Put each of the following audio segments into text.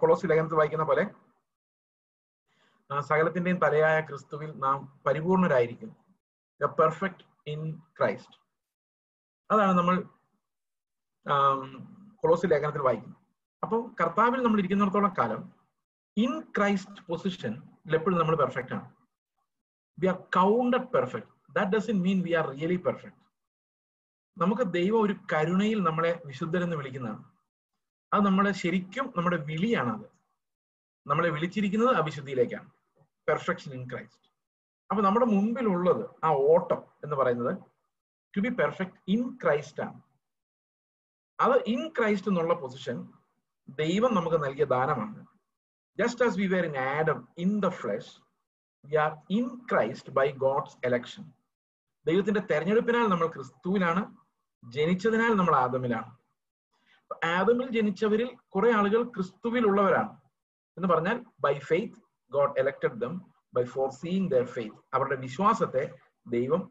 Colossae ലേഖനത്തിൽ വായിക്കുന്ന പോലെ സകലത്തിന്റെയും തലയായ ക്രിസ്തുവിൽ നാം പരിപൂർണരായിരിക്കും പെർഫെക്റ്റ് ഇൻ ക്രൈസ്റ്റ് അതാണ് നമ്മൾ കൊളോസി ലേഖനത്തിൽ വായിക്കുന്നത്. അപ്പോൾ കർത്താവിൽ നമ്മൾ ഇരിക്കുന്നിടത്തോളം കാലം ഇൻ ക്രൈസ്റ്റ് പൊസിഷൻ എപ്പോഴും നമ്മൾ പെർഫെക്റ്റ് ആണ്. We are counted perfect that doesn't mean we are really perfect നമുക്ക് ദൈവം ഒരു കരുണയിൽ നമ്മളെ വിശുദ്ധരെന്ന് വിളിക്കുന്നതാണ്. അത് നമ്മളെ ശരിക്കും നമ്മുടെ വിളിയാണ് അത്. നമ്മളെ വിളിച്ചിരിക്കുന്നത് അഭിശുദ്ധിയിലേക്കാണ് പെർഫെക്ഷൻ ഇൻ ക്രൈസ്റ്റ് അപ്പൊ നമ്മുടെ മുമ്പിലുള്ളത് ആ ഓട്ടം എന്ന് പറയുന്നത് to be perfect in Christ ആണ്. അത് ഇൻ ക്രൈസ്റ്റ് എന്നുള്ള പൊസിഷൻ ദൈവം നമുക്ക് നൽകിയ ദാനമാണ്. Just as we were in Adam in the flesh we are in Christ by God's election ദൈവത്തിന്റെ തെരഞ്ഞെടുപ്പിനാൽ നമ്മൾ ക്രിസ്തുവിലാണ് ജനിച്ചതിനാൽ നമ്മൾ ആദമിലാണ്. ആദമിൽ ജനിച്ചവരിൽ കുറെ ആളുകൾ ക്രിസ്തുവിൽ ഉള്ളവരാണ് എന്ന് പറഞ്ഞാൽ by faith God elected them by foreseeing their faith അവരുടെ വിശ്വാസത്തെ ദൈവം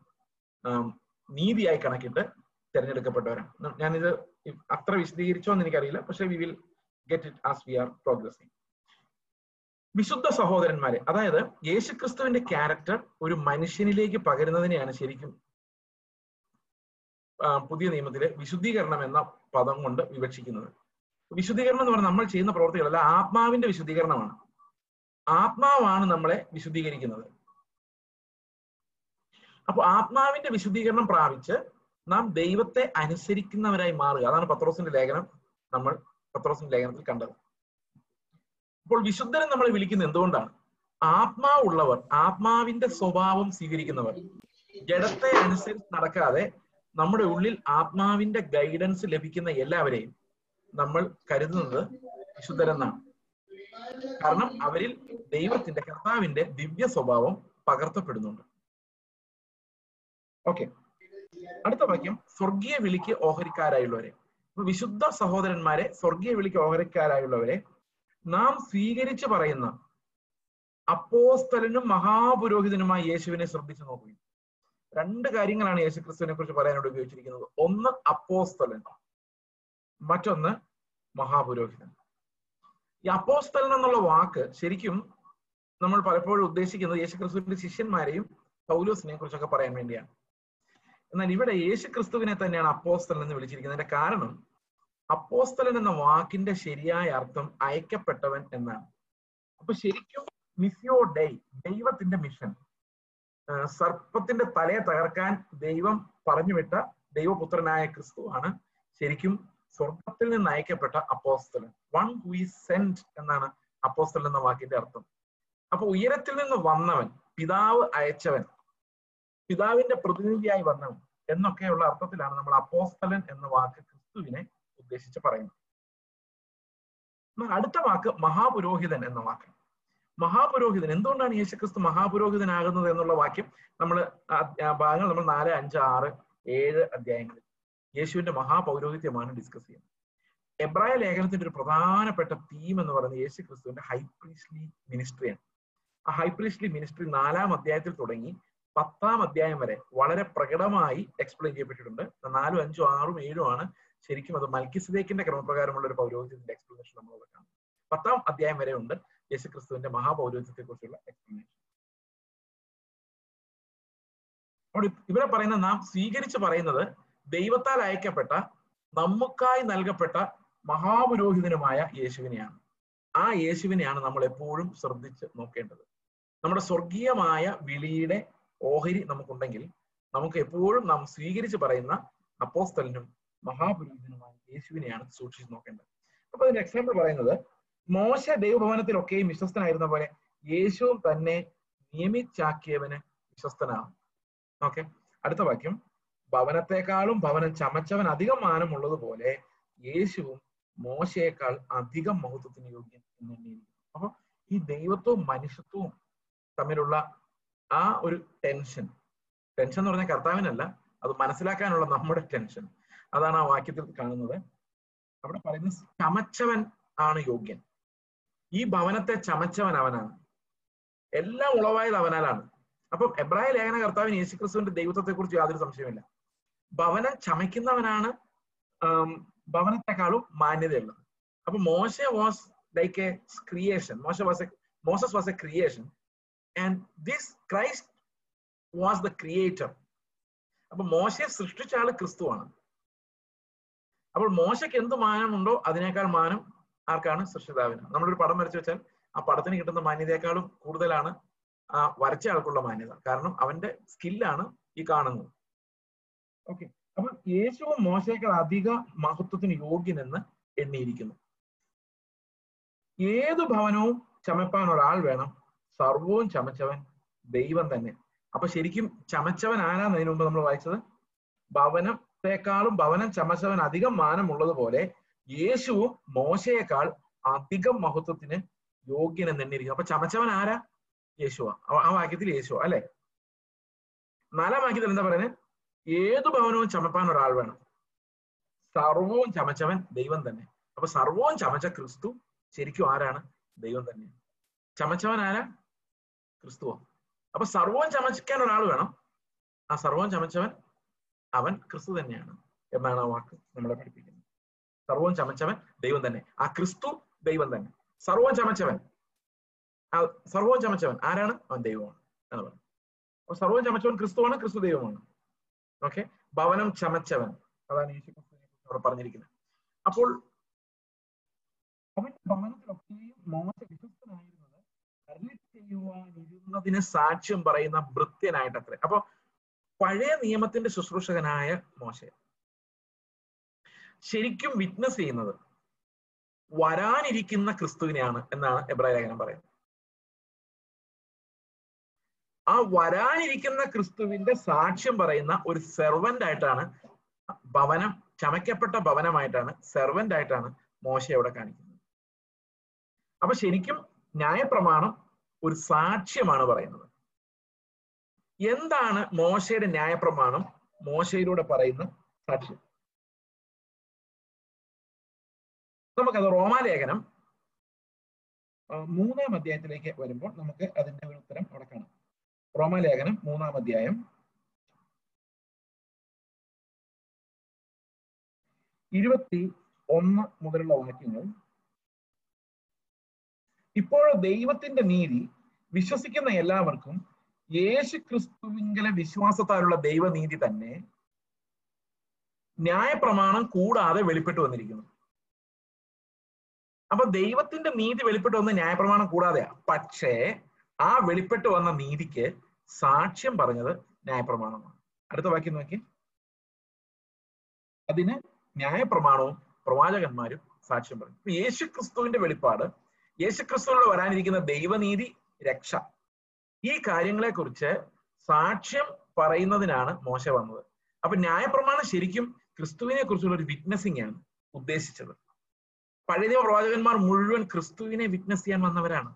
നീതിയായി കണക്കിട്ട് തിരഞ്ഞെടുക്കപ്പെട്ടവരാണ്. ഞാനിത് അത്ര വിശദീകരിച്ചോ എന്ന് എനിക്കറിയില്ല. പക്ഷെ we will get it as we are progressing വിശുദ്ധ സഹോദരന്മാരെ അതായത് യേശുക്രിസ്തുവിന്റെ ക്യാരക്ടർ ഒരു മനുഷ്യനിലേക്ക് പകരുന്നതിനെയാണ് ശരിക്കും പുതിയ നിയമത്തിലെ വിശുദ്ധീകരണം എന്ന പദം കൊണ്ട് വിവക്ഷിക്കുന്നത്. വിശുദ്ധീകരണം എന്ന് പറഞ്ഞാൽ നമ്മൾ ചെയ്യുന്ന പ്രവർത്തികളല്ല ആത്മാവിന്റെ വിശുദ്ധീകരണമാണ്. ആത്മാവാണ് നമ്മളെ വിശുദ്ധീകരിക്കുന്നത്. അപ്പൊ ആത്മാവിന്റെ വിശുദ്ധീകരണം പ്രാപിച്ച് നാം ദൈവത്തെ അനുസരിക്കുന്നവരായി മാറുക. അതാണ് പത്രോസിന്റെ ലേഖനം നമ്മൾ പത്രോസിന്റെ ലേഖനത്തിൽ കണ്ടത്. അപ്പോൾ വിശുദ്ധനെ നമ്മളെ വിളിക്കുന്നത് എന്തുകൊണ്ടാണ്? ആത്മാവുള്ളവർ ആത്മാവിന്റെ സ്വഭാവം സ്വീകരിക്കുന്നവർ ജഡത്തെ അനുസരിച്ച് നടക്കാതെ നമ്മുടെ ഉള്ളിൽ ആത്മാവിന്റെ ഗൈഡൻസ് ലഭിക്കുന്ന എല്ലാവരെയും നമ്മൾ കരുതുന്നത് വിശുദ്ധരെന്നാണ്. കാരണം അവരിൽ ദൈവത്തിന്റെ കർത്താവിന്റെ ദിവ്യ സ്വഭാവം പകർത്തപ്പെടുന്നുണ്ട്. ഓക്കെ അടുത്ത വാക്യം സ്വർഗീയ വിളിക്ക് ഓഹരിക്കാരായുള്ളവരെ. വിശുദ്ധ സഹോദരന്മാരെ സ്വർഗീയ വിളിക്ക് ഓഹരിക്കാരായുള്ളവരെ നാം സ്വീകരിച്ചു പറയുന്ന അപ്പോസ്തലനും മഹാപുരോഹിതനുമായ യേശുവിനെ ശ്രദ്ധിച്ചു നോക്കുക രണ്ട് കാര്യങ്ങളാണ് യേശുക്രിസ്തുവിനെ കുറിച്ച് പറയാനോട് ഉപയോഗിച്ചിരിക്കുന്നത്. ഒന്ന് അപ്പോസ്തലൻ മറ്റൊന്ന് മഹാപുരോഹിതൻ. ഈ അപ്പോസ്തലൻ എന്നുള്ള വാക്ക് ശരിക്കും നമ്മൾ പലപ്പോഴും ഉദ്ദേശിക്കുന്നത് യേശുക്രിസ്തുവിന്റെ ശിഷ്യന്മാരെയും പൗലോസിനെയും കുറിച്ചൊക്കെ പറയാൻ വേണ്ടിയാണ്. എന്നാൽ ഇവിടെ യേശുക്രിസ്തുവിനെ തന്നെയാണ് അപ്പോസ്തലൻ എന്ന് വിളിച്ചിരിക്കുന്നത്. അതിന്റെ കാരണം അപ്പോസ്തലൻ എന്ന വാക്കിന്റെ ശരിയായ അർത്ഥം അയക്കപ്പെട്ടവൻ എന്നാണ്. അപ്പൊ ശരിക്കും മിസ്യോ ഡേ ദൈവത്തിന്റെ മിഷൻ. സർപ്പത്തിന്റെ തലയെ തകർക്കാൻ ദൈവം പറഞ്ഞുവിട്ട ദൈവപുത്രനായ ക്രിസ്തു ആണ് ശരിക്കും സ്വർഗത്തിൽ നിന്ന് അയക്കപ്പെട്ട അപ്പോസ്തലൻ. വൺ ഹു ഈസ് സെന്റ് എന്നാണ് അപ്പോസ്തലൻ എന്ന വാക്കിന്റെ അർത്ഥം. അപ്പൊ ഉയരത്തിൽ നിന്ന് വന്നവൻ പിതാവ് അയച്ചവൻ പിതാവിന്റെ പ്രതിനിധിയായി വന്നവൻ എന്നൊക്കെയുള്ള അർത്ഥത്തിലാണ് നമ്മൾ അപ്പോസ്തലൻ എന്ന വാക്ക് ക്രിസ്തുവിനെ ഉദ്ദേശിച്ച് പറയുന്നത്. അടുത്ത വാക്ക് മഹാപുരോഹിതൻ എന്ന വാക്ക് മഹാപുരോഹിതൻ. എന്തുകൊണ്ടാണ് യേശുക്രിസ്തു മഹാപുരോഹിതനാകുന്നത് എന്നുള്ള വാക്യം നമ്മൾ ഭാഗങ്ങൾ നമ്മൾ നാല് അഞ്ച് ആറ് ഏഴ് അധ്യായങ്ങളിൽ യേശുവിന്റെ മഹാപൗരോഹിത്യമാണ് ഡിസ്കസ് ചെയ്യുന്നത്. എബ്രായ ലേഖനത്തിന്റെ ഒരു പ്രധാനപ്പെട്ട തീം എന്ന് പറയുന്നത് യേശു ക്രിസ്തുവിന്റെ ഹൈപ്രീസ്ലി മിനിസ്ട്രിയാണ് ആ ഹൈപ്രീസ്ലി മിനിസ്ട്രി നാലാം അധ്യായത്തിൽ തുടങ്ങി പത്താം അധ്യായം വരെ വളരെ പ്രകടമായി എക്സ്പ്ലെയിൻ ചെയ്യപ്പെട്ടിട്ടുണ്ട്. നാലും അഞ്ചും ആറും ഏഴും ആണ് ശരിക്കും അത് മൽക്കിസിദേക്കിന്റെ ക്രമപ്രകാരമുള്ള ഒരു പൗരോഹിത്യത്തിന്റെ എക്സ്പ്ലനേഷൻ നമ്മൾ കാണും പത്താം അധ്യായം വരെ ഉണ്ട്. യേശുക്രിസ്തുവിന്റെ മഹാപൗരോഹിത്യത്തെ കുറിച്ചുള്ള എക്സ്പ്ലനേഷൻ ഇവിടെ പറയുന്ന നാം സ്വീകരിച്ച് പറയുന്നത് ദൈവത്താൽ അയക്കപ്പെട്ട നമുക്കായി നൽകപ്പെട്ട മഹാപുരോഹിതനുമായ യേശുവിനെയാണ്. ആ യേശുവിനെയാണ് നമ്മൾ എപ്പോഴും ശ്രദ്ധിച്ച് നോക്കേണ്ടത്. നമ്മുടെ സ്വർഗീയമായ വിളിയുടെ ഓഹരി നമുക്കുണ്ടെങ്കിൽ നമുക്ക് എപ്പോഴും നാം സ്വീകരിച്ച് പറയുന്ന അപ്പോസ്തലിനും മഹാപുരോഹിതനുമായ യേശുവിനെയാണ് സൂക്ഷിച്ചു നോക്കേണ്ടത്. അപ്പൊ അതിന്റെ എക്സാമ്പിൾ പറയുന്നത് മോശ ദൈവഭവനത്തിലൊക്കെയും വിശ്വസ്തനായിരുന്ന പോലെ യേശുവും തന്നെ നിയമിച്ചാക്കിയവന് വിശ്വസ്തനാണ് ഓക്കെ അടുത്ത വാക്യം. ഭവനത്തെക്കാളും ഭവനം ചമച്ചവൻ അധികം മാനമുള്ളത് പോലെ യേശുവും മോശയേക്കാൾ അധികം മഹത്വത്തിന് യോഗ്യൻ എന്ന് എണ്ണിയിരിക്കുന്നു. അപ്പൊ ഈ ദൈവത്വവും മനുഷ്യത്വവും തമ്മിലുള്ള ആ ഒരു ടെൻഷൻ ടെൻഷൻ എന്ന് പറഞ്ഞാൽ കർത്താവിനല്ല അത് മനസ്സിലാക്കാനുള്ള നമ്മുടെ ടെൻഷൻ. അതാണ് ആ വാക്യത്തിൽ കാണുന്നത്. അവിടെ പറയുന്നത് ചമച്ചവൻ ആണ് യോഗ്യൻ. ഈ ഭവനത്തെ ചമച്ചവൻ അവനാണ്. എല്ലാം ഉളവായത് അവനാലാണ്. അപ്പം എബ്രാഹിം ലേഖന കർത്താവിന് യേശുക്രിസ്തുവിന്റെ ദൈവത്വത്തെ കുറിച്ച് യാതൊരു സംശയമില്ല ഭവനം ചമയ്ക്കുന്നവനാണ് ഭവനത്തെക്കാളും മാന്യതയുള്ളത്. അപ്പൊ മോശ വാസ് ലൈക്ക് എ ക്രിയേഷൻ മോശ was Moses was a creation and this Christ was the creator അപ്പൊ മോശയെ സൃഷ്ടിച്ച ആൾ ക്രിസ്തുവാണ്. അപ്പോൾ മോശയ്ക്ക് എന്ത് മാനമുണ്ടോ അതിനേക്കാൾ മാനം ആർക്കാണ് സൃഷ്ടിതാവിന്? നമ്മളൊരു പടം വരച്ചു വെച്ചാൽ ആ പടത്തിന് കിട്ടുന്ന മാന്യതയെക്കാളും കൂടുതലാണ് ആ വരച്ച ആൾക്കുള്ള മാന്യത. കാരണം അവന്റെ സ്കില്ലാണ് ഈ കാണുന്നത്. ഓക്കെ. അപ്പൊ യേശുവും മോശയേക്കാൾ അധിക മഹത്വത്തിന് യോഗ്യനെന്ന് എണ്ണിയിരിക്കുന്നു. ഏതു ഭവനവും ചമപ്പാൻ ഒരാൾ വേണം. സർവവും ചമച്ചവൻ ദൈവം തന്നെ. അപ്പൊ ശരിക്കും ചമച്ചവൻ ആരാന്ന് അതിനു മുമ്പ് നമ്മൾ വായിച്ചത്? ഭവനത്തെക്കാളും ഭവനം ചമച്ചവൻ അധികം മാനമുള്ളതുപോലെ യേശുവും മോശയേക്കാൾ അധികം മഹത്വത്തിന് യോഗ്യനെന്ന് എണ്ണിയിരിക്കുന്നു അപ്പൊ ചമച്ചവൻ ആരാ? യേശുവാ. ആ വാക്യത്തിൽ യേശുവാ അല്ലെ? നാലാം വാക്യത്തിൽ എന്താ പറയുന്നത് ഏതു ഭവനവും ചമപ്പാൻ ഒരാൾ വേണം. സർവവും ചമച്ചവൻ ദൈവം തന്നെ. അപ്പൊ സർവവും ചമച്ച ക്രിസ്തു ശരിക്കും ആരാണ്? ദൈവം തന്നെ. ചമച്ചവൻ ആരാ? ക്രിസ്തുവോ. അപ്പൊ സർവവും ചമച്ചിക്കാൻ ഒരാൾ വേണം. ആ സർവവും ചമച്ചവൻ അവൻ ക്രിസ്തു തന്നെയാണ് എന്നാണ് ആ വാക്ക് നമ്മളെ പഠിപ്പിക്കുന്നത്. സർവവും ചമച്ചവൻ ദൈവം തന്നെ. ആ ക്രിസ്തു ദൈവം തന്നെ. സർവവും ചമച്ചവൻ. സർവവും ചമച്ചവൻ. ആരാണ്? അവൻ ദൈവമാണ്. എന്ന് പറഞ്ഞു അപ്പൊ സർവവും ചമച്ചവൻ ക്രിസ്തുവാണ് ക്രിസ്തു ദൈവമാണ്. ഓക്കെ ഭവനം ചമച്ചവൻ. അതാണ് യേശു ക്രിസ്തുവിനെ കുറിച്ച് അവിടെ പറഞ്ഞിരിക്കുന്നത്. അപ്പോൾ അവന്റെ ഭവനത്തിലൊക്കെയും മോശ വിശ്വസ്തനായിരുന്നത് അരുളി സാക്ഷ്യം പറയുന്ന ഭൃത്യനായിട്ടത്രേ. അപ്പൊ പഴയ നിയമത്തിന്റെ ശുശ്രൂഷകനായ മോശ. ശരിക്കും വിറ്റ്നസ് ചെയ്യുന്നത് വരാനിരിക്കുന്ന ക്രിസ്തുവിനെയാണ് എന്നാണ് എബ്രാഹിം ലേഖനം പറയുന്നത്. ആ വരാനിരിക്കുന്ന ക്രിസ്തുവിന്റെ സാക്ഷ്യം പറയുന്ന ഒരു സെർവന്റ് ആയിട്ടാണ് ഭവനം ചമയ്ക്കപ്പെട്ട ഭവനമായിട്ടാണ് സെർവന്റ് ആയിട്ടാണ് മോശ അവിടെ കാണിക്കുന്നത്. അപ്പൊ ശരിക്കും ന്യായപ്രമാണം ഒരു സാക്ഷ്യമാണ് പറയുന്നത്. എന്താണ് മോശയുടെ ന്യായപ്രമാണം? മോശയിലൂടെ പറയുന്ന സാക്ഷ്യം. നമുക്കത് റോമാലേഖനം മൂന്നാം അധ്യായത്തിലേക്ക് വരുമ്പോൾ നമുക്ക് അതിന്റെ ഒരു ഉത്തരം അവിടെ കാണാം. റോമാലേഖനം മൂന്നാം അധ്യായം. ഇരുപത്തി ഒന്ന് മുതലുള്ള വാക്യങ്ങൾ. ഇപ്പോൾ ദൈവത്തിന്റെ നീതി വിശ്വസിക്കുന്ന എല്ലാവർക്കും യേശു ക്രിസ്തുവിങ്കലെ വിശ്വാസത്താലുള്ള ദൈവനീതി തന്നെ ന്യായപ്രമാണം കൂടാതെ വെളിപ്പെട്ടു വന്നിരിക്കുന്നു. അപ്പൊ ദൈവത്തിന്റെ നീതി വെളിപ്പെട്ട് വന്ന ന്യായപ്രമാണം കൂടാതെയാ. പക്ഷേ ആ വെളിപ്പെട്ട് വന്ന നീതിക്ക് സാക്ഷ്യം പറഞ്ഞത് ന്യായപ്രമാണമാണ്. അടുത്ത വാക്യം നോക്കി. അതിന് ന്യായപ്രമാണവും പ്രവാചകന്മാരും സാക്ഷ്യം പറഞ്ഞു. യേശു ക്രിസ്തുവിന്റെ വെളിപ്പാട് യേശു ക്രിസ്തുവിനോട് വരാനിരിക്കുന്ന ദൈവനീതി രക്ഷ. ഈ കാര്യങ്ങളെ കുറിച്ച് സാക്ഷ്യം പറയുന്നതിനാണ് മോശ വന്നത്. അപ്പൊ ന്യായപ്രമാണം ശരിക്കും ക്രിസ്തുവിനെ കുറിച്ചുള്ള ഒരു വിറ്റ്നസിംഗ് ആണ് ഉദ്ദേശിച്ചത്. പഴയ നിയമ പ്രവാചകന്മാർ മുഴുവൻ ക്രിസ്തുവിനെ വിറ്റ്നസ് ചെയ്യാൻ വന്നവരാണ്.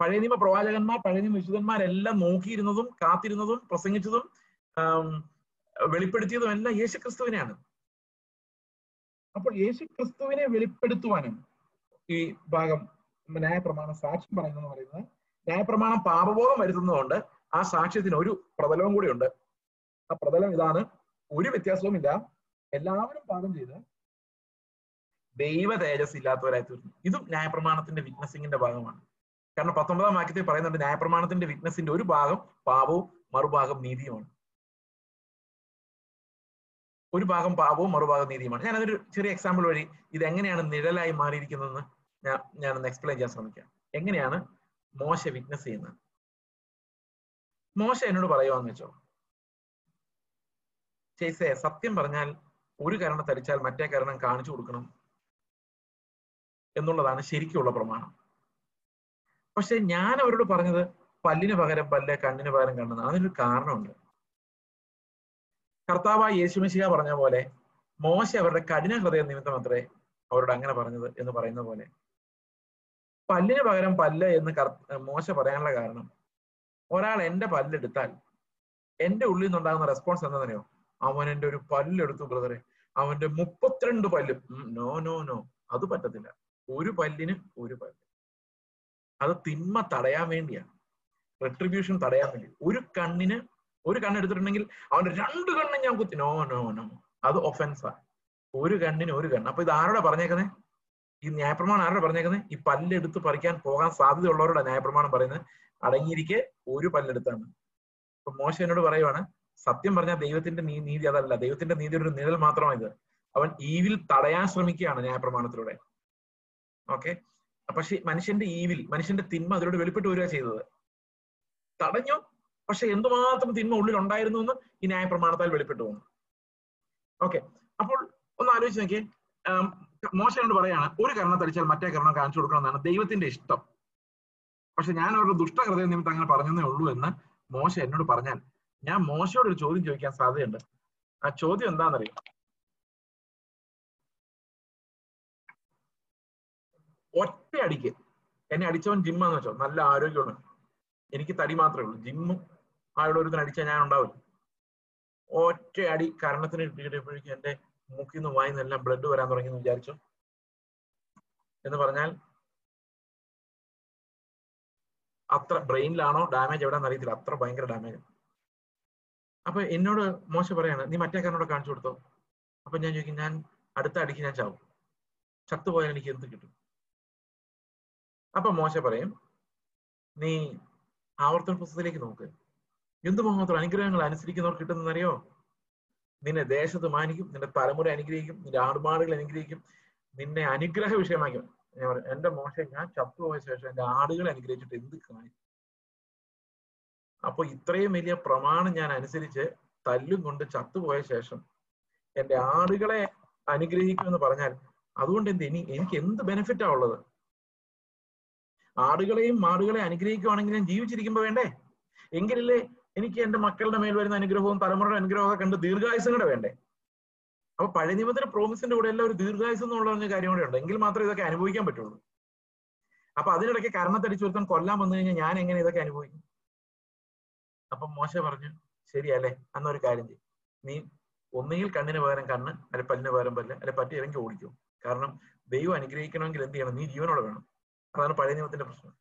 പഴയ നിയമ പ്രവാചകന്മാർ പഴയ നിയമ വിശുദ്ധന്മാരെല്ലാം നോക്കിയിരുന്നതും കാത്തിരുന്നതും പ്രസംഗിച്ചതും വെളിപ്പെടുത്തിയതും എല്ലാം യേശു ക്രിസ്തുവിനെയാണ് അപ്പോൾ യേശു ക്രിസ്തുവിനെ വെളിപ്പെടുത്തുവാനും ഈ ഭാഗം ന്യായപ്രമാണം സാക്ഷ്യം പറയുന്നത് പറയുന്നത് ന്യായപ്രമാണം പാപബോധം വരുത്തുന്നതുകൊണ്ട് ആ സാക്ഷ്യത്തിന് ഒരു പ്രതലവും കൂടി ഉണ്ട് ആ പ്രതലം ഇതാണ്. ഒരു വ്യത്യാസവും ഇല്ല എല്ലാവരും പാപം ചെയ്ത് ദൈവ തേജസ് ഇല്ലാത്തവരായി തീർന്നു ഇതും ന്യായപ്രമാണത്തിന്റെ വിറ്റ്നസിംഗിന്റെ ഭാഗമാണ്. കാരണം പത്തൊമ്പതാം വാക്യത്തിൽ പറയുന്നുണ്ട് ന്യായപ്രമാണത്തിന്റെ വിറ്റ്നസിന്റെ ഒരു ഭാഗം പാപവും മറുഭാഗം നീതിയുമാണ്. ഒരു ഭാഗം പാപവും മറുഭാഗം നീതിയുമാണ്. ഞാൻ അതൊരു ചെറിയ എക്സാമ്പിൾ വഴി ഇത് എങ്ങനെയാണ് നിഴലായി മാറിയിരിക്കുന്നതെന്ന് ഞാൻ ഞാനൊന്ന് എക്സ്പ്ലെയിൻ ചെയ്യാൻ ശ്രമിക്കാം. എങ്ങനെയാണ് മോശ വിറ്റ്നസ് ചെയ്യുന്നത്? മോശ എന്നോട് പറയുവാന്ന് വെച്ചോ. ചേസേ സത്യം പറഞ്ഞാൽ ഒരു കരണം തരിച്ചാൽ മറ്റേ കരണം കാണിച്ചു കൊടുക്കണം. എന്നുള്ളതാണ് ശരിക്കുള്ള പ്രമാണം. പക്ഷെ ഞാൻ അവരോട് പറഞ്ഞത് പല്ലിന് പകരം പല്ല് കണ്ണിന് പകരം കണ്ണെന്ന് അതിനൊരു കാരണമുണ്ട്. കർത്താവായ യേശുമിശിക പറഞ്ഞ പോലെ മോശ അവരുടെ കഠിന ഹൃദയ നിമിത്തം അത്രേ അവരോട് അങ്ങനെ പറഞ്ഞത് എന്ന് പറയുന്ന പോലെ. പല്ലിന് പകരം പല്ല് എന്ന് മോശ പറയാനുള്ള കാരണം ഒരാൾ എന്റെ പല്ലെടുത്താൽ എന്റെ ഉള്ളിൽ നിന്നുണ്ടാകുന്ന റെസ്പോൺസ് എന്താണെന്നറിയോ? അവൻ എന്റെ ഒരു പല്ലെടുത്തു ബ്രദറെ അവന്റെ മുപ്പത്തിരണ്ട് പല്ലും. നോ നോ നോ അത് പറ്റത്തില്ല. ഒരു പല്ലിന് ഒരു പല്ല്. അത് തിന്മ തടയാൻ വേണ്ടിയാണ്. റെട്രിബ്യൂഷൻ തടയാൻ വേണ്ടി. ഒരു കണ്ണിന് ഒരു കണ്ണ് എടുത്തിട്ടുണ്ടെങ്കിൽ അവന്റെ രണ്ട് കണ്ണും ഞാൻ കുത്തി. നോ നോ നോ അത് ഒഫൻസാ ഒരു കണ്ണിന് ഒരു കണ്ണ്. അപ്പൊ ഇത് ആരോടെ പറഞ്ഞേക്കുന്നത് ഈ ന്യായപ്രമാണം ആരോടെ പറഞ്ഞേക്കുന്നത് ഈ പല്ലെടുത്ത് പറിക്കാൻ പോകാൻ സാധ്യതയുള്ളവരുടെ ന്യായപ്രമാണം പറയുന്നത്. അടങ്ങിയിരിക്കെ ഒരു പല്ലെടുത്താണ്. അപ്പൊ മോശ എന്നോട് പറയുവാണ് സത്യം പറഞ്ഞാൽ ദൈവത്തിന്റെ നീതി അതല്ല. ദൈവത്തിന്റെ നീതി ഒരു നിഴൽ മാത്രമാണ് ഇത് അവൻ ഈവിൽ തടയാൻ ശ്രമിക്കുകയാണ് ന്യായപ്രമാണത്തിലൂടെ. ഓക്കെ പക്ഷെ മനുഷ്യന്റെ ഈവിൽ മനുഷ്യന്റെ തിന്മ അതിലൂടെ വെളിപ്പെട്ട് വരിക ചെയ്തത്. തടഞ്ഞു. പക്ഷെ എന്തുമാത്രം തിന്മ ഉള്ളിൽ ഉണ്ടായിരുന്നു എന്ന് ഈ ന്യായ പ്രമാണത്താൽ വെളിപ്പെട്ടു പോകുന്നു ഓക്കെ അപ്പോൾ ഒന്ന് ആലോചിച്ച് നോക്കിയേ. മോശനോട് പറയാണ് ഒരു കരണം തടിച്ചാൽ മറ്റേ കരണം കാണിച്ചു കൊടുക്കണമെന്നാണ് ദൈവത്തിന്റെ ഇഷ്ടം. പക്ഷെ ഞാൻ അവരുടെ ദുഷ്ടഹൃദയ നിമിത്തം അങ്ങനെ പറഞ്ഞതേ ഉള്ളൂ എന്ന് മോശ എന്നോട് പറഞ്ഞാൽ ഞാൻ മോശയോട് ഒരു ചോദ്യം ചോദിക്കാൻ സാധ്യതയുണ്ട്. ആ ചോദ്യം എന്താണെന്നറിയോ? ഒറ്റ അടിക്ക് എന്നെ അടിച്ചവൻ ജിമ്മാന്ന് വെച്ചോ. നല്ല ആരോഗ്യമാണ് എനിക്ക് തടി മാത്രമേ ഉള്ളൂ. ജിമ്മും ആയുള്ള ഒരുത്തിന് അടിച്ചാൽ ഞാൻ ഉണ്ടാവില്ല. ഒറ്റ അടി കരണത്തിന് കിട്ടിയപ്പോഴേക്കും എന്റെ മൂക്കിൽ നിന്ന് വായിന്നെല്ലാം ബ്ലഡ് വരാൻ തുടങ്ങി എന്ന് വിചാരിച്ചു? എന്ന് പറഞ്ഞാൽ അത്ര ബ്രെയിനിലാണോ ഡാമേജ് എവിടെയാണെന്ന് അറിയത്തില്ല. അത്ര ഭയങ്കര ഡാമേജ് അപ്പൊ എന്നോട് മോശം പറയാണ് നീ മറ്റേ കാരനോട് കാണിച്ചു കൊടുത്തോ? അപ്പൊ ഞാൻ ചോദിക്കും ഞാൻ അടുത്ത അടിക്ക് ഞാൻ ചാവും. ചത്തുപോയാൽ എനിക്ക് എന്ത് കിട്ടും? അപ്പൊ മോശ പറയും നീ ആവർത്തന പുസ്തകത്തിലേക്ക് നോക്ക്. എന്തുമാത്രം അനുഗ്രഹങ്ങൾ അനുസരിക്കുന്നവർ കിട്ടുന്നറിയോ നിന്നെ ദേശത്ത് മാനിക്കും നിന്റെ തലമുറ അനുഗ്രഹിക്കും നിന്റെ ആടുപാടുകൾ അനുഗ്രഹിക്കും നിന്നെ അനുഗ്രഹ വിഷയമാക്കും. ഞാൻ പറയും എന്റെ മോശ ഞാൻ ചത്തുപോയ ശേഷം എന്റെ ആടുകളെ അനുഗ്രഹിച്ചിട്ട് എന്ത് കാണിക്കും അപ്പൊ ഇത്രയും വലിയ പ്രമാണം ഞാൻ അനുസരിച്ച് തല്ലും കൊണ്ട് ചത്തുപോയ ശേഷം എന്റെ ആടുകളെ അനുഗ്രഹിക്കുമെന്ന് പറഞ്ഞാൽ അതുകൊണ്ട് എന്ത് ഇനി എനിക്ക് എന്ത് ബെനിഫിറ്റാ ഉള്ളത്? ആടുകളെയും മാടുകളെ അനുഗ്രഹിക്കുവാണെങ്കിൽ ഞാൻ ജീവിച്ചിരിക്കുമ്പോ വേണ്ടേ? എങ്കിലല്ലേ എനിക്ക് എന്റെ മക്കളുടെ മേൽ വരുന്ന അനുഗ്രഹവും തലമുറയുടെ അനുഗ്രഹവും കണ്ട് ദീർഘായുസം കൂടെ വേണ്ടേ? അപ്പൊ പഴയ നിബന്ധന പ്രോമിസിന്റെ കൂടെ എല്ലാം ഒരു ദീർഘായുസം എന്നുള്ള കാര്യം കൂടെ ഉണ്ട്. എങ്കിൽ മാത്രമേ ഇതൊക്കെ അനുഭവിക്കാൻ പറ്റുള്ളൂ. അപ്പൊ അതിനിടയ്ക്ക് കരണത്തടിച്ചു ഒരുത്തൻ കൊല്ലാൻ വന്നു കഴിഞ്ഞാൽ ഞാൻ എങ്ങനെ ഇതൊക്കെ അനുഭവിക്കും? അപ്പൊ മോശ പറഞ്ഞു ശരിയല്ലേ അന്നൊരു കാര്യം ചെയ്യും. നീ ഒന്നുകിൽ കണ്ണിന് പകരം കണ്ണ് അല്ലെ പല്ലിന് പകരം പല്ല് അല്ലെ പറ്റി ഇറങ്ങി ഓടിക്കും. കാരണം ദൈവം അനുഗ്രഹിക്കണമെങ്കിൽ എന്ത് ചെയ്യണം? നീ ജീവനോടെ വേണം. അതാണ് പഴയ നിയമത്തിന്റെ പ്രശ്നം.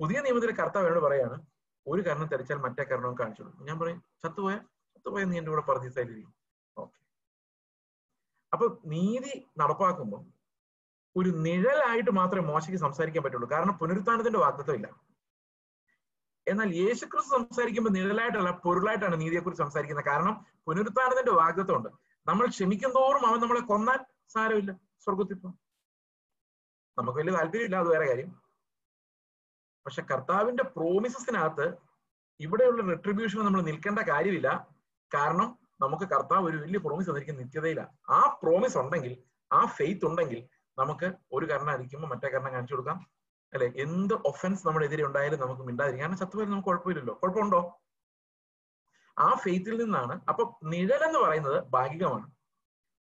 പുതിയ നിയമത്തിലെ കർത്താവ് എന്നോട് പറയാണ് ഒരു കരണം തെരച്ചാൽ മറ്റേ കരണവും കാണിച്ചു കൊടുക്കും ഞാൻ പറയും ചത്തുപോയ? ചത്തുപോയ നീ എന്റെ കൂടെ പറദീസായിരിക്കും ഓക്കെ. അപ്പൊ നീതി നടപ്പാക്കുമ്പോൾ ഒരു നിഴലായിട്ട് മാത്രമേ മോശയ്ക്ക് സംസാരിക്കാൻ പറ്റുള്ളൂ. കാരണം പുനരുത്ഥാനത്തിന്റെ വാഗ്ദത്വം ഇല്ല. എന്നാൽ യേശുക്രിസ്തു സംസാരിക്കുമ്പോൾ നിഴലായിട്ടല്ല പൊരുളായിട്ടാണ് നീതിയെക്കുറിച്ച് സംസാരിക്കുന്നത്. കാരണം പുനരുത്ഥാനത്തിന്റെ വാഗ്ദത്വം ഉണ്ട്. നമ്മൾ ക്ഷമിക്കും തോറും അവൻ നമ്മളെ കൊന്നാൽ സാരമില്ല. സ്വർഗത്തിൽ പോകും. നമുക്ക് വലിയ താല്പര്യമില്ല അത് വേറെ കാര്യം. പക്ഷെ കർത്താവിന്റെ പ്രോമിസസിനകത്ത് ഇവിടെയുള്ള റെട്രിബ്യൂഷൻ നമ്മൾ നിൽക്കേണ്ട കാര്യമില്ല. കാരണം നമുക്ക് കർത്താവ് ഒരു വലിയ പ്രോമിസ് തന്നിരിക്കുന്ന നിത്യതയില്ല ആ പ്രോമിസ് ഉണ്ടെങ്കിൽ ആ ഫെയ്ത്ത് ഉണ്ടെങ്കിൽ നമുക്ക് ഒരു കരണം അടിക്കുമ്പോൾ മറ്റേ കരണം കാണിച്ചു കൊടുക്കാം. അല്ലെ? എന്ത് ഒഫൻസ് നമ്മുടെ എതിരെ ഉണ്ടായാലും നമുക്ക് മിണ്ടാതിരിക്കും. കാരണം ചത്തുപോയാലും നമുക്ക് കുഴപ്പമില്ലല്ലോ. കുഴപ്പമുണ്ടോ? ആ ഫെയ്ത്തിൽ നിന്നാണ്. അപ്പൊ നിഴൽ എന്ന് പറയുന്നത് ഭാഗികമാണ്.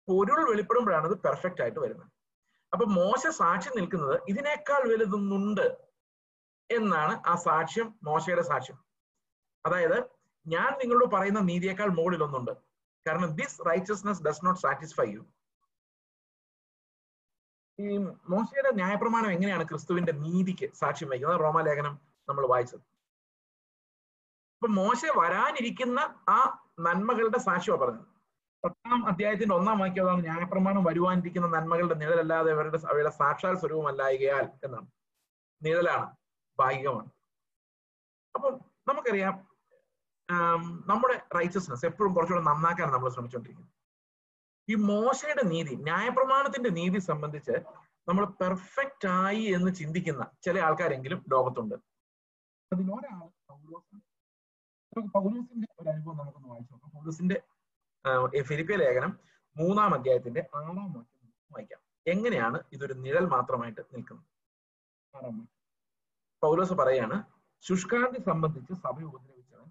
പൊരുൾ വെളിപ്പെടുമ്പോഴാണ് അത് പെർഫെക്റ്റ് ആയിട്ട് വരുന്നത്. അപ്പൊ മോശ സാക്ഷ്യം നിൽക്കുന്നത് ഇതിനേക്കാൾ വലുതൊന്നുണ്ട് എന്നാണ് ആ സാക്ഷ്യം മോശയുടെ സാക്ഷ്യം. അതായത് ഞാൻ നിങ്ങളോട് പറയുന്ന നീതിയേക്കാൾ മുകളിൽ ഒന്നുണ്ട് കാരണം this righteousness does not satisfy you ഈ മോശയുടെ ന്യായപ്രമാണം എങ്ങനെയാണ് ക്രിസ്തുവിന്റെ നീതിക്ക് സാക്ഷ്യം വഹിക്കുന്നത്? റോമാലേഖനം നമ്മൾ വായിച്ചത്. അപ്പൊ മോശ വരാനിരിക്കുന്ന ആ നന്മകളുടെ സാക്ഷ്യമാണ് പറഞ്ഞത്. പത്താം അധ്യായത്തിന്റെ ഒന്നാം വാക്യം അതാണ് ന്യായപ്രമാണം വരുവാനിരിക്കുന്ന നന്മകളുടെ നിഴലല്ലാതെ അവരുടെ അവയുടെ സാക്ഷാൽ സ്വരൂപമല്ലായികയാൽ എന്നാണ്. നിഴലാണ് ഭാഗികമാണ്. അപ്പം നമുക്കറിയാം നമ്മുടെ റൈറ്റസ്നെസ് എപ്പോഴും കുറച്ചുകൂടെ നന്നാക്കാൻ നമ്മൾ ശ്രമിച്ചുകൊണ്ടിരിക്കുന്നത് ഈ മോശയുടെ നീതി ന്യായപ്രമാണത്തിന്റെ നീതി സംബന്ധിച്ച് നമ്മൾ പെർഫെക്റ്റ് ആയി എന്ന് ചിന്തിക്കുന്ന ചില ആൾക്കാരെങ്കിലും ലോകത്തുണ്ട്. അതിലൊരാൾ പൗലോസാണ് പൗലോസിന്റെ ഒരു അനുഭവം നമുക്കൊന്ന് വായിച്ചു നോക്കാം. പൗലോസിന്റെ ഫിലിപ്പിയ ലേഖനം മൂന്നാം അധ്യായത്തിന്റെ ആറാം വാക്യം വായിക്കാം. എങ്ങനെയാണ് ഇതൊരു നിഴൽ മാത്രമായിട്ട് നിൽക്കുന്നത്? പൗലോസ് പറയാണ് ശുഷ്കാന്തി സംബന്ധിച്ച് സഭ ഉപദ്രവിച്ചവൻ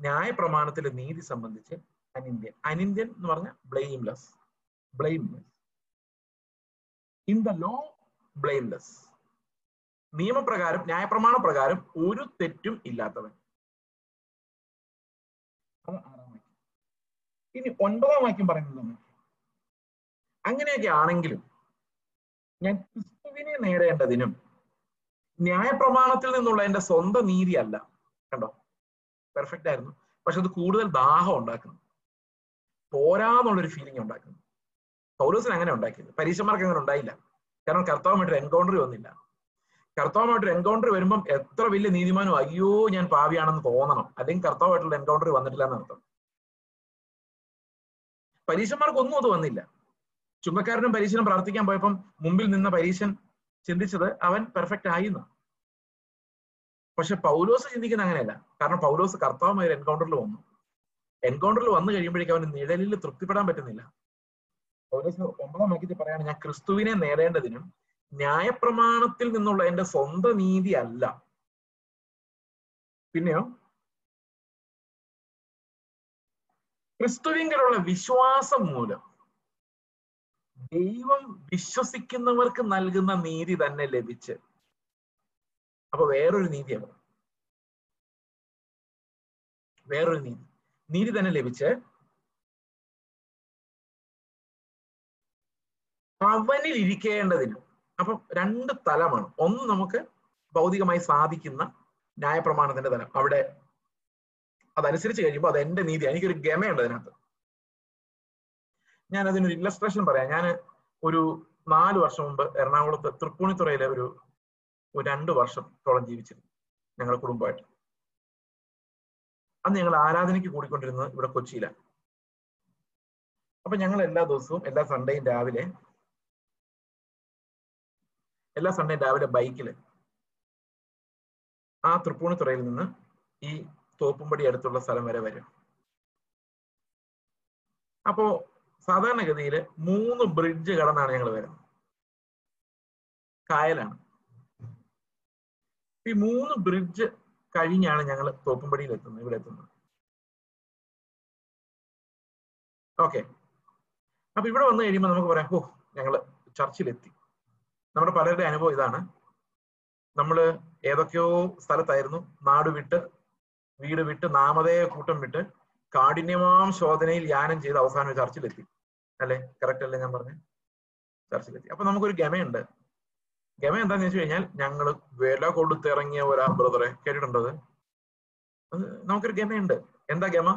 ന്യായപ്രമാണത്തിലെ നീതി സംബന്ധിച്ച് അനിന്ത്യൻ അനിന്ത്യൻ എന്ന് പറഞ്ഞ blameless blameless in the law blameless നിയമപ്രകാരം ന്യായപ്രമാണ പ്രകാരം ഒരു തെറ്റും ഇല്ലാത്തവൻ. ഇനി ഒൻപതാം വാക്യം പറയുന്നത്. അങ്ങനെയൊക്കെ ആണെങ്കിലും ഞാൻ ക്രിസ്തുവിനെ നേടേണ്ടതിനും ന്യായപ്രമാണത്തിൽ നിന്നുള്ള എന്റെ സ്വന്തം നീതി അല്ല കണ്ടോ? പെർഫെക്റ്റ് ആയിരുന്നു. പക്ഷെ അത് കൂടുതൽ ദാഹം ഉണ്ടാക്കുന്നു. പോരാന്നുള്ളൊരു ഫീലിംഗ് ഉണ്ടാക്കുന്നു. പൗലോസിന് അങ്ങനെ ഉണ്ടാക്കിയത്. പരീക്ഷന്മാർക്ക് അങ്ങനെ ഉണ്ടായില്ല. കാരണം കർത്താവുമായിട്ട് എൻകൗണ്ടർ വന്നില്ല. കർത്താവുമായിട്ട് എൻകൗണ്ടർ വരുമ്പം എത്ര വലിയ നീതിമാനോ അയ്യോ ഞാൻ പാവിയാണെന്ന് തോന്നണം. അല്ലെങ്കിൽ കർത്താവുമായിട്ടുള്ള എൻകൗണ്ടർ വന്നിട്ടില്ല എന്നർത്ഥം. പരീക്ഷന്മാർക്കൊന്നും അത് വന്നില്ല. ചുമക്കാരനും പരീക്ഷനും പ്രാർത്ഥിക്കാൻ പോയപ്പം മുമ്പിൽ നിന്ന പരീക്ഷൻ ചിന്തിച്ചത് അവൻ പെർഫെക്റ്റ് ആയി എന്നാണ് പക്ഷെ പൗലോസ് ചിന്തിക്കുന്ന അങ്ങനെയല്ല. കാരണം പൗലോസ് കർത്താവുമായി ഒരു എൻകൗണ്ടറിൽ വന്നു. എൻകൗണ്ടറിൽ വന്നു കഴിയുമ്പോഴേക്കും അവന് നിഴലിൽ തൃപ്തിപ്പെടാൻ പറ്റുന്നില്ല. പൗലോസ് ഒമ്പതാം വാക്യത്തിൽ പറയാണ് ഞാൻ ക്രിസ്തുവിനെ നേടേണ്ടതിനും ന്യായപ്രമാണത്തിൽ നിന്നുള്ള എന്റെ സ്വന്തം നീതി അല്ല. പിന്നെയോ? ക്രിസ്തുവിങ്കലുള്ള വിശ്വാസം മൂലം ദൈവം വിശ്വസിക്കുന്നവർക്ക് നൽകുന്ന നീതി തന്നെ ലഭിച്ച്. അപ്പൊ വേറൊരു നീതിയാണ് വേറൊരു നീതി. നീതി തന്നെ ലഭിച്ച് അവനിൽ ഇരിക്കേണ്ടതിന് അപ്പം രണ്ട് തലമാണ്. ഒന്ന് നമുക്ക് ഭൗതികമായി സാധിക്കുന്ന ന്യായപ്രമാണത്തിന്റെ തലം. അവിടെ അതനുസരിച്ച് കഴിയുമ്പോൾ അത് എന്റെ നീതി എനിക്കൊരു ഗമയുണ്ട് അതിനകത്ത്. ഞാൻ അതിനൊരു ഇല്ലസ്ട്രേഷൻ പറയാം. ഞാൻ ഒരു നാല് വർഷം മുമ്പ് എറണാകുളത്ത് തൃപ്പൂണിത്തുറയിലെ ഒരു രണ്ട് വർഷത്തോളം ജീവിച്ചിരുന്നു ഞങ്ങളുടെ കുടുംബമായിട്ട്. അന്ന് ഞങ്ങൾ ആരാധനയ്ക്ക് കൂടിക്കൊണ്ടിരുന്നത് ഇവിടെ കൊച്ചിയിലാണ്. അപ്പൊ ഞങ്ങൾ എല്ലാ ദിവസവും എല്ലാ സൺഡേയും രാവിലെ എല്ലാ സൺഡേയും രാവിലെ ബൈക്കിൽ ആ തൃപ്പൂണിത്തുറയിൽ നിന്ന് ഈ തോപ്പുംപടി അടുത്തുള്ള സ്ഥലം വരെ വരും. അപ്പോ സാധാരണഗതിയിൽ മൂന്ന് ബ്രിഡ്ജ് കടന്നാണ് ഞങ്ങൾ വരുന്നത്. കായലാണ്. ഈ മൂന്ന് ബ്രിഡ്ജ് കഴിഞ്ഞാണ് ഞങ്ങൾ തോപ്പുംപടിയിൽ എത്തുന്നത് ഇവിടെ എത്തുന്നത് ഓക്കെ അപ്പൊ ഇവിടെ വന്നു കഴിയുമ്പോൾ നമുക്ക് പറയാം ഓ ഞങ്ങൾ ചർച്ചിലെത്തി. നമ്മുടെ പലരുടെ അനുഭവം ഇതാണ്. നമ്മൾ ഏതൊക്കെയോ സ്ഥലത്തായിരുന്നു നാട് വിട്ട് വീട് വിട്ട് നാമതേയ കൂട്ടം വിട്ട് കാഠിന്യമാം ശോധനയിൽ യാനം ചെയ്ത് അവസാനം ചർച്ചിലെത്തി. അല്ലെ? കറക്റ്റ് അല്ലേ ഞാൻ പറഞ്ഞു? ചർച്ചിലെത്തി. അപ്പൊ നമുക്കൊരു ഗമയുണ്ട്. ഗമ എന്താന്ന് വെച്ച് കഴിഞ്ഞാൽ ഞങ്ങൾ വില കൊടുത്തിറങ്ങിയ ഒരാ ബ്രദറെ കേട്ടിട്ടുണ്ടത് നമുക്കൊരു ഗമയുണ്ട്. എന്താ ഗമ?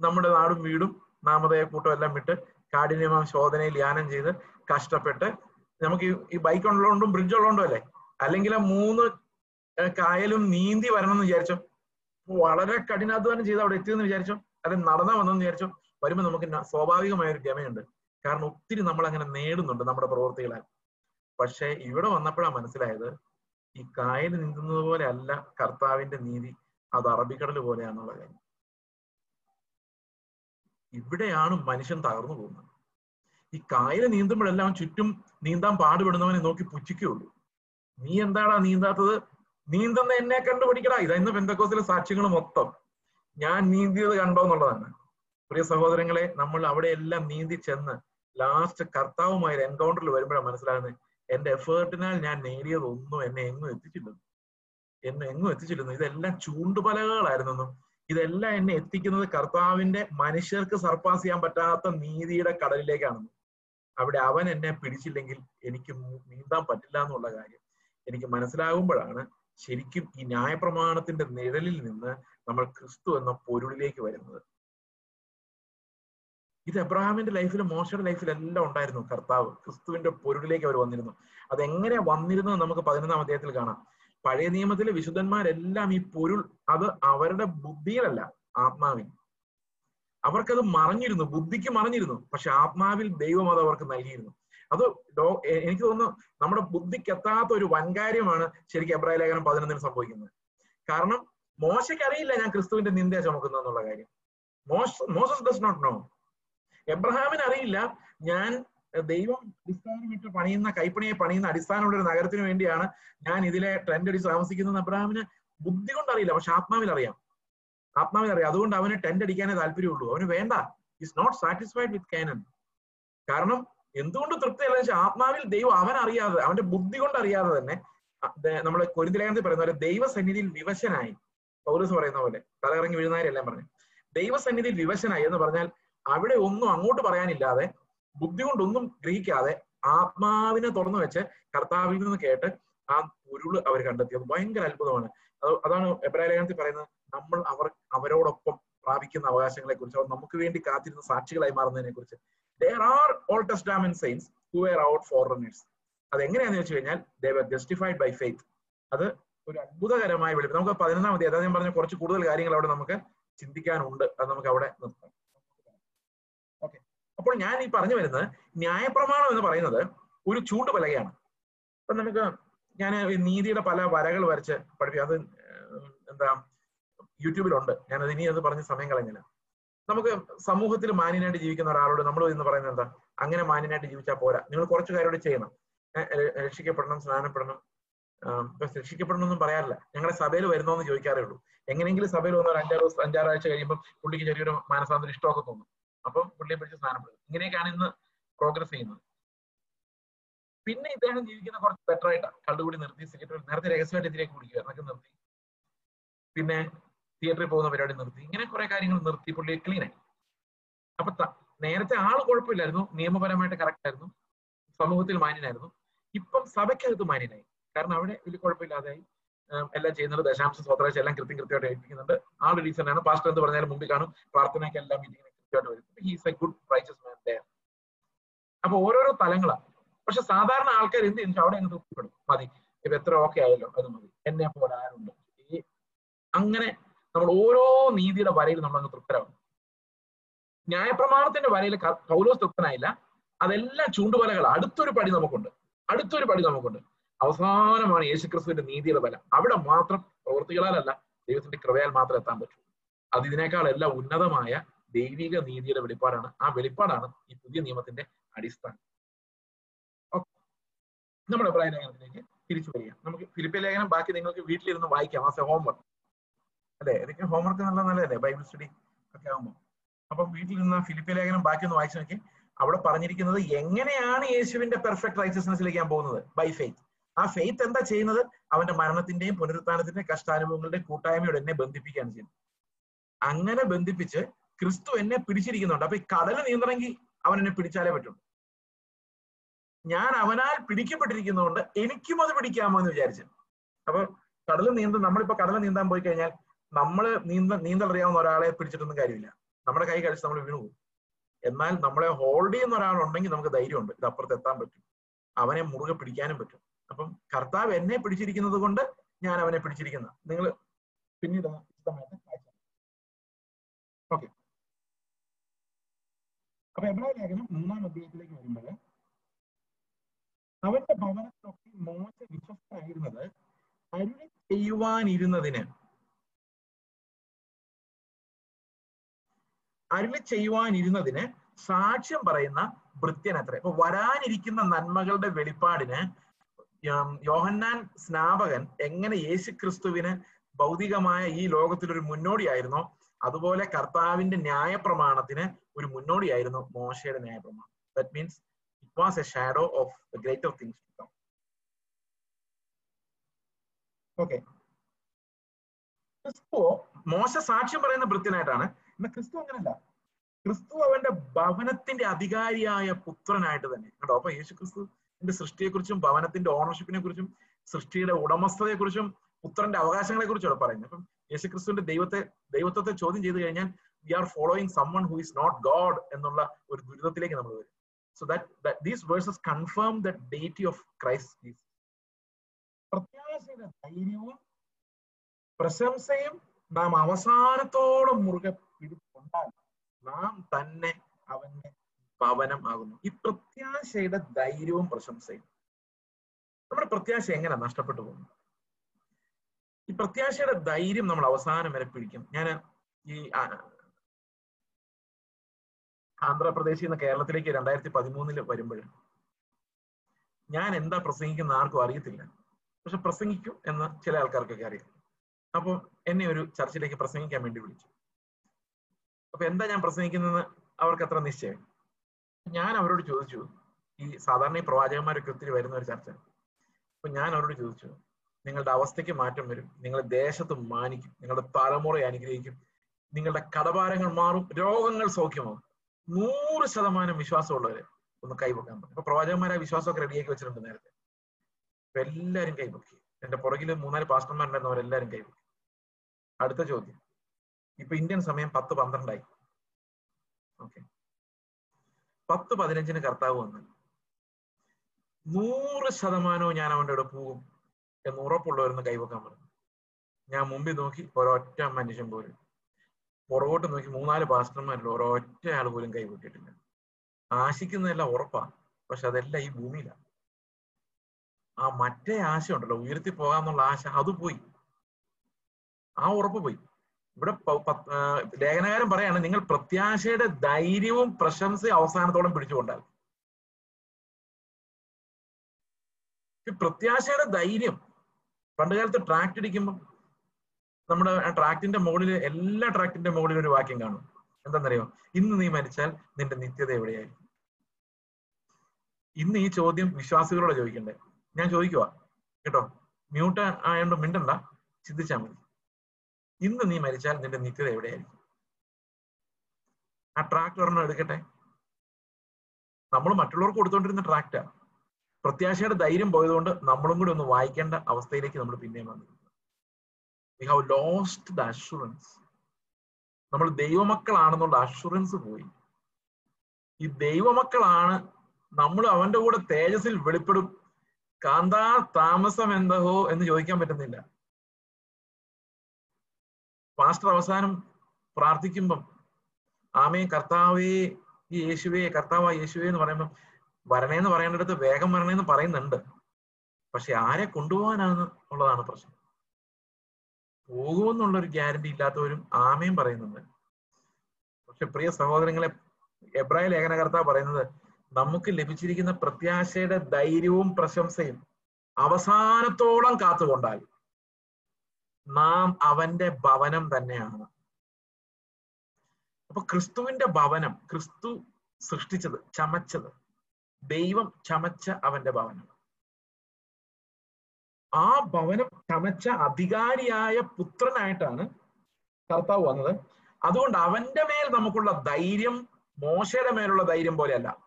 നമ്മുടെ നാടും വീടും നാമതയ കൂട്ടം എല്ലാം വിട്ട് കാഠിന്യമാം ശോധനയിൽ യാനം ചെയ്ത് കഷ്ടപ്പെട്ട് നമുക്ക് ഈ ബൈക്ക് ഉള്ളതുകൊണ്ടും ബ്രിഡ്ജ് ഉള്ളതുകൊണ്ടും അല്ലേ? അല്ലെങ്കിൽ മൂന്ന് കായലും നീന്തി വരണം എന്ന് വിചാരിച്ചോ. വളരെ കഠിനാധ്വാനം ചെയ്ത് അവിടെ എത്തിയെന്ന് വിചാരിച്ചോ. അല്ലെങ്കിൽ നടന്നാ വന്നെന്ന് വിചാരിച്ചോ. വരുമ്പോൾ നമുക്ക് സ്വാഭാവികമായ ഒരു ഗമയുണ്ട്. കാരണം ഒത്തിരി നമ്മൾ അങ്ങനെ നേടുന്നുണ്ട് നമ്മുടെ പ്രവൃത്തികളാൽ പക്ഷെ ഇവിടെ വന്നപ്പോഴാണ് മനസ്സിലായത് ഈ കായൽ നീന്തുന്നത് പോലെ അല്ല കർത്താവിന്റെ നീതി അത് അറബിക്കടൽ പോലെയാണെന്നുള്ള കാര്യം. ഇവിടെയാണ് മനുഷ്യൻ തകർന്നു പോകുന്നത്. ഈ കായൽ നീന്തുമ്പോഴെല്ലാം ചുറ്റും നീന്താൻ പാടുപെടുന്നവനെ നോക്കി പുച്ഛിക്കുകയുള്ളൂ. നീ എന്താടാ നീന്താത്തത്? നീന്തുന്ന എന്നെ കണ്ടുപിടിക്കടാ. ഇതാ ഇന്ന് പെന്തക്കോസിലെ സാക്ഷ്യങ്ങൾ മൊത്തം. ഞാൻ നീന്തിയത് കണ്ടോ എന്നുള്ളതാണ്. പ്രിയ സഹോദരങ്ങളെ നമ്മൾ അവിടെയെല്ലാം നീന്തി ചെന്ന് ലാസ്റ്റ് കർത്താവുമായി എൻകൗണ്ടറിൽ വരുമ്പോഴാണ് മനസ്സിലാകുന്നത്. എന്റെ എഫേർട്ടിനാൽ ഞാൻ നേടിയതൊന്നും എന്നെ എങ്ങും എത്തിച്ചില്ലെന്നും. എന്നെ എങ്ങും എത്തിച്ചില്ലെന്നും. ഇതെല്ലാം ചൂണ്ടുപലകളായിരുന്നെന്നും. ഇതെല്ലാം എന്നെ എത്തിക്കുന്നത് കർത്താവിന്റെ മനുഷ്യർക്ക് സർപ്പാസ് ചെയ്യാൻ പറ്റാത്ത നീതിയുടെ കടലിലേക്കാണെന്നും. അവിടെ അവൻ എന്നെ പിടിച്ചില്ലെങ്കിൽ എനിക്ക് നീന്താൻ പറ്റില്ല എന്നുള്ള കാര്യം എനിക്ക് മനസ്സിലാകുമ്പോഴാണ് ശരിക്കും ഈ ന്യായപ്രമാണത്തിന്റെ നിഴലിൽ നിന്ന് നമ്മൾ ക്രിസ്തു എന്ന പൊരുളിലേക്ക് വരുന്നത്. ഇത് എബ്രഹാമിന്റെ ലൈഫിൽ മോശയുടെ ലൈഫിലെല്ലാം ഉണ്ടായിരുന്നു. കർത്താവ് ക്രിസ്തുവിന്റെ പൊരുളിലേക്ക് അവർ വന്നിരുന്നു. അതെങ്ങനെ വന്നിരുന്നു നമുക്ക് പതിനൊന്നാം അദ്ദേഹത്തിൽ കാണാം. പഴയ നിയമത്തിലെ വിശുദ്ധന്മാരെല്ലാം ഈ പൊരുൾ അത് അവരുടെ ബുദ്ധിയിലല്ല ആത്മാവിൽ. അവർക്കത് മറഞ്ഞിരുന്നു ബുദ്ധിക്ക് മറഞ്ഞിരുന്നു. പക്ഷെ ആത്മാവിൽ ദൈവം അത് അവർക്ക് നൽകിയിരുന്നു. അത് എനിക്ക് തോന്നുന്നു നമ്മുടെ ബുദ്ധിക്ക് എത്താത്ത ഒരു വൻകാര്യമാണ് ശരിക്കും എബ്രാഹിം ലേഖനം പതിനൊന്നിന് സംഭവിക്കുന്നത്. കാരണം മോശയ്ക്ക് അറിയില്ല ഞാൻ ക്രിസ്തുവിന്റെ നിന്ദ ചുമക്കുന്ന എന്നുള്ള കാര്യം. Moses does not know. എബ്രഹാമിന് അറിയില്ല ഞാൻ ദൈവം അടിസ്ഥാനം വിട്ട് പണിയുന്ന കൈപ്പണിയെ പണിയുന്ന അടിസ്ഥാനമുള്ള ഒരു നഗരത്തിന് വേണ്ടിയാണ് ഞാൻ ഇതിലെ ടെന്റ് അടിച്ച് താമസിക്കുന്നത് എബ്രഹാമിന് ബുദ്ധി കൊണ്ട് അറിയില്ല പക്ഷെ ആത്മാവിൽ അറിയാം ആത്മാവിൽ അറിയാം അതുകൊണ്ട് അവന് ടെന്റ് അടിക്കാനേ താല്പര്യമുള്ളൂ. അവന് വേണ്ട. Is not satisfied with Canaan കാരണം എന്തുകൊണ്ട് തൃപ്തിയല്ല വെച്ചാൽ ആത്മാവിൽ ദൈവം അവൻ അറിയാതെ അവന്റെ ബുദ്ധി കൊണ്ട് അറിയാതെ തന്നെ നമ്മളെ കൊരിന്തിലേഖനത്തിൽ പറയുന്ന പോലെ ദൈവസന്നിധിയിൽ വിവശനായി. പൗരസ് പറയുന്ന പോലെ തലകറങ്ങി വീഴുന്നവരെല്ലാം പറഞ്ഞു. ദൈവസന്നിധിയിൽ വിവശനായി എന്ന് പറഞ്ഞാൽ അവിടെ ഒന്നും അങ്ങോട്ട് പറയാനില്ലാതെ ബുദ്ധി കൊണ്ടൊന്നും ഗ്രഹിക്കാതെ ആത്മാവിനെ തുറന്നു വെച്ച് കർത്താവിൽ നിന്ന് കേട്ട് ആ ഉരുൾ അവർ കണ്ടെത്തിയത് ഭയങ്കര അത്ഭുതമാണ്. അതാണ് എബ്രാഹിം ലേഖനത്തിൽ പറയുന്നത് നമ്മൾ അവർ അവരോടൊപ്പം പ്രാപിക്കുന്ന അവകാശങ്ങളെ കുറിച്ച് നമുക്ക് വേണ്ടി കാത്തിരുന്ന സാക്ഷികളായി മാറുന്നതിനെ കുറിച്ച് ഫോറിനേഴ്സ് അത് വെച്ച് കഴിഞ്ഞാൽ ജസ്റ്റിഫൈഡ് ബൈ ഫെയ്ത്ത് അത് ഒരു അത്ഭുതകരമായ വെളിപ്പ്. നമുക്ക് പതിനൊന്നാം മതി അതായത് ഞാൻ പറഞ്ഞ കുറച്ച് കൂടുതൽ കാര്യങ്ങൾ അവിടെ നമുക്ക് ചിന്തിക്കാനുണ്ട്. അത് നമുക്ക് അവിടെ നിർത്താം. ഓക്കെ അപ്പോൾ ഞാൻ ഈ പറഞ്ഞു വരുന്നത് ന്യായപ്രമാണം എന്ന് പറയുന്നത് ഒരു ചൂട് ചൂണ്ടുപലകയാണ് അപ്പൊ നമുക്ക് ഞാൻ നീതിയുടെ പല വരകൾ വരച്ച് പഠിപ്പിക്കും. അത് എന്താ യൂട്യൂബിലുണ്ട്. ഞാനത് ഇനി അത് പറഞ്ഞ് സമയം കളഞ്ഞില്ല. നമുക്ക് സമൂഹത്തിൽ മാന്യനായിട്ട് ജീവിക്കുന്ന ഒരാളോട് നമ്മൾ ഇന്ന് പറയുന്നത് എന്താ? അങ്ങനെ മാന്യനായിട്ട് ജീവിച്ചാൽ പോരാ. നിങ്ങൾ കുറച്ച് കാര്യമോട് ചെയ്യണം. രക്ഷിക്കപ്പെടണം സ്നാനപ്പെടണം. രക്ഷിക്കപ്പെടണം എന്നും പറയാറില്ല. ഞങ്ങളുടെ സഭയിൽ വരുന്നോന്ന് ചോദിക്കാറേ ഉള്ളൂ. എങ്ങനെയെങ്കിലും സഭയിൽ വന്ന ഒരു അഞ്ചാറ് ദിവസം അഞ്ചാറാഴ്ച കഴിയുമ്പോൾ പുള്ളിക്ക് ചെറിയൊരു മാനസാന്തരം ഇഷ്ടമൊക്കെ തോന്നും. അപ്പം പുള്ളിയെ പിടിച്ച് സ്നാനപ്പെടും ഇങ്ങനെയൊക്കെയാണ് ഇന്ന് പ്രോഗ്രസ് ചെയ്യുന്നത്. പിന്നെ ഇദ്ദേഹം ജീവിക്കുന്ന കുറച്ച് ബെറ്റർ ആയിട്ടാണ് കള്ളുകൂടി നിർത്തി സിഗരറ്റ് നേരത്തെ രഹസ്യമായിട്ട് ഇതിലേക്ക് കുടിക്കുക എന്നൊക്കെ നിർത്തി. പിന്നെ തിയേറ്ററിൽ പോകുന്ന പരിപാടി നിർത്തി. ഇങ്ങനെ കുറെ കാര്യങ്ങൾ നിർത്തി പുള്ളി ക്ലീൻ ആയി. അപ്പൊ നേരത്തെ ആൾ കുഴപ്പമില്ലായിരുന്നു. നിയമപരമായിട്ട് കറക്റ്റ് ആയിരുന്നു. സമൂഹത്തിൽ മാന്യനായിരുന്നു. ഇപ്പം സഭയ്ക്കകത്ത് മാന്യനായി. കാരണം അവിടെ വലിയ കുഴപ്പമില്ലാതായി. എല്ലാം ചെയ്യുന്നുണ്ട്. ദശാംശ സ്വത്രാഴ്ച എല്ലാം കൃത്യം കൃത്യമായിട്ട് ഏൽപ്പിക്കുന്നുണ്ട്. ആൾ റീസൺ ആണ് പാസ്റ്റർ എന്ന് പറഞ്ഞാൽ മുമ്പിൽ കാണും. പ്രാർത്ഥനയ്ക്ക് എല്ലാം മീറ്റിംഗിന് കൃത്യമായിട്ട് വരും. He's a good righteous man there അപ്പൊ ഓരോരോ തലങ്ങളാണ് പക്ഷെ സാധാരണ ആൾക്കാർ എന്ത് ചെയ്യുന്നു? അവിടെ അങ്ങ് തൃപ്തിപ്പെടും മതി. ഇപ്പൊ എത്ര ഓക്കെ ആയല്ലോ അത് മതി. എന്നെ പോലെ ആരുണ്ട്? ഈ അങ്ങനെ നമ്മൾ ഓരോ നീതിയുടെ വരയിൽ നമ്മൾ അങ്ങ് തൃപ്തരാകും ന്യായപ്രമാണത്തിന്റെ വരയിൽ പൗലോസ് തൃപ്തനായില്ല. അതെല്ലാം ചൂണ്ടുവലകൾ. അടുത്തൊരു പടി നമുക്കുണ്ട്. അടുത്തൊരു പടി നമുക്കുണ്ട്. അവസാനമാണ് യേശുക്രിസ്തുവിന്റെ നീതിയുടെ ബലം. അവിടെ മാത്രം പ്രവൃത്തികളാലല്ല ദൈവത്തിന്റെ കൃപയാൽ മാത്രം എത്താൻ പറ്റൂ. അത് ഇതിനേക്കാൾ എല്ലാം ഉന്നതമായ ദൈവിക നീതിയുടെ വെളിപ്പാടാണ്. ആ വെളിപ്പാടാണ് ഈ പുതിയ നിയമത്തിന്റെ അടിസ്ഥാനം. നമ്മുടെ അഭിപ്രായ ലേഖനത്തിലേക്ക് തിരിച്ചു വരിക. നമുക്ക് ഫിലിപ്പിയ ലേഖനം ബാക്കി നിങ്ങൾക്ക് വീട്ടിലിരുന്ന് വായിക്കാം. ആസ് എ ഹോംവർക്ക് അല്ലെ? ഇതൊക്കെ ഹോംവർക്ക് നല്ല നല്ലതല്ലേ? ബൈബിൾ സ്റ്റഡി ഒക്കെ ആകുമ്പോൾ അപ്പം നിന്ന് ഫിലിപ്പി ലേഖനം ബാക്കി ഒന്ന് വായിച്ചു നോക്കി. അവിടെ പറഞ്ഞിരിക്കുന്നത് എങ്ങനെയാണ് യേശുവിന്റെ പെർഫെക്റ്റ് റൈറ്റസ്നെസ്സിലേക്ക് ഞാൻ പോകുന്നത്? ബൈ ഫെയ്ത്ത് ആ ഫെയ്ത്ത് എന്താ ചെയ്യുന്നത്? അവന്റെ മരണത്തിന്റെയും പുനരുത്ഥാനത്തിന്റെയും കഷ്ടാനുഭവങ്ങളുടെയും കൂട്ടായ്മയോട് എന്നെ ബന്ധിപ്പിക്കുകയാണ് ചെയ്യുന്നത്. അങ്ങനെ ബന്ധിപ്പിച്ച് ക്രിസ്തു എന്നെ പിടിച്ചിരിക്കുന്നുണ്ട്. അപ്പൊ ഈ കടൽ നീന്തണമെങ്കിൽ അവൻ എന്നെ പിടിച്ചാലേ പറ്റുള്ളൂ ഞാൻ അവനാൽ പിടിക്കപ്പെട്ടിരിക്കുന്നതുകൊണ്ട് എനിക്കും അത് പിടിക്കാമോ എന്ന് വിചാരിച്ചു. അപ്പൊ കടൽ നീന്ത നമ്മളിപ്പോ കടൽ നീന്താൻ പോയി കഴിഞ്ഞാൽ നമ്മൾ നീന്ത നീന്തൽ അറിയാവുന്ന ഒരാളെ പിടിച്ചിട്ടൊന്നും കാര്യമില്ല. നമ്മുടെ കൈ കഴിച്ച് നമ്മൾ വീണു പോകും. എന്നാൽ നമ്മളെ ഹോൾഡ് ചെയ്യുന്ന ഒരാളുണ്ടെങ്കിൽ നമുക്ക് ധൈര്യമുണ്ട്. ഇത് അപ്പുറത്ത് എത്താൻ പറ്റും. അവനെ മുറുകെ പിടിക്കാനും പറ്റും. അപ്പം കർത്താവ് എന്നെ പിടിച്ചിരിക്കുന്നത് കൊണ്ട് ഞാൻ അവനെ പിടിച്ചിരിക്കുന്ന. നിങ്ങൾ പിന്നീട് ഓക്കെ അപ്പൊ എബ്രായ ലേഖനം മൂന്നാം അധ്യായത്തിലേക്ക് വരുമ്പോൾ അവന്റെ ഭവനത്തിലൊക്കെ മോശ വിശ്വസ്തനായിരുന്നത് അരുളി ചെയ്യുവാനിരുന്നതിന് അരുളി ചെയ്യുവാനിരുന്നതിന് സാക്ഷ്യം പറയുന്ന ഭൃത്യൻ അത്ര. ഇപ്പൊ വരാനിരിക്കുന്ന നന്മകളുടെ വെളിപ്പാടിന് യോഹന്നാൻ സ്നാപകൻ എങ്ങനെ യേശു ക്രിസ്തുവിന് ഭൗതികമായ ഈ ലോകത്തിലൊരു മുന്നോടിയായിരുന്നോ അതുപോലെ കർത്താവിന്റെ ന്യായപ്രമാണത്തിന് ഒരു മുന്നോടിയായിരുന്നു മോശയുടെ ന്യായപ്രമാണം. That means it was a shadow of greater things to come okay മോശ സാക്ഷ്യം പറയുന്ന ഭൃത്യനായിട്ടാണ് എന്നാൽ ക്രിസ്തു അങ്ങനല്ല. ക്രിസ്തു അവന്റെ ഭവനത്തിന്റെ അധികാരിയായ പുത്രനായിട്ട് തന്നെ. കേട്ടോ അപ്പൊ യേശു ക്രിസ്തുവിന്റെ സൃഷ്ടിയെക്കുറിച്ചും ഭവനത്തിന്റെ ഓണർഷിപ്പിനെ കുറിച്ചും സൃഷ്ടിയുടെ ഉടമസ്ഥതയെക്കുറിച്ചും പുത്രന്റെ അവകാശങ്ങളെ കുറിച്ചും പറയുന്നത്. അപ്പം യേശു ക്രിസ്തുവിന്റെ ദൈവത്തെ ദൈവത്വത്തെ ചോദ്യം ചെയ്തു കഴിഞ്ഞാൽ we are following someone who is not God എന്നുള്ള ഒരു ദുരിതത്തിലേക്ക് നമ്മൾ വരും. So that these verses confirm the deity of Christ Jesus പ്രത്യാശയുടെ ധൈര്യവും പ്രശംസയും നാം അവസാനത്തോളം മുറുകെ പിടിക്കൊണ്ടാൽ നാം തന്നെ അവന്റെ പവനം ആകുന്നു. ഈ പ്രത്യാശയുടെ ധൈര്യവും പ്രശംസയും. നമ്മുടെ പ്രത്യാശ എങ്ങനെ നഷ്ടപ്പെട്ടു പോകുന്നു? ഈ പ്രത്യാശയുടെ ധൈര്യം നമ്മൾ അവസാനം വരെ പിടിക്കും. ഞാൻ ഈ ആന്ധ്രാപ്രദേശിൽ നിന്ന് കേരളത്തിലേക്ക് രണ്ടായിരത്തി പതിമൂന്നിൽ വരുമ്പോൾ ഞാൻ എന്താ പ്രസംഗിക്കുന്ന ആർക്കും അറിയത്തില്ല. പക്ഷെ പ്രസംഗിക്കും എന്ന് ചില ആൾക്കാർക്കൊക്കെ അറിയാം. അപ്പോൾ എന്നെ ഒരു ചർച്ചിലേക്ക് പ്രസംഗിക്കാൻ വേണ്ടി വിളിച്ചു. അപ്പൊ എന്താ ഞാൻ പ്രസംഗിക്കുന്നതെന്ന് അവർക്ക് അത്ര നിശ്ചയം. ഞാൻ അവരോട് ചോദിച്ചു ഈ സാധാരണ ഈ പ്രവാചകന്മാരൊക്കെ ഒത്തിരി വരുന്ന ഒരു ചർച്ച. അപ്പൊ ഞാൻ അവരോട് ചോദിച്ചു നിങ്ങളുടെ അവസ്ഥയ്ക്ക് മാറ്റം വരും നിങ്ങളുടെ ദേശത്ത് മാനിക്കും നിങ്ങളുടെ തലമുറയെ അനുഗ്രഹിക്കും നിങ്ങളുടെ കടഭാരങ്ങൾ മാറും രോഗങ്ങൾ സൗഖ്യമാകും നൂറ് ശതമാനം വിശ്വാസമുള്ളവരെ ഒന്ന് കൈപൊക്കാൻ പറ്റും അപ്പൊ പ്രവാചകന്മാരെ വിശ്വാസമൊക്കെ റെഡിയാക്കി വെച്ചിട്ടുണ്ട് നേരത്തെ. അപ്പൊ എല്ലാരും കൈപൊക്കി എന്റെ പുറകിൽ മൂന്നാൽ പാസ്റ്റർമാരുണ്ടായിരുന്നവരെല്ലാരും കൈപൊക്കി അടുത്ത ചോദ്യം. ഇപ്പൊ ഇന്ത്യൻ സമയം പത്ത് പന്ത്രണ്ടായി. ഓക്കെ പത്ത് പതിനഞ്ചിന് കർത്താവ് വന്നു നൂറ് ശതമാനവും ഞാൻ അവന്റെ കൂടെ പോകും എന്ന് ഉറപ്പുള്ളവരെന്ന് കൈവക്കാൻ പറഞ്ഞു. ഞാൻ മുമ്പിൽ നോക്കി ഒരൊറ്റ മനുഷ്യൻ പോലും. പുറകോട്ട് നോക്കി മൂന്നാൽ പാസ്റ്റർമാരിൽ ഒരൊറ്റ ആൾ പോലും കൈവിട്ടിട്ടില്ല. ആശിക്കുന്നതെല്ലാം ഉറപ്പാണ് പക്ഷെ അതെല്ലാം ഈ ഭൂമിയിലാണ് ആ മറ്റേ ആശ ഉണ്ടല്ലോ ഉയർത്തി പോകാന്നുള്ള ആശ അത് പോയി. ആ ഉറപ്പ് പോയി. ഇവിടെ ലേഖനകാരൻ പറയാണ് നിങ്ങൾ പ്രത്യാശയുടെ ധൈര്യവും പ്രശംസയും അവസാനത്തോളം പിടിച്ചുകൊണ്ടാൽ. പ്രത്യാശയുടെ ധൈര്യം പണ്ടുകാലത്ത് ട്രാക്ട് ഇടിക്കുമ്പോൾ നമ്മുടെ ആ ട്രാക്ടിന്റെ മുകളിൽ എല്ലാ ട്രാക്ടിന്റെ മുകളിൽ ഒരു വാക്യം കാണും. എന്താണെന്നറിയോ? ഇന്ന് നീ മരിച്ചാൽ നിന്റെ നിത്യത എവിടെയായിരിക്കും? ഇന്ന് ഈ ചോദ്യം വിശ്വാസികളോട് ചോദിക്കണ്ടേ? ഞാൻ ചോദിക്കുവാ കേട്ടോ? മ്യൂട്ട് ആയതുകൊണ്ട് മിണ്ടണ്ട ചിന്തിച്ചാൽ മതി. ഇന്ന് നീ മരിച്ചാൽ നിന്റെ നിത്യത എവിടെയായിരിക്കും? ആ ട്രാക്ട് ഒരെണ്ണം എടുക്കട്ടെ. നമ്മൾ മറ്റുള്ളവർക്ക് കൊടുത്തോണ്ടിരുന്ന ട്രാക്ടർ പ്രത്യാശയുടെ ധൈര്യം പോയതുകൊണ്ട് നമ്മളും കൂടി ഒന്ന് വായിക്കേണ്ട അവസ്ഥയിലേക്ക് നമ്മൾ പിന്നെയും വന്നു we have lost the assurance നമ്മൾ ദൈവമക്കളാണെന്നുള്ള അഷുറൻസ് പോയി. ഈ ദൈവമക്കളാണ് നമ്മൾ അവന്റെ കൂടെ തേജസ്സിൽ വെളിപ്പെടും. കാന്താ താമസം എന്തഹോ എന്ന് ചോദിക്കാൻ പറ്റുന്നില്ല. പാസ്റ്റർ അവസാനം പ്രാർത്ഥിക്കുമ്പം ആമേ കർത്താവേ ഈ യേശുവേ കർത്താവ യേശുവേ എന്ന് പറയുമ്പം വരണേന്ന് പറയേണ്ടടുത്ത് വേഗം വരണേന്ന് പറയുന്നുണ്ട്. പക്ഷെ ആരെ കൊണ്ടുപോകാനാണ് ഉള്ളതാണ് പ്രശ്നം. പോകുമെന്നുള്ള ഒരു ഗ്യാരണ്ടി ഇല്ലാത്തവരും ആമയും പറയുന്നുണ്ട്. പക്ഷെ പ്രിയ സഹോദരങ്ങളെ എബ്രാഹിം ലേഖനകർത്ത പറയുന്നത് നമുക്ക് ലഭിച്ചിരിക്കുന്ന പ്രത്യാശയുടെ ധൈര്യവും പ്രശംസയും അവസാനത്തോളം കാത്തുകൊണ്ടാൽ നാം അവന്റെ ഭവനം തന്നെയാണ്. അപ്പൊ ക്രിസ്തുവിന്റെ ഭവനം ക്രിസ്തു സൃഷ്ടിച്ചത് ചമച്ചത്. ദൈവം ചമച്ച അവന്റെ ഭവനം. ആ ഭവനം ചമച്ച അധികാരിയായ പുത്രനായിട്ടാണ് കർത്താവ് വന്നത്. അതുകൊണ്ട് അവന്റെ മേൽ നമുക്കുള്ള ധൈര്യം മോശയുടെ മേലുള്ള ധൈര്യം പോലെയല്ല.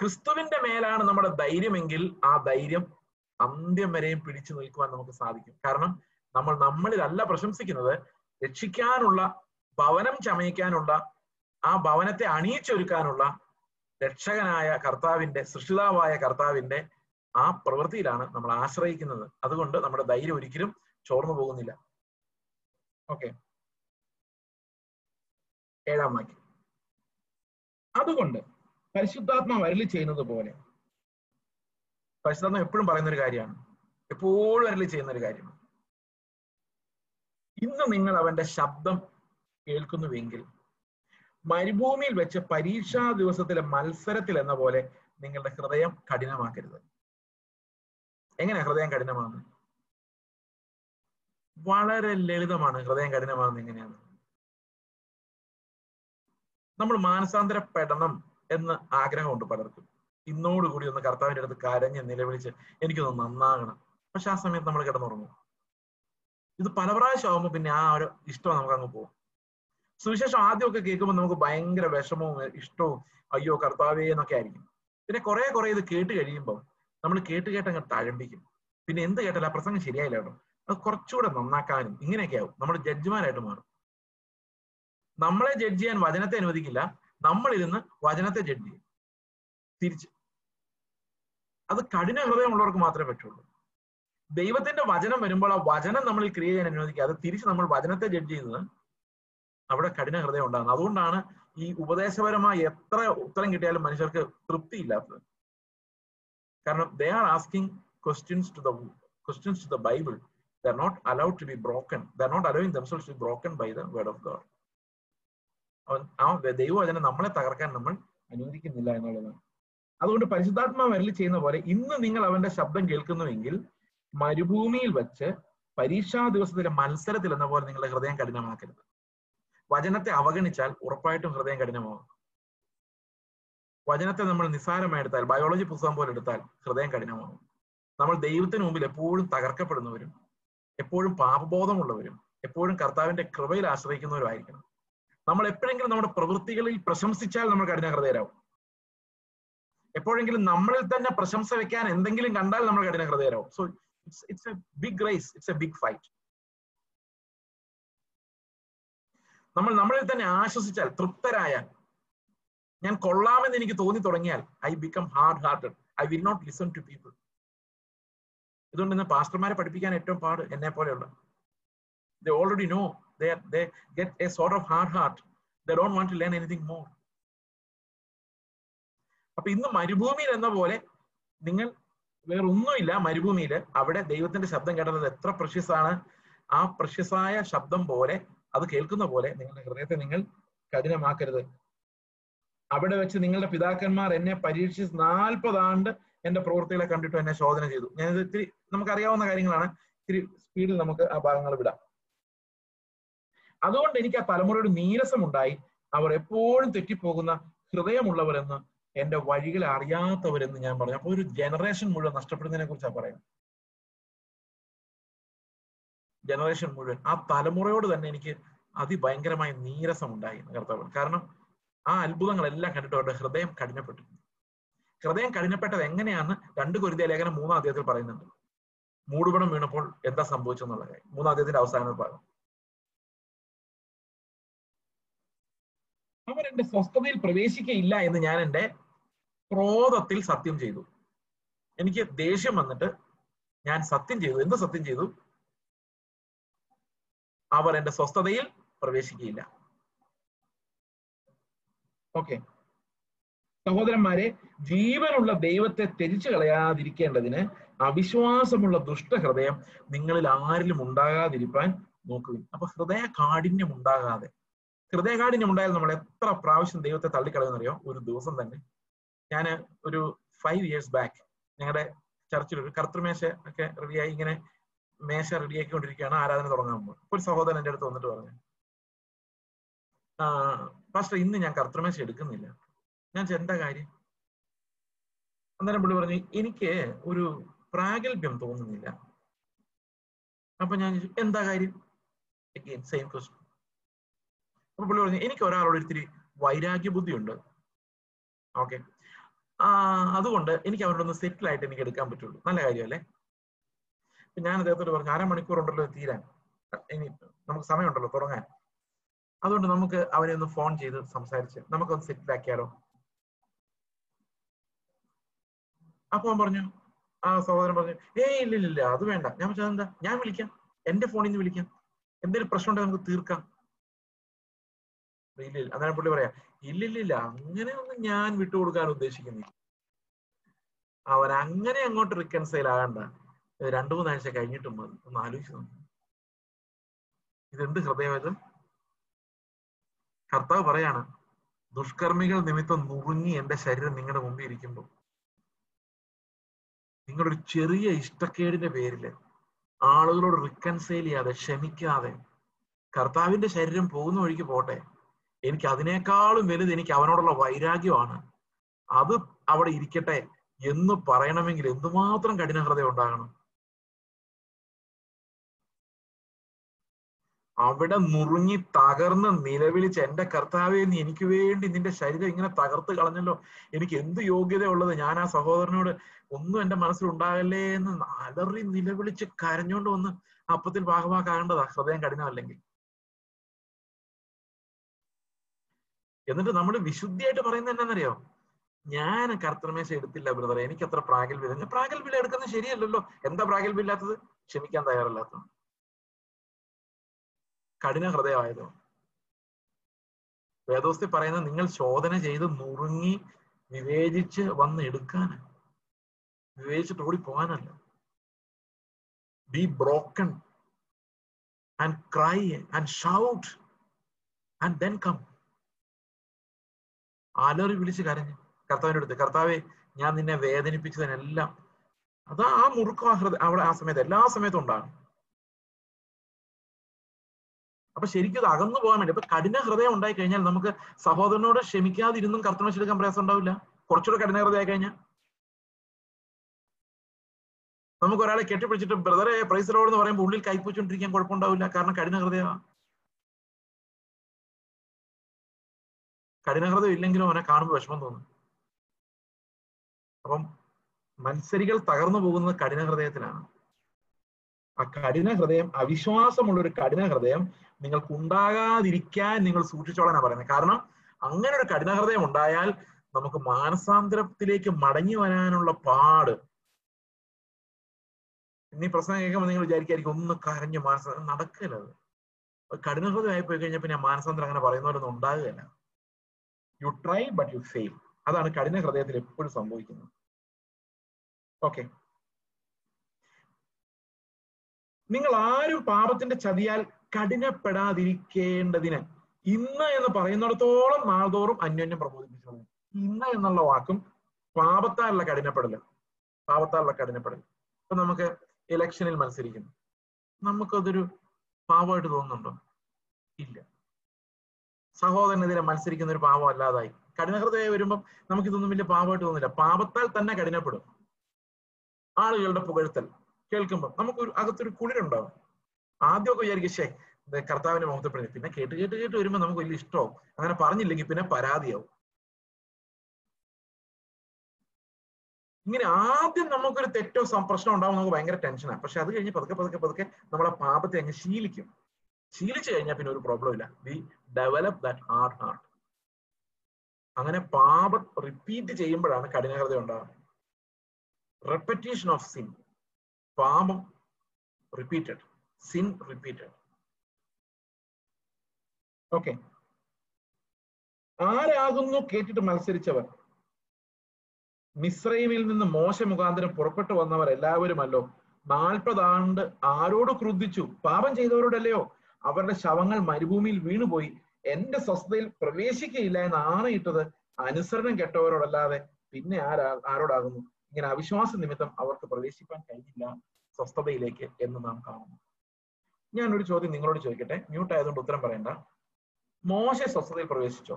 ക്രിസ്തുവിന്റെ മേലാണ് നമ്മുടെ ധൈര്യമെങ്കിൽ ആ ധൈര്യം അന്ത്യം വരെയും പിടിച്ചു നിൽക്കുവാൻ നമുക്ക് സാധിക്കും. കാരണം നമ്മൾ നമ്മളിലല്ല പ്രശംസിക്കുന്നത്. രക്ഷിക്കാനുള്ള ഭവനം ചമയിക്കാനുള്ള ആ ഭവനത്തെ അണിയിച്ചൊരുക്കാനുള്ള രക്ഷകനായ കർത്താവിന്റെ സൃഷ്ടിതാവായ കർത്താവിന്റെ ആ പ്രവൃത്തിയിലാണ് നമ്മൾ ആശ്രയിക്കുന്നത്. അതുകൊണ്ട് നമ്മുടെ ധൈര്യം ഒരിക്കലും ചോർന്നു പോകുന്നില്ല. ഓക്കെ. ഏഴാം വാക്യം. അതുകൊണ്ട് പരിശുദ്ധാത്മാവ് അരളി ചെയ്യുന്നത് പോലെ. പരിശുദ്ധാത്മ എപ്പോഴും പറയുന്ന ഒരു കാര്യമാണ്. എപ്പോഴും അരളി ചെയ്യുന്ന ഒരു കാര്യമാണ്. ഇന്ന് നിങ്ങൾ അവന്റെ ശബ്ദം കേൾക്കുന്നുവെങ്കിൽ മരുഭൂമിയിൽ വെച്ച് പരീക്ഷാ ദിവസത്തിലെ മത്സരത്തിൽ എന്ന പോലെ നിങ്ങളുടെ ഹൃദയം കഠിനമാക്കരുത്. എങ്ങനെ ഹൃദയം കഠിനമാകുന്നത് വളരെ ലളിതമാണ് ഹൃദയം കഠിനമാകുന്നത് എങ്ങനെയാണ്? നമ്മൾ മാനസാന്തരപ്പെടണം എന്ന് ആഗ്രഹമുണ്ട് പലർക്കും. ഇന്നോടുകൂടി ഒന്ന് കർത്താവിന്റെ അടുത്ത് കരഞ്ഞ് നിലവിളിച്ച് എനിക്കൊന്ന് നന്നാകണം. പക്ഷെ ആ സമയത്ത് നമ്മൾ കിടന്നുറങ്ങും. ഇത് പല പ്രാവശ്യം ആകുമ്പോൾ പിന്നെ ആ ഒരു ഇഷ്ടം നമുക്ക് അങ്ങ് പോകും. സുവിശേഷം ആദ്യമൊക്കെ കേൾക്കുമ്പോൾ നമുക്ക് ഭയങ്കര വിഷമവും ഇഷ്ടവും അയ്യോ കർത്താവേ എന്നൊക്കെ ആയിരിക്കും. പിന്നെ കുറെ കുറെ ഇത് കേട്ട് കഴിയുമ്പോൾ നമ്മൾ കേട്ട് കേട്ട് അങ്ങ് തഴമ്പിക്കും. പിന്നെ എന്ത് കേട്ടാലും ആ പ്രസംഗം ശരിയായില്ല കേട്ടോ. അത് കുറച്ചുകൂടെ നന്നാക്കാനും ഇങ്ങനെയൊക്കെ ആവും. നമ്മൾ ജഡ്ജിമാരായിട്ട് മാറും. നമ്മളെ ജഡ്ജ് ചെയ്യാൻ വചനത്തെ അനുവദിക്കില്ല. നമ്മളിരുന്ന് വചനത്തെ ജഡ്ജ് ചെയ്യും. തിരിച്ച്. അത് കഠിന ഹൃദയമുള്ളവർക്ക് മാത്രമേ പറ്റുള്ളൂ. ദൈവത്തിന്റെ വചനം വരുമ്പോൾ ആ വചനം നമ്മൾ ക്രിയ ചെയ്യാൻ അനുവദിക്കുക. അത് തിരിച്ച് നമ്മൾ വചനത്തെ ജഡ്ജ് ചെയ്യുന്നത് അവിടെ കഠിന ഹൃദയം ഉണ്ടാകുന്നത് അതുകൊണ്ടാണ് ഈ ഉപദേശപരമായി എത്ര ഉത്തരം കിട്ടിയാലും മനുഷ്യർക്ക് തൃപ്തിയില്ലാത്തത്. കാരണം they are asking questions to the questions to the Bible they're not allowed to be broken they're not allowing themselves to be broken by the word of God അവൻ ആ ദൈവവചനം നമ്മളെ തകർക്കാൻ നമ്മൾ അനുവദിക്കുന്നില്ല എന്നുള്ളതാണ്. അതുകൊണ്ട് പരിശുദ്ധാത്മാവ് വരൽ ചെയ്യുന്ന പോലെ ഇന്ന് നിങ്ങൾ അവന്റെ ശബ്ദം കേൾക്കുന്നുവെങ്കിൽ മരുഭൂമിയിൽ വെച്ച് പരീക്ഷാ ദിവസത്തിലെ മത്സരത്തിൽ എന്ന പോലെ നിങ്ങളുടെ ഹൃദയം കഠിനമാക്കരുത്. വചനത്തെ അവഗണിച്ചാൽ ഉറപ്പായിട്ടും ഹൃദയം കഠിനമാകും വചനത്തെ നമ്മൾ നിസ്സാരമായി എടുത്താൽ ബയോളജി പുസ്തകം പോലെ എടുത്താൽ ഹൃദയം കഠിനമാകും നമ്മൾ ദൈവത്തിന് മുമ്പിൽ എപ്പോഴും തകർക്കപ്പെടുന്നവരും എപ്പോഴും പാപബോധമുള്ളവരും എപ്പോഴും കർത്താവിന്റെ കൃപയിൽ ആശ്രയിക്കുന്നവരുമായിരിക്കണം. നമ്മൾ എപ്പോഴെങ്കിലും നമ്മുടെ പ്രവൃത്തികളിൽ പ്രശംസിച്ചാൽ നമ്മൾ കഠിന ഹൃദയരാകും എപ്പോഴെങ്കിലും നമ്മളിൽ തന്നെ പ്രശംസ വെക്കാൻ എന്തെങ്കിലും കണ്ടാൽ നമ്മൾ കഠിന ഹൃദയരാകും so it's it's a big race, it's a big fight. നമ്മൾ നമ്മളിൽ തന്നെ ആശ്വസിച്ചാൽ തൃപ്തരായാൽ ഞാൻ കൊള്ളാമെന്ന് എനിക്ക് തോന്നി തുടങ്ങിയാൽ I become hard hearted I will not listen to people ഇതുകൊണ്ട് ഇന്ന് പാസ്റ്റർമാരെ പഠിപ്പിക്കാൻ ഏറ്റവും പാട് എന്നെ പോലെയുള്ള. They they get a sort of hard heart they don't want to learn anything more. അപ്പൊ ഇന്ന് മരുഭൂമിയിൽ എന്ന പോലെ നിങ്ങൾ വേറെ ഒന്നുമില്ല മരുഭൂമിയിൽ അവിടെ ദൈവത്തിന്റെ ശബ്ദം കേട്ടത് എത്ര പ്രഷ്യസാണ് ആ പ്രഷ്യസായ ശബ്ദം പോലെ അത് കേൾക്കുന്ന പോലെ നിങ്ങളുടെ ഹൃദയത്തെ നിങ്ങൾ കഠിനമാക്കരുത്. അവിടെ വെച്ച് നിങ്ങളുടെ പിതാക്കന്മാർ എന്നെ പരീക്ഷിച്ച് നാൽപ്പത് ആണ്ട് എന്റെ പ്രവൃത്തികളെ കണ്ടിട്ട് എന്നെ ശോധന ചെയ്തു. ഞാൻ ഇത് ഇത്തിരി നമുക്കറിയാവുന്ന കാര്യങ്ങളാണ്. ഇത്തിരി സ്പീഡിൽ നമുക്ക് ആ ഭാഗങ്ങൾ വിടാം. അതുകൊണ്ട് എനിക്ക് ആ തലമുറയുടെ നീരസമുണ്ടായി. അവർ എപ്പോഴും തെറ്റിപ്പോകുന്ന ഹൃദയമുള്ളവരെന്ന് എന്റെ വഴികൾ അറിയാത്തവരെന്ന് ഞാൻ പറഞ്ഞു. അപ്പൊ ഒരു ജനറേഷൻ മുഴുവൻ നഷ്ടപ്പെടുന്നതിനെ കുറിച്ചാണ് പറയുന്നത്. ജനറേഷൻ മുഴുവൻ. ആ തലമുറയോട് തന്നെ എനിക്ക് അതിഭയങ്കരമായ നീരസം ഉണ്ടായി കർത്താവ്. കാരണം ആ അത്ഭുതങ്ങളെല്ലാം കണ്ടിട്ട് അവരുടെ ഹൃദയം കഠിനപ്പെട്ടു. ഹൃദയം കഠിനപ്പെട്ടത് എങ്ങനെയാണ് രണ്ട് കുരുതിയ ലേഖനം മൂന്നാം അദ്ദേഹത്തിൽ പറയുന്നുണ്ട്. മൂടുപടം വീണപ്പോൾ എന്താ സംഭവിച്ചെന്നുള്ള കാര്യം. മൂന്നാം അദ്ദേഹത്തിന്റെ അവസാന ഭാഗം അവർ എന്റെ സ്വസ്ഥതയിൽ പ്രവേശിക്കയില്ല എന്ന് ഞാൻ എന്റെ ക്രോധത്തിൽ സത്യം ചെയ്തു. എനിക്ക് ദേഷ്യം വന്നിട്ട് ഞാൻ സത്യം ചെയ്തു. എന്ത് സത്യം ചെയ്തു? അവർ എന്റെ സ്വസ്ഥതയിൽ പ്രവേശിക്കുകയില്ല. ഓക്കെ. സഹോദരന്മാരെ ജീവനുള്ള ദൈവത്തെ ത്യജിച്ചു കളയാതിരിക്കേണ്ടതിന് അവിശ്വാസമുള്ള ദുഷ്ടഹൃദയം നിങ്ങളിൽ ആരിലും ഉണ്ടാകാതിരിക്കാൻ നോക്കുക അപ്പൊ ഹൃദയ കാഠിന്യം ഉണ്ടാകാതെ. ഹൃദയ ഹൃദയകാഠിന്യം ഉണ്ടായാൽ നമ്മൾ എത്ര പ്രാവശ്യം ദൈവത്തെ തള്ളിക്കളയുന്നറിയോ ഒരു ദിവസം തന്നെ. ഞാൻ ഒരു ഫൈവ് ഇയേഴ്സ് ബാക്ക് ഞങ്ങളുടെ ചർച്ചിൽ ഒരു കർത്തൃമേശ ഒക്കെ റെഡിയായി ഇങ്ങനെ മേശ റെഡിയാക്കിക്കൊണ്ടിരിക്കുകയാണ് ആരാധന തുടങ്ങാൻ ഒരു സഹോദരൻ എന്റെ അടുത്ത് വന്നിട്ട് പറഞ്ഞു പാസ്റ്റർ ഇന്ന് ഞാൻ കർത്തൃമേശ എടുക്കുന്നില്ല. ഞാൻ എന്താ കാര്യം? അന്നേരം പുള്ളി പറഞ്ഞു എനിക്ക് ഒരു പ്രാഗൽഭ്യം തോന്നുന്നില്ല. അപ്പൊ ഞാൻ എന്താ കാര്യം? സെയിം ക്വസ്റ്റ്യൻ അപ്പൊ പുള്ളി പറഞ്ഞു എനിക്ക് ഒരാളോട് ഇത്തിരി വൈരാഗ്യ ബുദ്ധിയുണ്ട് ഓക്കെ അതുകൊണ്ട് എനിക്ക് അവരോടൊന്ന് സെറ്റിൽ ആയിട്ട് എനിക്ക് എടുക്കാൻ പറ്റുള്ളൂ. നല്ല കാര്യമല്ലേ? ഞാൻ അദ്ദേഹത്തോട് പറഞ്ഞു അരമണിക്കൂർ ഉണ്ടല്ലോ തീരാൻ. ഇനി നമുക്ക് സമയമുണ്ടല്ലോ തുടങ്ങാൻ. അതുകൊണ്ട് നമുക്ക് അവരെ ഒന്ന് ഫോൺ ചെയ്ത് സംസാരിച്ച് നമുക്കൊന്ന് സെറ്റിൽ ആക്കിയാലോ? അപ്പൊ പറഞ്ഞു ആ സഹോദരൻ പറഞ്ഞു ഏയ് ഇല്ല ഇല്ല അത് വേണ്ട. ഞാൻ വെച്ചാൽ എന്താ ഞാൻ വിളിക്കാം. എന്റെ ഫോണിൽ നിന്ന് വിളിക്കാം. എന്തെങ്കിലും പ്രശ്നം ഉണ്ടെങ്കിൽ നമുക്ക് തീർക്കാം. ഇല്ല അന്നേരം പുള്ളി പറയാ. ഇല്ലില്ലില്ല അങ്ങനെ ഒന്നും ഞാൻ വിട്ടുകൊടുക്കാൻ ഉദ്ദേശിക്കുന്നില്ല. അവൻ അങ്ങനെ അങ്ങോട്ട് റിക്കൺസൈൽ ആകണ്ട. രണ്ടു മൂന്നാഴ്ച കഴിഞ്ഞിട്ടും മതി. ഒന്ന് ആലോചിച്ച് ഇതെന്ത് ഹൃദയവേദം കർത്താവ് പറയാണ് ദുഷ്കർമ്മികൾ നിമിത്തം നുറുങ്ങി എന്റെ ശരീരം നിങ്ങളുടെ മുമ്പിൽ ഇരിക്കുമ്പോൾ. നിങ്ങളൊരു ചെറിയ ഇഷ്ടക്കേടിന്റെ പേരിൽ ആളുകളോട് റിക്കൺസൈൽ ചെയ്യാതെ ക്ഷമിക്കാതെ കർത്താവിന്റെ ശരീരം പോകുന്ന വഴിക്ക് പോട്ടെ. എനിക്ക് അതിനേക്കാളും വലുത് എനിക്ക് അവനോടുള്ള വൈരാഗ്യമാണ്. അത് അവിടെ ഇരിക്കട്ടെ എന്ന് പറയണമെങ്കിൽ എന്തുമാത്രം കഠിന ഹൃദയം ഉണ്ടാകണം? അവിടെ നുറുങ്ങി തകർന്ന് നിലവിളിച്ച് എന്റെ കർത്താവെ നീ എനിക്ക് വേണ്ടി നിന്റെ ശരീരം ഇങ്ങനെ തകർത്ത് കളഞ്ഞല്ലോ. എനിക്ക് എന്ത് യോഗ്യത ഉള്ളത് ഞാൻ ആ സഹോദരനോട് ഒന്നും എന്റെ മനസ്സിൽ ഉണ്ടാകല്ലേ എന്ന് അലറി നിലവിളിച്ച് കരഞ്ഞോണ്ട് വന്ന് അപ്പത്തിൽ ഭാഗമാക്കാകേണ്ടതാ ഹൃദയം കഠിനമല്ലെങ്കിൽ. എന്നിട്ട് നമ്മൾ വിശുദ്ധിയായിട്ട് പറയുന്നത് എന്താണെന്നറിയോ ഞാൻ കർത്തമേശ എടുത്തില്ല ബ്രദറെ. എനിക്ക് അത്ര പ്രാഗൽഭ്യം ഞാൻ പ്രാഗൽഭ്യം എടുക്കുന്നത് ശരിയല്ലല്ലോ. എന്താ പ്രാഗൽഭ്യം ഇല്ലാത്തത്? ക്ഷമിക്കാൻ തയ്യാറല്ലാത്തത്. കഠിന ഹൃദയമായതോ? വേദോസ്തി പറയുന്നത് നിങ്ങൾ ശോധന ചെയ്ത് നുറുങ്ങി വിവേചിച്ച് വന്ന് എടുക്കാൻ വിവേചിച്ചിട്ട് ഓടി പോകാനല്ല be broken and cry and shout and then come അലറി വിളിച്ച് കരഞ്ഞു. കർത്താവിന്റെ അടുത്ത് കർത്താവെ ഞാൻ നിന്നെ വേദനിപ്പിച്ചതിനെല്ലാം അത് ആ മുറുക്കം അവിടെ ആ സമയത്ത് എല്ലാ സമയത്തും ഉണ്ടാകും. അപ്പൊ ശരിക്കും അത് അകന്നു പോകാൻ വേണ്ടി അപ്പൊ കഠിന ഹൃദയം ഉണ്ടായി കഴിഞ്ഞാൽ നമുക്ക് സഹോദരനോട് ക്ഷമിക്കാതിരുന്നും കർത്തമശെടുക്കാൻ പ്രയാസം ഉണ്ടാവില്ല. കുറച്ചുകൂടെ കഠിന ഹൃദയമായി കഴിഞ്ഞാൽ. നമുക്ക് ഒരാളെ കെട്ടിപ്പിടിച്ചിട്ട് ബ്രദറെ പ്രൈസറോട് എന്ന് പറയുമ്പോൾ ഉള്ളിൽ കൈപ്പൂച്ചോണ്ടിരിക്കാൻ കുഴപ്പമുണ്ടാവില്ല. കാരണം കഠിന ഹൃദയമാണ് കഠിനഹൃദയം ഇല്ലെങ്കിലും അവനെ കാണുമ്പോൾ വിഷമം തോന്നും. അപ്പം മത്സരികൾ തകർന്നു പോകുന്നത് കഠിന ഹൃദയത്തിലാണ് ആ കഠിന ഹൃദയം അവിശ്വാസമുള്ള ഒരു കഠിന ഹൃദയം നിങ്ങൾക്ക് ഉണ്ടാകാതിരിക്കാൻ നിങ്ങൾ സൂക്ഷിച്ചോളാനാ പറയുന്നത്. കാരണം അങ്ങനെ ഒരു കഠിന ഹൃദയം ഉണ്ടായാൽ നമുക്ക് മാനസാന്തരത്തിലേക്ക് മടങ്ങി വരാനുള്ള പാട്. ഇനി പ്രശ്നം കേൾക്കുമ്പോൾ നിങ്ങൾ വിചാരിക്കായിരിക്കും ഒന്ന് കരഞ്ഞ് മാനസ നടക്കില്ല അത്? കഠിനഹൃദയമായി പോയി കഴിഞ്ഞാൽ പിന്നെ മാനസാന്തരം അങ്ങനെ പറയുന്നവരൊന്നും ഉണ്ടാകുകയില്ല. You try but you fail അതാണ് കഠിന ഹൃദയത്തിൽ എപ്പോഴും സംഭവിക്കുന്നത്. ഓക്കെ നിങ്ങൾ ആരും പാപത്തിന്റെ ചതിയാൽ കഠിനപ്പെടാതിരിക്കേണ്ടതിന് ഇന്ന് എന്ന് പറയുന്നിടത്തോളം നാൾതോറും അന്യോന്യം പ്രബോധിപ്പിച്ചു ഇന്ന് എന്നുള്ള വാക്കും പാപത്താലുള്ള കഠിനപ്പെടൽ പാപത്താലുള്ള കഠിനപ്പെടൽ. ഇപ്പൊ നമുക്ക് ഇലക്ഷനിൽ മത്സരിക്കുന്നു. നമുക്കതൊരു പാവമായിട്ട് തോന്നുന്നുണ്ടോ? ഇല്ല. സഹോദരനെതിരെ മത്സരിക്കുന്ന ഒരു പാപം അല്ലാതായി. കഠിനഹൃദയം വരുമ്പം നമുക്കിതൊന്നും വലിയ പാപമായിട്ട് തോന്നില്ല. പാപത്താൽ തന്നെ കഠിനപ്പെടും. ആളുകളുടെ പുകഴ്ത്തൽ. കേൾക്കുമ്പോൾ നമുക്കൊരു അകത്തൊരു കുളിരുണ്ടാവും. ആദ്യമൊക്കെ വിചാരിക്കും ശേ കർത്താവിനെ മുഖത്തപ്പെടുന്നു പിന്നെ കേട്ട് കേട്ട് കേട്ട് വരുമ്പോൾ നമുക്ക് വലിയ ഇഷ്ടമാവും. അങ്ങനെ പറഞ്ഞില്ലെങ്കിൽ പിന്നെ പരാതിയാവും. ഇങ്ങനെ ആദ്യം നമുക്കൊരു തെറ്റോ പ്രശ്നം ഉണ്ടാവും നമുക്ക് ഭയങ്കര ടെൻഷനാണ് പക്ഷെ അത് കഴിഞ്ഞ് പതുക്കെ പതുക്കെ പതുക്കെ നമ്മളെ പാപത്തെ അങ്ങ് ശീലിക്കും. ശീലിച്ചു കഴിഞ്ഞാൽ പിന്നെ ഒരു പ്രോബ്ലം ഇല്ല. We develop that heart hard അങ്ങനെ പാപം റിപ്പീറ്റ് ചെയ്യുമ്പോഴാണ് കഠിനഹൃദയം ഉണ്ടാകുന്നത് റെപ്പറ്റീഷൻ ഓഫ് സിൻ പാപം റിപ്പീറ്റഡ് സിൻ റിപ്പീറ്റഡ് ഓക്കെ ആരാകുന്നു കേട്ടിട്ട് മത്സരിച്ചവർ? മിശ്രൈമിൽ നിന്ന് മോശ മുഖാന്തരം പുറപ്പെട്ടു വന്നവർ എല്ലാവരുമല്ലോ നാൽപ്പതാണ്ട് ആരോട് ക്രുദ്ധിച്ചു? പാപം ചെയ്തവരോടല്ലയോ? അവരുടെ ശവങ്ങൾ മരുഭൂമിയിൽ വീണുപോയി. എന്റെ സ്വസ്ഥതയിൽ പ്രവേശിക്കയില്ല എന്ന് ആണയിട്ടത് അനുസരണം കെട്ടവരോടല്ലാതെ പിന്നെ ആരാ ആരോടാകുന്നു? ഇങ്ങനെ അവിശ്വാസ നിമിത്തം അവർക്ക് പ്രവേശിക്കാൻ കഴിഞ്ഞില്ല സ്വസ്ഥതയിലേക്ക് എന്ന് നാം കാണുന്നു. ഞാനൊരു ചോദ്യം നിങ്ങളോട് ചോദിക്കട്ടെ. മ്യൂട്ട് ആയതുകൊണ്ട് ഉത്തരം പറയണ്ട. മോശ സ്വസ്ഥതയിൽ പ്രവേശിച്ചോ?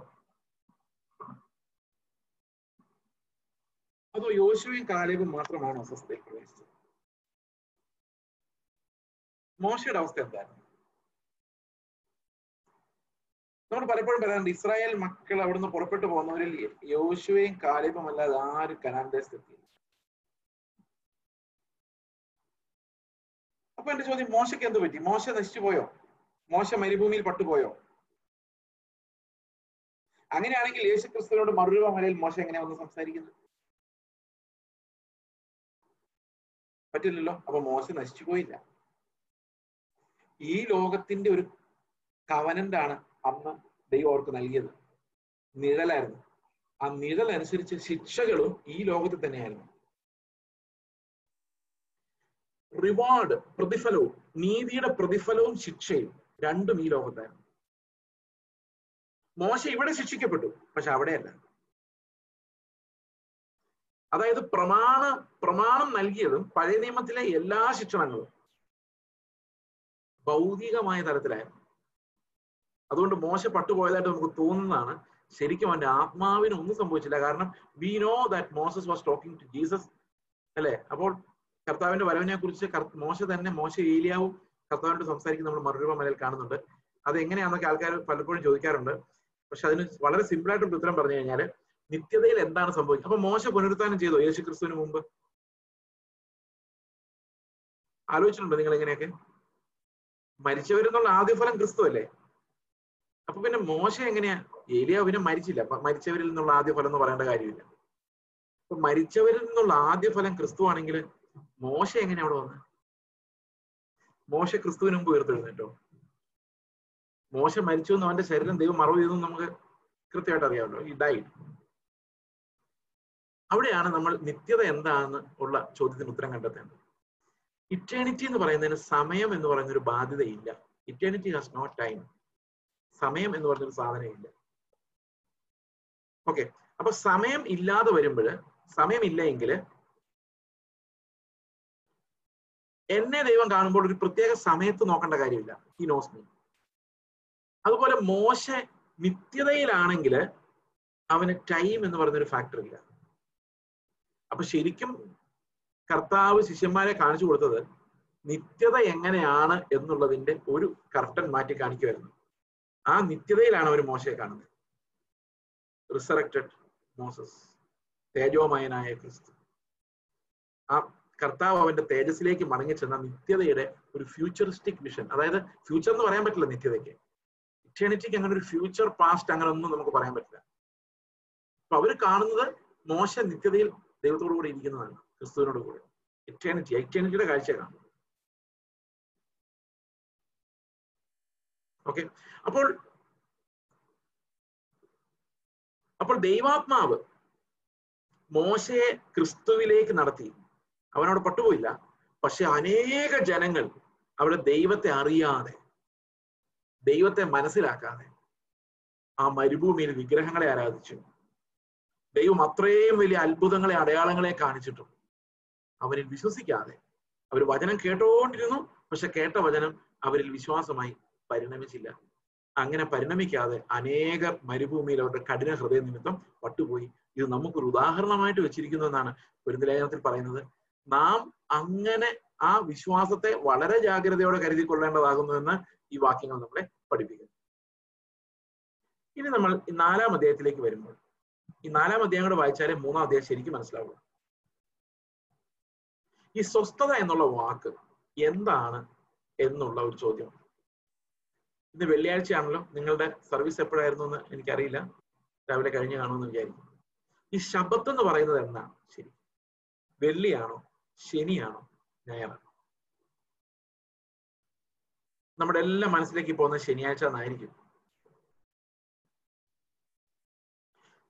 അതോ യോശുവയും കാലേബും മാത്രമാണോ അസ്വസ്ഥതയിൽ പ്രവേശിച്ചത്? മോശയുടെ അവസ്ഥ എന്തായിരുന്നു? നമ്മൾ പലപ്പോഴും പറയാറുണ്ട് ഇസ്രായേൽ മക്കൾ അവിടുന്ന് പുറപ്പെട്ടു പോകുന്നവരിൽ യോശുവയും കാലിപ്പും അല്ലാതെ ആരും കനാൻ ദേശത്തെത്തി അപ്പൊ എന്റെ ചോദ്യം മോശയ്ക്ക് എന്ത് പറ്റി? മോശ നശിച്ചു പോയോ? മോശ മരുഭൂമിയിൽ പട്ടുപോയോ? അങ്ങനെയാണെങ്കിൽ യേശു ക്രിസ്തുവിനോട് മറുരൂപ മലയിൽ മോശ എങ്ങനെ വന്ന് സംസാരിക്കുന്നത്? പറ്റില്ലല്ലോ അപ്പൊ മോശ നശിച്ചു പോയില്ല. ഈ ലോകത്തിന്റെ ഒരു കവനന്റ് ആണ് അന്ന് ദൈവം അവർക്ക് നൽകിയത്. നിഴലായിരുന്നു. ആ നിഴൽ അനുസരിച്ച് ശിക്ഷകളും ഈ ലോകത്തിൽ തന്നെയായിരുന്നു. റിവാർഡ് പ്രതിഫലവും നീതിയുടെ പ്രതിഫലവും ശിക്ഷയും രണ്ടും ഈ ലോകത്തായിരുന്നു. മോശ ഇവിടെ ശിക്ഷിക്കപ്പെട്ടു പക്ഷെ അവിടെയല്ല. അതായത് പ്രമാണ പ്രമാണം നൽകിയതും പഴയ നിയമത്തിലെ എല്ലാ ശിക്ഷണങ്ങളും ഭൗതികമായ തലത്തിലായിരുന്നു. അതുകൊണ്ട് മോശ പട്ടുപോയതായിട്ട് നമുക്ക് തോന്നുന്നതാണ്. ശരിക്കും അവന്റെ ആത്മാവിന് ഒന്നും സംഭവിച്ചില്ല. കാരണം we know that Moses was talking to Jesus അല്ലെ? അപ്പോൾ കർത്താവിന്റെ വരവിനെ കുറിച്ച് മോശ തന്നെ മോശ ഏലിയാവും കർത്താവിനോട് സംസാരിക്കുന്ന നമ്മൾ മറുരൂപ മലയിൽ കാണുന്നുണ്ട്. അത് എങ്ങനെയാണെന്നൊക്കെ ആൾക്കാർ പലപ്പോഴും ചോദിക്കാറുണ്ട്. പക്ഷെ അതിന് വളരെ സിമ്പിൾ ആയിട്ടൊരു ഉത്തരം പറഞ്ഞു കഴിഞ്ഞാൽ നിത്യതയിൽ എന്താണ് സംഭവിച്ചത് അപ്പൊ മോശ പുനരുത്ഥാനം ചെയ്തു യേശു ക്രിസ്തുവിന് മുമ്പ്? ആലോചിച്ചിട്ടുണ്ടോ നിങ്ങൾ എങ്ങനെയൊക്കെ മരിച്ചവരെന്നുള്ള ആദ്യ ഫലം ക്രിസ്തു അല്ലേ? അപ്പൊ പിന്നെ മോശ എങ്ങനെയാ? ഏലിയ പിന്നെ മരിച്ചില്ല. മരിച്ചവരിൽ നിന്നുള്ള ആദ്യ ഫലം എന്ന് പറയേണ്ട കാര്യമില്ല. അപ്പൊ മരിച്ചവരിൽ നിന്നുള്ള ആദ്യ ഫലം ക്രിസ്തു ആണെങ്കിൽ മോശ എങ്ങനെ അവിടെ വന്ന് മോശ ക്രിസ്തുവിന് മുമ്പ് ഉയർത്തെഴുന്നേറ്റോ മോശ മരിച്ചു എന്ന് അവന്റെ ശരീരം ദൈവം മറവ് ചെയ്തു നമുക്ക് കൃത്യമായിട്ട് അറിയാമല്ലോ. ഈ ഡൈഡ് അവിടെയാണ് നമ്മൾ നിത്യത എന്താണെന്ന് ഉള്ള ചോദ്യത്തിന് ഉത്തരം കണ്ടെത്തേണ്ടത്. ഇറ്റേണിറ്റി എന്ന് പറയുന്നതിന് സമയം എന്ന് പറയുന്ന ഒരു ബാധ്യതയില്ല. ഇറ്റേണിറ്റി ഹാസ് നോട്ട് ടൈം സമയം എന്ന് പറഞ്ഞൊരു സാധനമില്ല. ഓക്കെ അപ്പൊ സമയം ഇല്ലാതെ വരുമ്പോൾ സമയമില്ല എങ്കിൽ എന്നെ ദൈവം കാണുമ്പോൾ ഒരു പ്രത്യേക സമയത്ത് നോക്കേണ്ട കാര്യമില്ല. ഈ നോസ് മീ അതുപോലെ മോശ നിത്യതയിലാണെങ്കിൽ അവന് ടൈം എന്ന് പറയുന്നൊരു ഫാക്ടർ ഇല്ല. അപ്പൊ ശരിക്കും കർത്താവ് ശിഷ്യന്മാരെ കാണിച്ചു കൊടുത്തത് നിത്യത എങ്ങനെയാണ് എന്നുള്ളതിന്റെ ഒരു കർട്ടൻ മാറ്റി കാണിക്കുമായിരുന്നു ആ നിത്യതയിലാണ് അവർ മോശയെ കാണുന്നത്. റിസറക്റ്റഡ് മോസസ് തേജോമയനായ ക്രിസ്തു. ആ കർത്താവ് അവന്റെ തേജസ്സിലേക്ക് മടങ്ങി ചെന്ന നിത്യതയുടെ ഒരു ഫ്യൂച്ചറിസ്റ്റിക് വിഷൻ അതായത് ഫ്യൂച്ചർ എന്ന് പറയാൻ പറ്റില്ല നിത്യതയ്ക്ക്. ഇറ്റേണിറ്റിക്ക് അങ്ങനെ ഒരു ഫ്യൂച്ചർ പാസ്റ്റ് അങ്ങനെ ഒന്നും നമുക്ക് പറയാൻ പറ്റില്ല. അപ്പൊ അവർ കാണുന്നത് മോശ നിത്യതയിൽ ദൈവത്തോടു കൂടി ഇരിക്കുന്നതാണ് ക്രിസ്തുവിനോട് കൂടി. ഇറ്റേണിറ്റി ഐറ്റേണിറ്റിയുടെ കാഴ്ച ഓക്കെ അപ്പോൾ അപ്പോൾ ദൈവാത്മാവ് മോശയെ ക്രിസ്തുവിലേക്ക് നടത്തി. അവനവിടെ പട്ടുപോയില്ല. പക്ഷെ അനേക ജനങ്ങൾ അവിടെ ദൈവത്തെ അറിയാതെ ദൈവത്തെ മനസ്സിലാക്കാതെ ആ മരുഭൂമിയിൽ വിഗ്രഹങ്ങളെ ആരാധിച്ചു. ദൈവം അത്രയും വലിയ അത്ഭുതങ്ങളെ അടയാളങ്ങളെ കാണിച്ചിട്ടും അവരിൽ വിശ്വസിക്കാതെ. അവർ വചനം കേട്ടോണ്ടിരുന്നു പക്ഷെ കേട്ട വചനം അവരിൽ വിശ്വാസമായി പരിണമിച്ചില്ല. അങ്ങനെ പരിണമിക്കാതെ അനേകർ മരുഭൂമിയിൽ അവരുടെ കഠിന ഹൃദയ നിമിത്തം പട്ടുപോയി. ഇത് നമുക്കൊരു ഉദാഹരണമായിട്ട് വെച്ചിരിക്കുന്നു എന്നാണ് പെരുന്തലേഖനത്തിൽ പറയുന്നത്. നാം അങ്ങനെ ആ വിശ്വാസത്തെ വളരെ ജാഗ്രതയോടെ കരുതി കൊള്ളേണ്ടതാകുന്നു എന്ന് ഈ വാക്യങ്ങൾ നമ്മളെ പഠിപ്പിക്കുന്നു. ഇനി നമ്മൾ ഈ നാലാം അധ്യായത്തിലേക്ക് വരുമ്പോൾ. ഈ നാലാം അധ്യായം കൂടെ വായിച്ചാലേ മൂന്നാം അധ്യായം ശരിക്കും മനസ്സിലാവുള്ളൂ. ഈ സ്വസ്ഥത എന്നുള്ള വാക്ക് എന്താണ് എന്നുള്ള ഒരു ചോദ്യം. ഇന്ന് വെള്ളിയാഴ്ചയാണല്ലോ. നിങ്ങളുടെ സർവീസ് എപ്പോഴായിരുന്നു എന്ന് എനിക്കറിയില്ല. രാവിലെ കഴിഞ്ഞു കാണുമെന്ന് വിചാരിക്കും ഈ ശബത്ത് എന്ന് പറയുന്നത് എന്താണ് ശരി. വെള്ളിയാണോ? ശനിയാണോ? ഞായറാണോ? നമ്മുടെ എല്ലാം മനസ്സിലേക്ക് പോകുന്ന ശനിയാഴ്ച എന്നായിരിക്കും.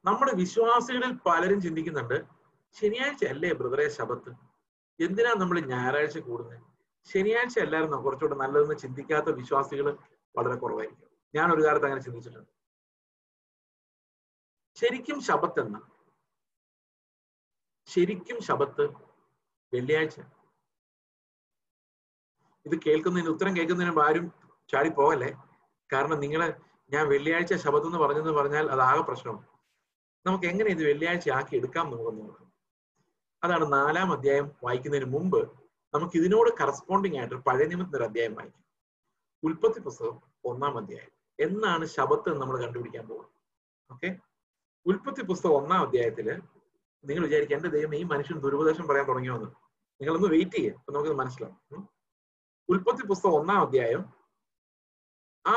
നമ്മുടെ വിശ്വാസികളിൽ പലരും ചിന്തിക്കുന്നുണ്ട് ശനിയാഴ്ച അല്ലേ ബ്രദറെ ശബത്ത് എന്തിനാ നമ്മൾ ഞായറാഴ്ച കൂടുന്നത്? ശനിയാഴ്ച അല്ലായിരുന്നോ? കുറച്ചുകൂടെ നല്ലതെന്ന് ചിന്തിക്കാത്ത വിശ്വാസികൾ വളരെ കുറവായിരിക്കും. ഞാൻ ഒരു കാലത്ത് അങ്ങനെ ചിന്തിച്ചിട്ടുണ്ട്. ശരിക്കും ശബത്ത് എന്ന? ശരിക്കും ശബത്ത് വെള്ളിയാഴ്ച. ഇത് കേൾക്കുന്നതിന് ഉത്തരം കേൾക്കുന്നതിന് ആരും ചാടി പോകല്ലേ കാരണം നിങ്ങൾ ഞാൻ വെള്ളിയാഴ്ച ശബത്ത് എന്ന് പറഞ്ഞെന്ന് പറഞ്ഞാൽ അത് ആകെ പ്രശ്നമാണ്. നമുക്ക് എങ്ങനെ ഇത് വെള്ളിയാഴ്ച ആക്കി എടുക്കാം നോക്കുന്നു അതാണ് നാലാം അധ്യായം വായിക്കുന്നതിന് മുമ്പ് നമുക്ക് ഇതിനോട് കറസ്പോണ്ടിങ് ആയിട്ട് പഴയ നിമിത്തം ഒരു അധ്യായം വായിക്കാം. ഉൽപ്പത്തി പുസ്തകം ഒന്നാം അധ്യായം. എന്നാണ് ശബത്ത് നമ്മൾ കണ്ടുപിടിക്കാൻ പോകുന്നത്. ഓക്കെ ഉൽപ്പത്തി പുസ്തകം ഒന്നാം അധ്യായത്തിൽ നിങ്ങൾ വിചാരിക്കുക എന്റെ ദൈവം ഈ മനുഷ്യൻ ദുരുപദേശം പറയാൻ തുടങ്ങിയോന്ന്. നിങ്ങളൊന്ന് വെയിറ്റ് ചെയ്യുക അപ്പൊ നമുക്കത് മനസ്സിലാവും. ഉൽപ്പത്തി പുസ്തകം ഒന്നാം അധ്യായം ആ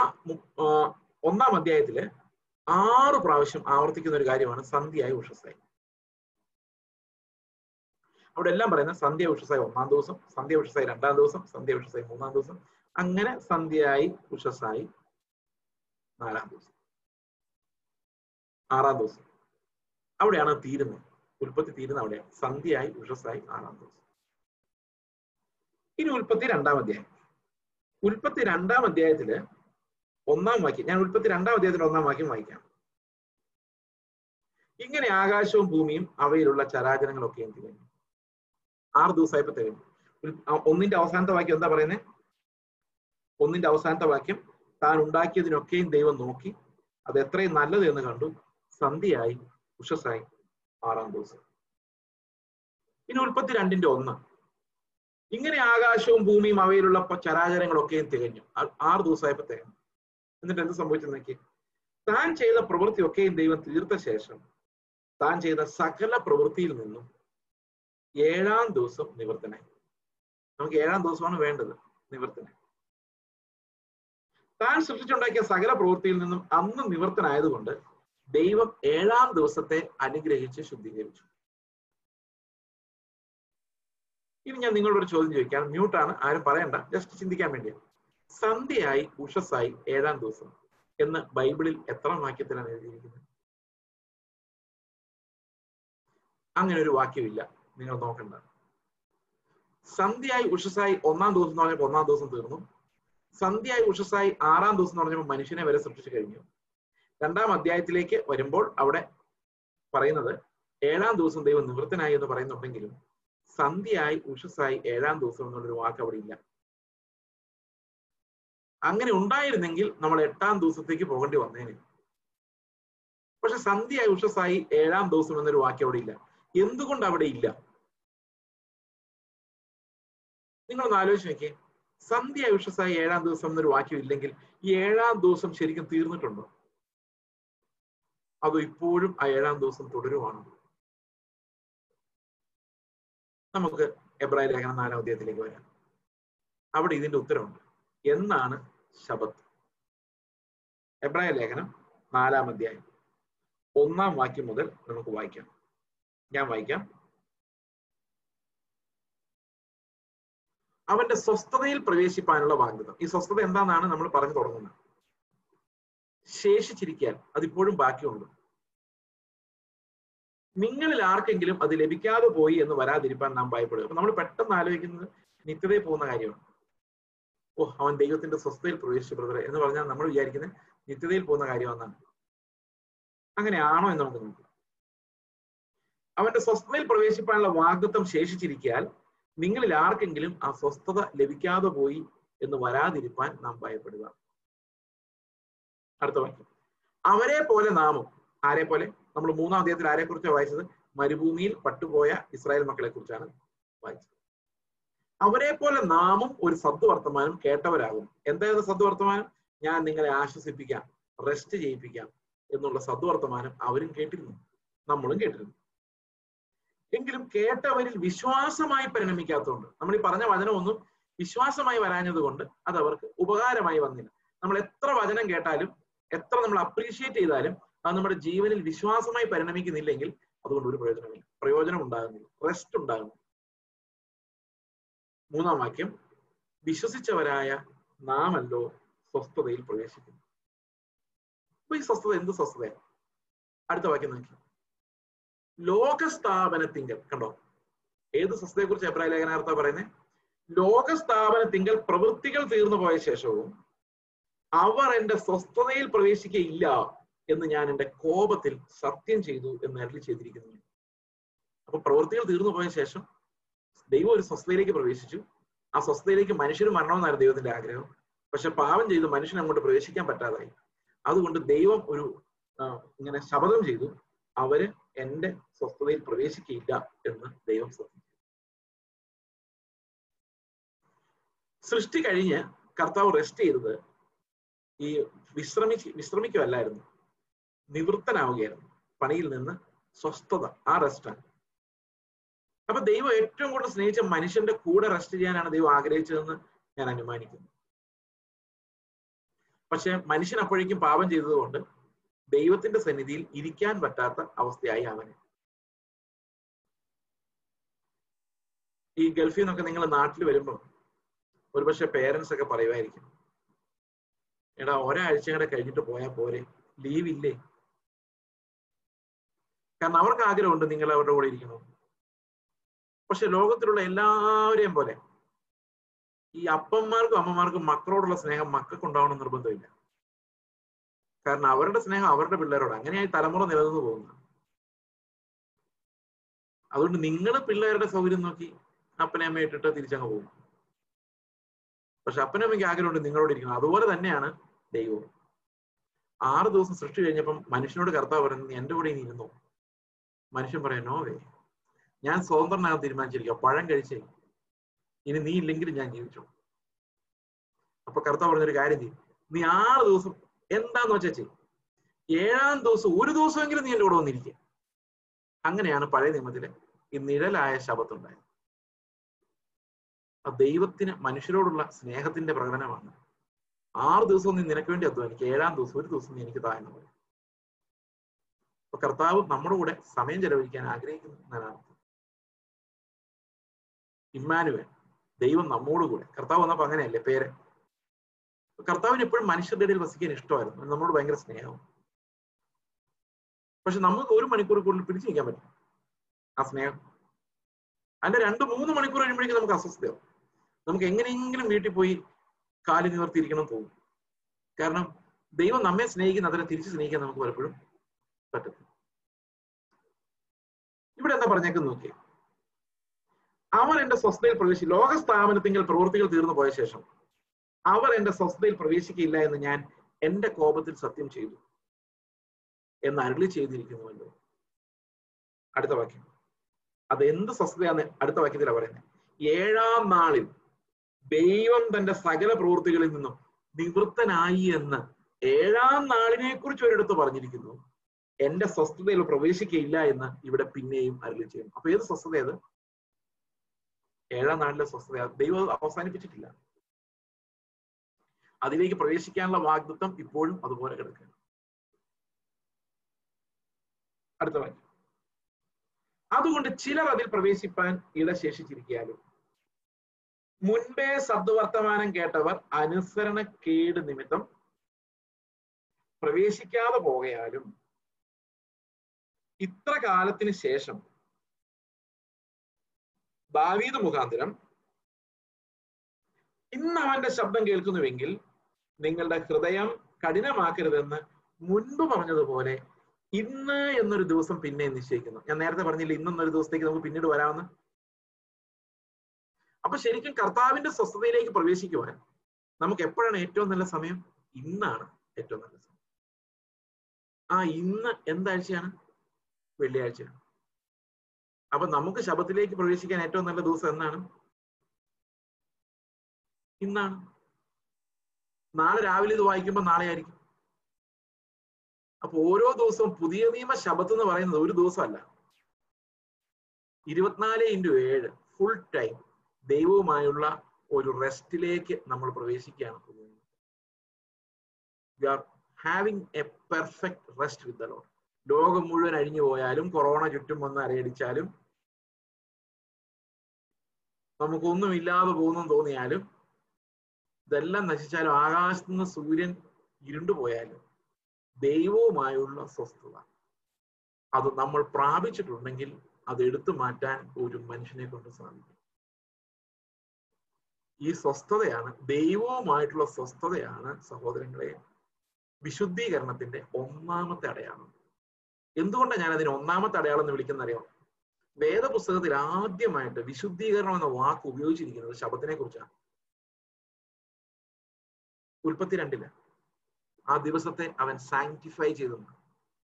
ഒന്നാം അധ്യായത്തിൽ ആറ് പ്രാവശ്യം ആവർത്തിക്കുന്ന ഒരു കാര്യമാണ് സന്ധ്യയായി ഉഷസായി അവിടെ എല്ലാം പറയുന്നത് സന്ധ്യ ഉഷസായി ഒന്നാം ദിവസം സന്ധ്യ ഉഷസായി രണ്ടാം ദിവസം സന്ധ്യ ഉഷസായി മൂന്നാം ദിവസം അങ്ങനെ സന്ധ്യയായി ഉഷസായി നാലാം ദിവസം. ആറാം ദിവസം. അവിടെയാണ് തീരുന്നത്. ഉൽപ്പത്തി തീരുന്ന അവിടെയാണ്. സന്ധ്യയായി ഉഷസായി ആറാം ദിവസം. ഇനി ഉൽപ്പത്തി രണ്ടാം അധ്യായം. ഉൽപ്പത്തി രണ്ടാം അധ്യായത്തിൽ ഒന്നാം വാക്യം. ഞാൻ ഉൽപ്പത്തി രണ്ടാം അധ്യായത്തിന്റെ ഒന്നാം വാക്യം വായിക്കാം. ഇങ്ങനെ ആകാശവും ഭൂമിയും അവയിലുള്ള ചരാചരങ്ങളൊക്കെ എന്ത് തികഞ്ഞു ആറ് ദിവസമായപ്പോ തികഞ്ഞു ഒന്നിന്റെ അവസാനത്തെ വാക്യം എന്താ പറയുന്നത്? ഒന്നിന്റെ അവസാനത്തെ വാക്യം താൻ ഉണ്ടാക്കിയതിനൊക്കെയും ദൈവം നോക്കി അത് എത്രയും നല്ലത് എന്ന് കണ്ടു സന്ധ്യയായി ഉഷസായി ആറാം ദിവസം. ഇനി ഉൽപ്പത്തി രണ്ടിന്റെ ഒന്ന്. ഇങ്ങനെ ആകാശവും ഭൂമിയും അവയിലുള്ള ചരാചരങ്ങളൊക്കെയും തികഞ്ഞു. ആറ് ദിവസമായപ്പോ തികഞ്ഞു. എന്നിട്ട് എന്ത് സംഭവിച്ചു നോക്കി താൻ ചെയ്ത പ്രവൃത്തിയൊക്കെയും ദൈവം തീർത്ത ശേഷം താൻ ചെയ്ത സകല പ്രവൃത്തിയിൽ നിന്നും ഏഴാം ദിവസം നിവർത്തനായി. നമുക്ക് ഏഴാം ദിവസമാണ് വേണ്ടത് നിവർത്തനായി. താൻ സൃഷ്ടിച്ചുണ്ടാക്കിയ സകല പ്രവൃത്തിയിൽ നിന്നും അന്ന് നിവർത്തനായതുകൊണ്ട് ദൈവം ഏഴാം ദിവസത്തെ അനുഗ്രഹിച്ച് ശുദ്ധീകരിച്ചു. ഇനി ഞാൻ നിങ്ങളോട് ഒരു ചോദ്യം ചോദിക്കാം. മ്യൂട്ടാണ് ആരും പറയണ്ട. ജസ്റ്റ് ചിന്തിക്കാൻ വേണ്ടിയാണ് സന്ധ്യയായി ഉഷസായി ഏഴാം ദിവസം എന്ന് ബൈബിളിൽ എത്ര വാക്യത്തിലാണ് എഴുതിയിരിക്കുന്നത്? അങ്ങനെ ഒരു വാക്യമില്ല. നിങ്ങൾ നോക്കണ്ട. സന്ധ്യയായി ഉഷസായി ഒന്നാം ദിവസം എന്ന് പറഞ്ഞപ്പോൾ ഒന്നാം ദിവസം തീർന്നു. സന്ധ്യയായി ഉഷസായി ആറാം ദിവസം എന്ന് പറഞ്ഞപ്പോൾ മനുഷ്യനെ വരെ സൃഷ്ടിച്ചു കഴിഞ്ഞു. രണ്ടാം അധ്യായത്തിലേക്ക് വരുമ്പോൾ അവിടെ പറയുന്നത് ഏഴാം ദിവസം ദൈവം നിവൃത്തനായി എന്ന് പറയുന്നുണ്ടെങ്കിലും സന്ധ്യയായി ഉഷസായി ഏഴാം ദിവസം എന്നുള്ളൊരു വാക്ക് അവിടെ ഇല്ല. അങ്ങനെ ഉണ്ടായിരുന്നെങ്കിൽ നമ്മൾ എട്ടാം ദിവസത്തേക്ക് പോകേണ്ടി വന്നേനെ. പക്ഷെ സന്ധ്യയായി ഉഷസായി ഏഴാം ദിവസം എന്നൊരു വാക്യം അവിടെ ഇല്ല. എന്തുകൊണ്ട് അവിടെ ഇല്ല? നിങ്ങളൊന്ന് ആലോചിച്ച് നോക്കിയേ. സന്ധ്യ ഉഷസായി ഏഴാം ദിവസം എന്നൊരു വാക്യം ഇല്ലെങ്കിൽ ഈ ഏഴാം ദിവസം ശരിക്കും തീർന്നിട്ടുണ്ടോ? അതോ ഇപ്പോഴും ആ ഏഴാം ദിവസം തുടരുവാണ്? നമുക്ക് എബ്രാഹിം ലേഖനം നാലാം അധ്യായത്തിലേക്ക് വരാം. അവിടെ ഇതിന്റെ ഉത്തരമുണ്ട്. എന്നാണ് ശബത്ത്? എബ്രായ ലേഖനം നാലാം അധ്യായം. ഒന്നാം വാക്യം മുതൽ നമുക്ക് വായിക്കാം. ഞാൻ വായിക്കാം. അവന്റെ സ്വസ്ഥതയിൽ പ്രവേശിപ്പാനുള്ള വാഗ്ദത്തം. ഈ സ്വസ്ഥത എന്താണെന്നാണ് നമ്മൾ പറഞ്ഞു തുടങ്ങുന്നത്. ശേഷിച്ചിരിക്കാൻ അതിപ്പോഴും ബാക്കിയുണ്ട്. നിങ്ങളിൽ ആർക്കെങ്കിലും അത് ലഭിക്കാതെ പോയി എന്ന് വരാതിരിക്കാൻ നാം ഭയപ്പെടുക. അപ്പൊ നമ്മൾ പെട്ടെന്ന് ആലോചിക്കുന്നത് നിത്യതയിൽ പോകുന്ന കാര്യമാണ്. ഓ അവൻ ദൈവത്തിന്റെ സ്വസ്ഥതയിൽ പ്രവേശിച്ചു ബ്രദറെ എന്ന് പറഞ്ഞാൽ നമ്മൾ വിചാരിക്കുന്നത് നിത്യതയിൽ പോകുന്ന കാര്യമാണെന്നാണ്. അങ്ങനെയാണോ എന്ന് നമുക്ക് നോക്കാം. അവന്റെ സ്വസ്ഥതയിൽ പ്രവേശിപ്പാനുള്ള വാഗ്ദത്വം ശേഷിച്ചിരിക്കാൻ നിങ്ങളിൽ ആർക്കെങ്കിലും അസ്വസ്ഥത സ്വസ്ഥത ലഭിക്കാതെ പോയി എന്ന് വരാതിരിക്കാൻ നാം ഭയപ്പെടുക. അടുത്ത വാക്യം. അവരെ പോലെ നാമും ആരെ പോലെ? നമ്മൾ മൂന്നാം അദ്ദേഹത്തിൽ ആരെ കുറിച്ചാണ് വായിച്ചത്? മരുഭൂമിയിൽ പട്ടുപോയ ഇസ്രായേൽ മക്കളെ കുറിച്ചാണ് വായിച്ചത്. അവരെ പോലെ നാമും ഒരു സദ്വർത്തമാനം കേട്ടവരാകും. എന്തായിരുന്നു സദ്വർത്തമാനം? ഞാൻ നിങ്ങളെ ആശ്വസിപ്പിക്കാം റെസ്റ്റ് ചെയ്യിപ്പിക്കാം എന്നുള്ള സദ്വർത്തമാനം അവരും കേട്ടിരുന്നു. നമ്മളും കേട്ടിരുന്നു. എങ്കിലും കേട്ടവരിൽ വിശ്വാസമായി പരിണമിക്കാത്തതുകൊണ്ട് നമ്മൾ ഈ പറഞ്ഞ വചനമൊന്നും വിശ്വാസമായി വരാഞ്ഞത് കൊണ്ട് അത് അവർക്ക് ഉപകാരമായി വന്നില്ല. നമ്മൾ എത്ര വചനം കേട്ടാലും എത്ര നമ്മൾ അപ്രീഷിയേറ്റ് ചെയ്താലും അത് നമ്മുടെ ജീവനിൽ വിശ്വാസമായി പരിണമിക്കുന്നില്ലെങ്കിൽ അതുകൊണ്ട് ഒരു പ്രയോജനമില്ല പ്രയോജനം ഉണ്ടാകുന്നില്ല. റെസ്റ്റ് ഉണ്ടാകുന്നു മൂന്നാം വാക്യം. വിശ്വസിച്ചവരായ നാമല്ലോ സ്വസ്ഥതയിൽ പ്രവേശിക്കുന്നു. അപ്പൊ ഈ സ്വസ്ഥത എന്ത് സ്വസ്ഥതയാണ്? അടുത്ത വാക്യം നോക്കി ലോകസ്ഥാപനത്തിങ്കൽ കണ്ടോ? ഏത് സസ്തയെ കുറിച്ച് അഭിപ്രായ ലേഖനാർത്ഥ പറയുന്നത് ലോകസ്ഥാപനത്തിങ്കൽ പ്രവൃത്തികൾ തീർന്നു പോയ ശേഷവും അവർ എന്റെ സ്വസ്ഥതയിൽ പ്രവേശിക്കയില്ല എന്ന് ഞാൻ എന്റെ കോപത്തിൽ സത്യം ചെയ്തു എന്ന് അരളി ചെയ്തിരിക്കുന്നു. അപ്പൊ പ്രവൃത്തികൾ തീർന്നു പോയ ശേഷം ദൈവം ഒരു സ്വസ്ഥതയിലേക്ക് പ്രവേശിച്ചു. ആ സ്വസ്ഥതയിലേക്ക് മനുഷ്യർ മരണമെന്നായിരുന്നു ദൈവത്തിന്റെ ആഗ്രഹം. പക്ഷെ പാപം ചെയ്ത് മനുഷ്യൻ അങ്ങോട്ട് പ്രവേശിക്കാൻ പറ്റാതായി. അതുകൊണ്ട് ദൈവം ഒരു ഇങ്ങനെ ശപഥം ചെയ്തു. അവർ എന്റെ സ്വസ്ഥതയിൽ പ്രവേശിക്കില്ല എന്ന് ദൈവം ശ്രദ്ധിച്ചു സൃഷ്ടി കഴിഞ്ഞ് കർത്താവ് റെസ്റ്റ് ചെയ്തത് ഈ വിശ്രമി വിശ്രമിക്കുമല്ലായിരുന്നു നിവൃത്തനാവുകയായിരുന്നു. പണിയിൽ നിന്ന് സ്വസ്ഥത ആ റെസ്റ്റാണ് അപ്പൊ ദൈവം ഏറ്റവും കൂടുതൽ സ്നേഹിച്ച മനുഷ്യന്റെ കൂടെ റെസ്റ്റ് ചെയ്യാനാണ് ദൈവം ആഗ്രഹിച്ചതെന്ന് ഞാൻ അനുമാനിക്കുന്നു. പക്ഷെ മനുഷ്യൻ അപ്പോഴേക്കും പാപം ചെയ്തതുകൊണ്ട് ദൈവത്തിന്റെ സന്നിധിയിൽ ഇരിക്കാൻ പറ്റാത്ത അവസ്ഥയായി അവന്. ഈ ഗൾഫിൽ നിന്നൊക്കെ നിങ്ങൾ നാട്ടിൽ വരുമ്പോൾ ഒരുപക്ഷെ പേരൻസ് ഒക്കെ പറയുമായിരിക്കും എടാ ഒരാഴ്ച കൂടെ കഴിഞ്ഞിട്ട് പോയാൽ പോരെ ലീവ് ഇല്ലേ? കാരണം അവർക്ക് ആഗ്രഹമുണ്ട് നിങ്ങൾ അവരുടെ കൂടെ ഇരിക്കണം. പക്ഷെ ലോകത്തിലുള്ള എല്ലാവരെയും പോലെ ഈ അപ്പന്മാർക്കും അമ്മമാർക്കും മക്കളോടുള്ള സ്നേഹം മക്കൾക്ക് ഉണ്ടാവണം നിർബന്ധമില്ല. കാരണം അവരുടെ സ്നേഹം അവരുടെ പിള്ളേരോട്. അങ്ങനെയായി തലമുറ നിലനിന്ന് പോകുന്നു. അതുകൊണ്ട് നിങ്ങൾ പിള്ളേരുടെ സൗകര്യം നോക്കി അപ്പനെ അമ്മയെ ഇട്ടിട്ട് തിരിച്ചങ്ങ് പോകും പക്ഷെ അപ്പനമ്മയ്ക്ക് ആഗ്രഹമുണ്ട് നിങ്ങളോട് ഇരിക്കണം. അതുപോലെ തന്നെയാണ് ദൈവവും. ആറ് ദിവസം സൃഷ്ടി കഴിഞ്ഞപ്പം മനുഷ്യനോട് കർത്താവ് പറയുന്നത് എന്റെ കൂടെ ഇനി ഇരുന്നോ? മനുഷ്യൻ പറയാൻ നോ വേ. ഞാൻ സ്വതന്ത്രനാകാൻ തീരുമാനിച്ചിരിക്കുക പഴം കഴിച്ചേ. ഇനി നീ ഇല്ലെങ്കിലും ഞാൻ ജീവിച്ചു അപ്പൊ കർത്താവ് പറഞ്ഞൊരു കാര്യം ചെയ്യും. നീ ആറ് ദിവസം എന്താന്ന് വെച്ചാ ചെയ്യും. ഏഴാം ദിവസം ഒരു ദിവസമെങ്കിലും നീ എന്റെ കൂടെ വന്നിരിക്കുക അങ്ങനെയാണ് പഴയ നിയമത്തിലെ ഈ നിഴലായ ശബത്ത് ഉണ്ടായത്. ആ ദൈവത്തിന് മനുഷ്യരോടുള്ള സ്നേഹത്തിന്റെ പ്രകടനമാണ്. ആറ് ദിവസം നീ നിനക്ക് വേണ്ടി അധ്വാനിക്കുക ഏഴാം ദിവസം ഒരു ദിവസം നീ എനിക്ക് താഴ്ന്നു പോയി അപ്പൊ കർത്താവ് നമ്മുടെ കൂടെ സമയം ചെലവഴിക്കാൻ ആഗ്രഹിക്കുന്നു ഇമ്മാനുവേൽ ദൈവം നമ്മോട് കൂടെ. കർത്താവ് വന്നപ്പോ അങ്ങനെയല്ലേ പേര്? കർത്താവിന് എപ്പോഴും മനുഷ്യരുടെ ഇടയിൽ വസിക്കാൻ ഇഷ്ടമായിരുന്നു. നമ്മളോട് ഭയങ്കര സ്നേഹവും പക്ഷെ നമുക്ക് ഒരു മണിക്കൂർ കൂടുതൽ പിടിച്ചു നിൽക്കാൻ പറ്റും ആ സ്നേഹം. അതിന്റെ രണ്ട് മൂന്ന് മണിക്കൂർ കഴിയുമ്പോഴേക്കും നമുക്ക് അസ്വസ്ഥയാവും നമുക്ക് എങ്ങനെയെങ്കിലും വീട്ടിൽ പോയി കാലി നിവർത്തിയിരിക്കണം തോന്നും. കാരണം ദൈവം നമ്മെ സ്നേഹിക്കുന്ന അതിനെ തിരിച്ചു സ്നേഹിക്കാൻ നമുക്ക് പലപ്പോഴും പറ്റും ഇവിടെ എന്താ പറഞ്ഞേക്കെന്ന് നോക്കിയാൽ അവൻ എന്റെ സ്വസ്ഥയിൽ പ്രവേശിച്ചു. ലോക സ്ഥാപനത്തിങ്കിൽ പ്രവൃത്തികൾ തീർന്നു പോയ ശേഷം അവർ എന്റെ സ്വസ്ഥതയിൽ പ്രവേശിക്കില്ല എന്ന് ഞാൻ എന്റെ കോപത്തിൽ സത്യം ചെയ്തു എന്ന് അരുളി ചെയ്തിരിക്കുന്നുവല്ലോ. അടുത്ത വാക്യം. അത് എന്ത് സ്വസ്ഥതയാന്ന് അടുത്ത വാക്യത്തിലാണ് പറയുന്നത് ഏഴാം നാളിൽ ദൈവം തന്റെ സകല പ്രവൃത്തികളിൽ നിന്നും നിവൃത്തനായി എന്ന് ഏഴാം നാളിനെ കുറിച്ച് ഒരിടത്ത് പറഞ്ഞിരിക്കുന്നു. എന്റെ സ്വസ്ഥതയിൽ പ്രവേശിക്കയില്ല എന്ന് ഇവിടെ പിന്നെയും അരുളി ചെയ്യുന്നു. അപ്പൊ ഏത് സ്വസ്ഥത ഏഴാം നാളിലെ സ്വസ്ഥത ദൈവം അവസാനിപ്പിച്ചിട്ടില്ല. അതിലേക്ക് പ്രവേശിക്കാനുള്ള വാഗ്ദത്വം ഇപ്പോഴും അതുപോലെ കിടക്കുക അടുത്ത അതുകൊണ്ട് ചിലർ അതിൽ പ്രവേശിപ്പാൻ ഇടശേഷിച്ചിരിക്കാലും മുൻപേ സദ്വർത്തമാനം കേട്ടവർ അനുസരണ കേട് നിമിത്തം പ്രവേശിക്കാതെ പോകയാലും ഇത്ര കാലത്തിന് ശേഷം ദാവീദ് മുഖാന്തരം ഇന്ന് അവന്റെ ശബ്ദം കേൾക്കുന്നുവെങ്കിൽ നിങ്ങളുടെ ഹൃദയം കഠിനമാക്കരുതെന്ന് മുൻപ് പറഞ്ഞതുപോലെ ഇന്ന് എന്നൊരു ദിവസം പിന്നെ നിശ്ചയിക്കുന്നു. ഞാൻ നേരത്തെ പറഞ്ഞില്ല ഇന്നൊന്നൊരു ദിവസത്തേക്ക് നമുക്ക് പിന്നീട് വരാമെന്ന്? അപ്പൊ ശരിക്കും കർത്താവിന്റെ സ്വസ്ഥതയിലേക്ക് പ്രവേശിക്കുവാൻ നമുക്ക് എപ്പോഴാണ് ഏറ്റവും നല്ല സമയം? ഇന്നാണ് ഏറ്റവും നല്ല സമയം. ആ ഇന്ന് എന്താഴ്ചയാണ്? വെള്ളിയാഴ്ചയാണ്. അപ്പൊ നമുക്ക് ശബത്തിലേക്ക് പ്രവേശിക്കാൻ ഏറ്റവും നല്ല ദിവസം എന്നാണ്? ഇന്നാണ്. നാളെ രാവിലെ ഇത് വായിക്കുമ്പോൾ നാളെ ആയിരിക്കും. അപ്പൊ ഓരോ ദിവസവും പുതിയ നിയമ ശബത്ത് എന്ന് പറയുന്നത് ഒരു ദിവസമല്ല. ഇരുപത്തിനാല് ഇന്റു ഏഴ് ഫുൾ ടൈം ദൈവവുമായുള്ള ഒരു റെസ്റ്റിലേക്ക് നമ്മൾ പ്രവേശിക്കുകയാണ്. We are having a perfect rest with the Lord ലോകം മുഴുവൻ അഴിഞ്ഞു പോയാലും കൊറോണ ചുറ്റും വന്ന് അരയടിച്ചാലും നമുക്കൊന്നും ഇല്ലാതെ പോകുന്നു തോന്നിയാലും ഇതെല്ലാം നശിച്ചാലും ആകാശത്ത് നിന്ന് സൂര്യൻ ഇരുണ്ടുപോയാലും ദൈവവുമായുള്ള സ്വസ്ഥത. അത് നമ്മൾ പ്രാപിച്ചിട്ടുണ്ടെങ്കിൽ അത് എടുത്തു മാറ്റാൻ ഒരു മനുഷ്യനെ കൊണ്ട് സാധിക്കും. ഈ സ്വസ്ഥതയാണ് ദൈവവുമായിട്ടുള്ള സ്വസ്ഥതയാണ് സഹോദരങ്ങളെ വിശുദ്ധീകരണത്തിന്റെ ഒന്നാമത്തെ അടയാളം. എന്തുകൊണ്ടാണ് ഞാൻ അതിന് ഒന്നാമത്തെ അടയാളം എന്ന് വിളിക്കുന്ന അറിയാം വേദപുസ്തകത്തിൽ ആദ്യമായിട്ട് വിശുദ്ധീകരണം എന്ന വാക്ക് ഉപയോഗിച്ചിരിക്കുന്നത് ശബത്തിനെ കുറിച്ചാണ്. ഉൽപ്പത്തി രണ്ടിൽ ആ ദിവസത്തെ അവൻ സാങ്ക്ടിഫൈ ചെയ്തു.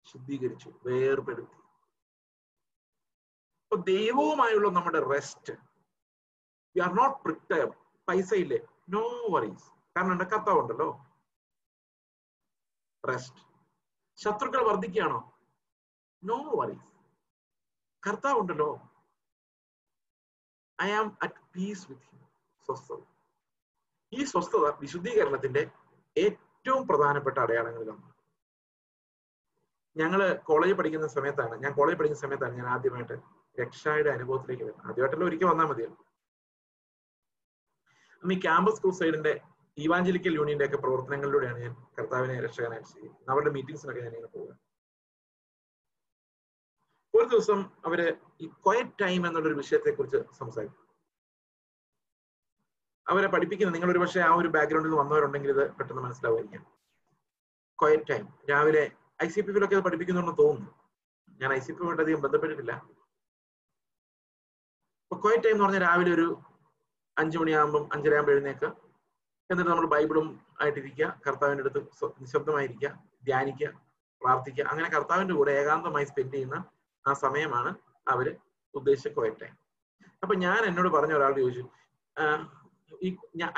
ശുദ്ധീകരിച്ചു വേർപെടുത്തി. അപ്പൊ ദൈവവുമായുള്ള നമ്മുടെ rest you are not prepare പൈസ ഇല്ലേ? നോ വറീസ് കാരണം എന്റെ കർത്താവുണ്ടല്ലോ റെസ്റ്റ് ശത്രുക്കൾ വർദ്ധിക്കുകയാണോ? No worries കർത്താവുണ്ടല്ലോ I am at peace with him സ്വസ്ഥത. ഈ സ്വസ്ഥത വിശുദ്ധീകരണത്തിന്റെ ഏറ്റവും പ്രധാനപ്പെട്ട അടയാളങ്ങളിൽ ഒന്നാണ് ഞങ്ങൾ കോളേജിൽ പഠിക്കുന്ന സമയത്താണ് ഞാൻ കോളേജിൽ പഠിക്കുന്ന സമയത്താണ് ഞാൻ ആദ്യമായിട്ട് രക്ഷയുടെ അനുഭവത്തിലേക്ക് വരുന്നത്. ആദ്യമായിട്ടല്ല ഒരിക്കൽ വന്നാൽ മതിയല്ലോ അന്ന് ഈ ക്യാമ്പസ് ക്രൂസൈഡിന്റെ ഈവാഞ്ചലിക്കൽ യൂണിയന്റെ ഒക്കെ പ്രവർത്തനങ്ങളിലൂടെയാണ് ഞാൻ കർത്താവിനെ രക്ഷകനായിട്ട് ചെയ്യുന്നത് അവരുടെ മീറ്റിംഗ്സിനൊക്കെ ഞാൻ ഇങ്ങനെ പോവുക ഒരു ദിവസം അവർ ഈ ക്വയറ്റ് ടൈം എന്നുള്ളൊരു വിഷയത്തെ കുറിച്ച് സംസാരിക്കും. അവരെ പഠിപ്പിക്കുന്നത് നിങ്ങൾ ഒരു പക്ഷേ ആ ഒരു ബാക്ക്ഗ്രൗണ്ടിൽ വന്നവരുണ്ടെങ്കിൽ ഇത് പെട്ടെന്ന് മനസ്സിലാവുമായിരിക്കാം. ക്വയറ്റ് ടൈം രാവിലെ ഐ സി പി ഒക്കെ അത് പഠിപ്പിക്കുന്നുണ്ടെന്ന് തോന്നുന്നു. ഞാൻ ഐ സി പി വേണ്ട അധികം ബന്ധപ്പെട്ടിട്ടില്ല. അപ്പൊ ക്വയറ്റ് ടൈം എന്ന് പറഞ്ഞാൽ രാവിലെ ഒരു അഞ്ചു മണിയാകുമ്പം അഞ്ചരയാകുമ്പോൾ എഴുന്നേക്കുക എന്നിട്ട് നമ്മൾ ബൈബിളും ആയിട്ടിരിക്കുക. കർത്താവിന്റെ അടുത്ത് നിശബ്ദമായിരിക്കുക ധ്യാനിക്കുക പ്രാർത്ഥിക്കുക. അങ്ങനെ കർത്താവിന്റെ കൂടെ ഏകാന്തമായി സ്പെൻഡ് ചെയ്യുന്ന ആ സമയമാണ് അവർ ഉദ്ദേശിച്ച ക്വയറ്റ് ടൈം അപ്പൊ ഞാൻ എന്നോട് പറഞ്ഞ ഒരാൾ ചോദിച്ചു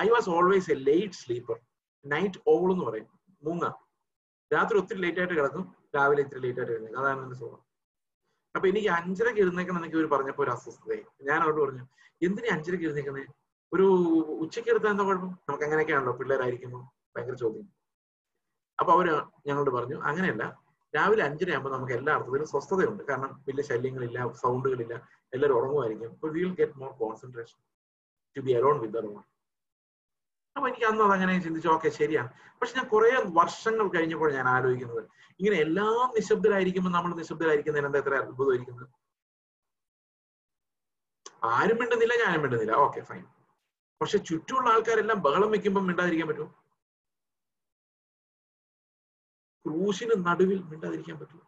I was always a late sleeper night owl എന്ന് പറയും. മൂങ്ങ. രാത്രി ഒത്തിരി ലേറ്റ് ആയിട്ട് കിടക്കും. രാവിലെ ഇത്തിരി ലേറ്റ് ആയിട്ട് കിടക്കും അതാണ് എന്റെ സുഖം അപ്പൊ എനിക്ക് അഞ്ചരക്ക് എഴുന്നേക്കണം എനിക്ക് ഇവർ പറഞ്ഞപ്പോ ഒരു അസ്വസ്ഥതയായി. ഞാൻ അവരോട് പറഞ്ഞു എന്തിനാ അഞ്ചരക്ക് എഴുന്നേക്കുന്നേ ഒരു ഉച്ചയ്ക്ക് എടുത്താൽ എന്താ കുഴപ്പം? നമുക്ക് അങ്ങനെയൊക്കെയാണല്ലോ പിള്ളേരായിരിക്കുമ്പോൾ ഭയങ്കര ചോദ്യം. അപ്പൊ അവർ ഞങ്ങളോട് പറഞ്ഞു അങ്ങനെയല്ല. രാവിലെ അഞ്ചര ആകുമ്പോൾ നമുക്ക് എല്ലാ അർത്ഥത്തിലും സ്വസ്ഥതയുണ്ട്. കാരണം വലിയ ശല്യങ്ങളില്ല സൗണ്ടുകളില്ല എല്ലാവരും ഉറങ്ങുമായിരിക്കും. അപ്പൊ will get more concentration to be alone with the അപ്പൊ എനിക്ക് അന്ന് അതങ്ങനെ ചിന്തിച്ചു ഓക്കെ ശരിയാണ്. പക്ഷെ ഞാൻ കുറെ വർഷങ്ങൾ കഴിഞ്ഞപ്പോൾ ഞാൻ ആലോചിക്കുന്നത് ഇങ്ങനെ എല്ലാം നിശബ്ദരായിരിക്കുമ്പോൾ നമ്മൾ നിശബ്ദരായിരിക്കുന്നതിന് എന്താ എത്ര അത്ഭുതമായിരിക്കുന്നത്? ആരും മിണ്ടുന്നില്ല ഞാനും മിണ്ടുന്നില്ല. ഓക്കെ ഫൈൻ പക്ഷെ ചുറ്റുമുള്ള ആൾക്കാരെല്ലാം ബഹളം വെക്കുമ്പോൾ മിണ്ടാതിരിക്കാൻ പറ്റുമോ? ക്രൂശിന് നടുവിൽ മിണ്ടാതിരിക്കാൻ പറ്റുമോ?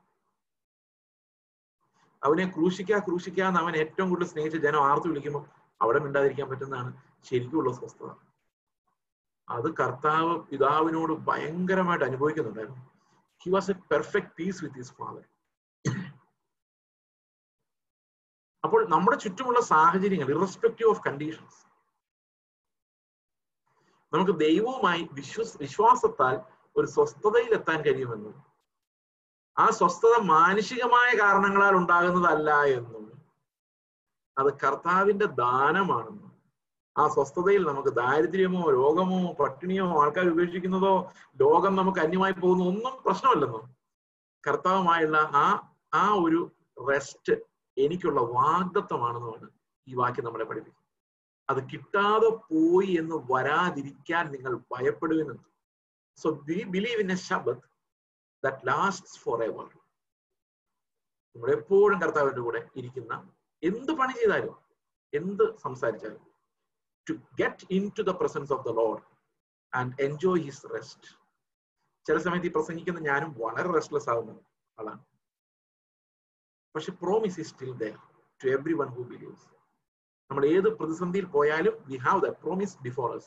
അവനെ ക്രൂശിക്കാ ക്രൂശിക്കാന്ന് അവൻ ഏറ്റവും കൂടുതൽ സ്നേഹിച്ച ജനം ആർത്തു വിളിക്കുമ്പോൾ അവിടെ മിണ്ടാതിരിക്കാൻ പറ്റുന്നതാണ് ശരിക്കുള്ള സ്വസ്ഥത. അത് കർത്താവ് പിതാവിനോട് ഭയങ്കരമായിട്ട് അനുഭവിക്കുന്നുണ്ടായിരുന്നു. He was a perfect peace with his father അപ്പോൾ നമ്മുടെ ചുറ്റുമുള്ള സാഹചര്യങ്ങൾ ഇറസ്പെക്റ്റീവ് ഓഫ് കണ്ടീഷൻസ് നമുക്ക് ദൈവവുമായി വിശ്വസ് വിശ്വാസത്താൽ ഒരു സ്വസ്ഥതയിൽ എത്താൻ കഴിയുമെന്നും ആ സ്വസ്ഥത മാനുഷികമായ കാരണങ്ങളാൽ ഉണ്ടാകുന്നതല്ല എന്നും അത് കർത്താവിന്റെ ദാനമാണെന്ന്. ആ സ്വസ്ഥതയിൽ നമുക്ക് ദാരിദ്ര്യമോ രോഗമോ പട്ടിണിയോ ആൾക്കാർ ഉപേക്ഷിക്കുന്നതോ ലോകം നമുക്ക് അന്യമായി പോകുന്ന ഒന്നും പ്രശ്നമല്ലെന്നോ. കർത്താവുമായുള്ള ആ ആ ഒരു റെസ്റ്റ് എനിക്കുള്ള വാഗ്ദത്വമാണെന്നുമാണ് ഈ വാക്യം നമ്മളെ പഠിപ്പിക്കുന്നത്. അത് കിട്ടാതെ പോയി എന്ന് വരാതിരിക്കാൻ നിങ്ങൾ ഭയപ്പെടുവിനും so we believe in a Sabbath that last forever നമ്മൾ എപ്പോഴും കർത്താവിന്റെ കൂടെ ഇരിക്കുന്ന എന്ത് പണി ചെയ്താലും എന്ത് സംസാരിച്ചാലും to get into the presence of the Lord and enjoy his rest ചില സമയത്ത് ഈ പ്രസംഗിക്കുന്ന ഞാനും വളരെ റെസ്റ്റ്ലെസ് ആകുന്ന ആളാണ്. പക്ഷെ promise is still there to everyone who believes നമ്മൾ ഏത് പ്രതിസന്ധിയിൽ പോയാലും we have the promise before us.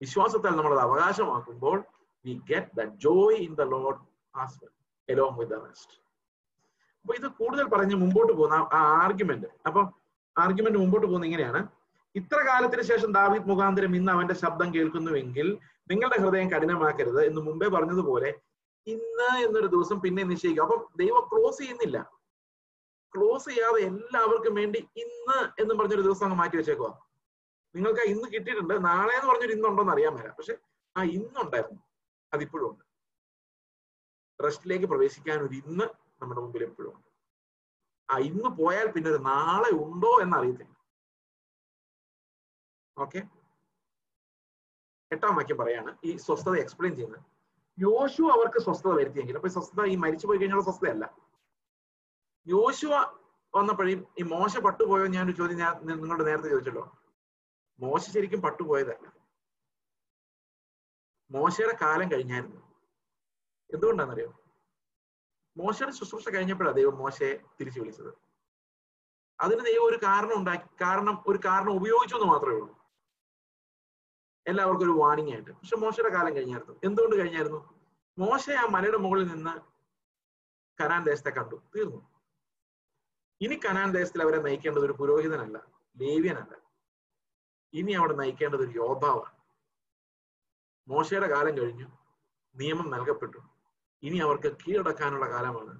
വിശ്വാസത്താൽ നമ്മൾ അത് അവകാശമാക്കുമ്പോൾ we get the joy in the Lord as well along with the rest അപ്പൊ ഇത് കൂടുതൽ പറഞ്ഞ് മുമ്പോട്ട് പോകുന്ന ആ ആർഗ്യുമെന്റ് അപ്പൊ ആർഗ്യുമെന്റ് മുമ്പോട്ട് പോകുന്ന ഇങ്ങനെയാണ്. ഇത്ര കാലത്തിന് ശേഷം ദാവീദ് മുഖാന്തരം ഇന്ന് അവന്റെ ശബ്ദം കേൾക്കുന്നുവെങ്കിൽ നിങ്ങളുടെ ഹൃദയം കഠിനമാക്കരുത് എന്ന് മുമ്പേ പറഞ്ഞതുപോലെ ഇന്ന് എന്നൊരു ദിവസം പിന്നെ നിശ്ചയിക്കും. അപ്പൊ ദൈവം ക്ലോസ് ചെയ്യുന്നില്ല. ക്ലോസ് ചെയ്യാതെ എല്ലാവർക്കും വേണ്ടി ഇന്ന് എന്ന് പറഞ്ഞൊരു ദിവസം അങ്ങ് മാറ്റി വെച്ചേക്കുക നിങ്ങൾക്ക് ഇന്ന് കിട്ടിയിട്ടുണ്ട്. നാളെ എന്ന് പറഞ്ഞൊരു ഇന്നുണ്ടോന്ന് അറിയാൻ വരാം പക്ഷെ ആ ഇന്നുണ്ടായിരുന്നു. അതിപ്പോഴും ഉണ്ട്. റെസ്റ്റിലേക്ക് പ്രവേശിക്കാൻ ഒരു ഇന്ന് നമ്മുടെ മുമ്പിൽ എപ്പോഴും ഉണ്ട്. ആ ഇന്ന് പോയാൽ പിന്നെ ഒരു നാളെ ഉണ്ടോ എന്ന് അറിയത്തില്ല ഓക്കെ എട്ടാം വാക്യം പറയാണ് ഈ സ്വസ്ഥത എക്സ്പ്ലെയിൻ ചെയ്യുന്നത്. യോശു അവർക്ക് സ്വസ്ഥത വരുത്തിയെങ്കിൽ അപ്പൊ സ്വസ്ഥത ഈ മരിച്ചു പോയി കഴിഞ്ഞാൽ സ്വസ്ഥതയല്ല. യോശുവ വന്നപ്പോഴും ഈ മോശ പട്ടുപോയോ ഞാനൊരു ചോദ്യം ഞാൻ നിങ്ങളോട് നേരത്തെ ചോദിച്ചല്ലോ. മോശ ശരിക്കും പട്ടുപോയതല്ല. മോശയുടെ കാലം കഴിഞ്ഞായിരുന്നു. എന്തുകൊണ്ടാണെന്നറിയോ? മോശയുടെ ശുശ്രൂഷ കഴിഞ്ഞപ്പോഴാണ് ദൈവം മോശയെ തിരിച്ചു വിളിച്ചത്. അതിന് ദൈവം ഒരു കാരണം ഉണ്ടാക്കി കാരണം ഒരു കാരണം ഉപയോഗിച്ചു എന്ന് മാത്രമേ ഉള്ളൂ. എല്ലാവർക്കും ഒരു വാണിംഗ് ആയിട്ട്. പക്ഷെ മോശയുടെ കാലം കഴിഞ്ഞായിരുന്നു. എന്തുകൊണ്ട് കഴിഞ്ഞായിരുന്നു? മോശ ആ മലയുടെ മുകളിൽ നിന്ന് കനാൻ ദേശത്തെ കണ്ടു. തീർന്നു. ഇനി കനാൻ ദേശത്തിൽ അവരെ നയിക്കേണ്ടത് ഒരു പുരോഹിതനല്ല ലേവ്യനല്ല. ഇനി അവിടെ നയിക്കേണ്ടത് ഒരു യോദ്ധാവാണ്. മോശയുടെ കാലം കഴിഞ്ഞു. നിയമം നൽകപ്പെട്ടു. ഇനി അവർക്ക് കീഴടക്കാനുള്ള കാലമാണ്.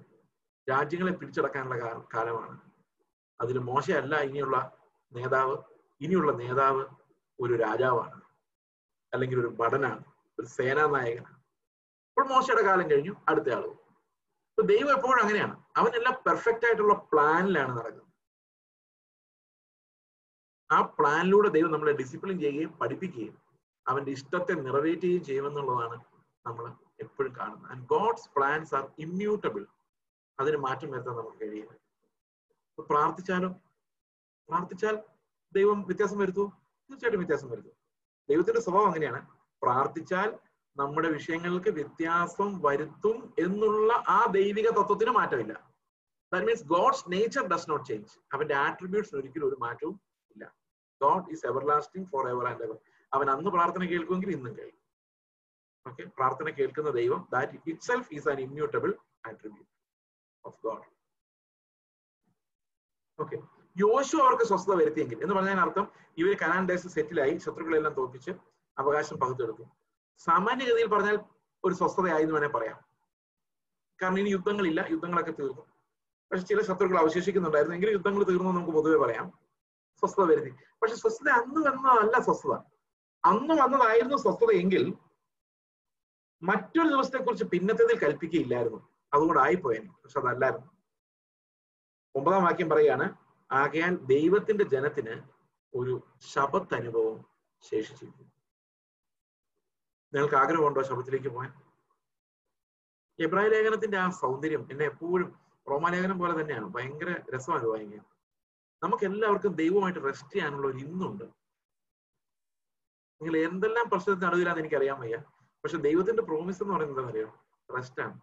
രാജ്യങ്ങളെ പിടിച്ചടക്കാനുള്ള കാലമാണ്. അതിൽ മോശയല്ല ഇനിയുള്ള നേതാവ് ഇനിയുള്ള നേതാവ് ഒരു രാജാവാണ്. അല്ലെങ്കിൽ ഒരു ഭടനാണ് ഒരു സേനാനായകനാണ്. അപ്പോൾ മോശയുടെ കാലം കഴിഞ്ഞു അടുത്ത ആൾ അപ്പൊ ദൈവം എപ്പോഴും അങ്ങനെയാണ്. അവനെല്ലാം പെർഫെക്റ്റ് ആയിട്ടുള്ള പ്ലാനിലാണ് നടക്കുന്നത്. ആ പ്ലാനിലൂടെ ദൈവം നമ്മളെ ഡിസിപ്ലിൻ ചെയ്യുകയും പഠിപ്പിക്കുകയും അവന്റെ ഇഷ്ടത്തെ നിറവേറ്റുകയും ചെയ്യുമെന്നുള്ളതാണ് നമ്മൾ എപ്പോഴും കാണുന്നത്. And God's plans are immutable അതിന് മാറ്റം വരുത്താൻ നമുക്ക് കഴിയില്ല. പ്രാർത്ഥിച്ചാലോ? പ്രാർത്ഥിച്ചാൽ ദൈവം വ്യത്യാസം വരുത്തൂ? തീർച്ചയായിട്ടും വ്യത്യാസം വരുത്തും. ദൈവത്തിന്റെ സ്വഭാവം അങ്ങനെയാണ്. പ്രാർത്ഥിച്ചാൽ നമ്മുടെ വിഷയങ്ങൾക്ക് വ്യത്യാസം വരുത്തും എന്നുള്ള ആ ദൈവിക തത്വത്തിന് മാറ്റമില്ല. That means God's nature does not change അവന്റെ ആട്രിബ്യൂട്ട്സ് ഒരിക്കലും ഒരു മാറ്റവും ഇല്ല. God is everlasting forever and ever അവൻ അന്ന് പ്രാർത്ഥന കേൾക്കുമെങ്കിൽ ഇന്നും കേൾക്കും. ഓക്കെ പ്രാർത്ഥന കേൾക്കുന്ന ദൈവം that itself is an immutable attribute of God okay യോശു അവർക്ക് സ്വസ്ഥത വരുത്തിയെങ്കിൽ എന്ന് പറഞ്ഞതിന് അർത്ഥം ഇവർ കനാൻ ദേശത്ത് സെറ്റിലായി ശത്രുക്കളെല്ലാം തോൽപ്പിച്ച് അവകാശം പകുത്തെടുത്തു. സാമാന്യഗതിയിൽ പറഞ്ഞാൽ ഒരു സ്വസ്ഥതയായി എന്ന് വേണേൽ പറയാം. കാരണം ഇനി യുദ്ധങ്ങളില്ല യുദ്ധങ്ങളൊക്കെ തീർന്നു. പക്ഷെ ചില ശത്രുക്കൾ അവശേഷിക്കുന്നുണ്ടായിരുന്നു. എങ്കിലും യുദ്ധങ്ങൾ തീർന്നു നമുക്ക് പൊതുവെ പറയാം. സ്വസ്ഥത വരുത്തി. പക്ഷെ സ്വസ്ഥത അന്ന് വന്നതല്ല സ്വസ്ഥത. അന്ന് വന്നതായിരുന്നു സ്വസ്ഥത എങ്കിൽ മറ്റൊരു ദിവസത്തെ കുറിച്ച് പിന്നത്തേതിൽ കൽപ്പിക്കുകയില്ലായിരുന്നു. അതുകൊണ്ട് ആയിപ്പോയേനെ പക്ഷെ അതല്ലായിരുന്നു. ഒമ്പതാം വാക്യം പറയാണ് ആകയാൽ ദൈവത്തിന്റെ ജനത്തിന് ഒരു ശബത്ത് അനുഭവം ശേഷിച്ചിരിക്കുന്നു. നിങ്ങൾക്ക് ആഗ്രഹമുണ്ടോ ശബത്തിലേക്ക് പോകാൻ? എബ്രായ ലേഖനത്തിന്റെ ആ സൗന്ദര്യം എന്നെ എപ്പോഴും റോമാലേഖനം പോലെ തന്നെയാണ്. ഭയങ്കര രസമാണ് വായിക്കാൻ. നമുക്ക് എല്ലാവർക്കും ദൈവമായിട്ട് റെസ്റ്റ് ചെയ്യാനുള്ള ഒരു ഇന്നുണ്ട്. നിങ്ങൾ എന്തെല്ലാം പ്രശ്നത്തിന് നടുവിലാന്ന് എനിക്ക് അറിയാൻ വയ്യ. പക്ഷെ ദൈവത്തിന്റെ പ്രോമിസ് എന്ന് പറയുന്നത് അറിയാം? റെസ്റ്റ് ആണ്.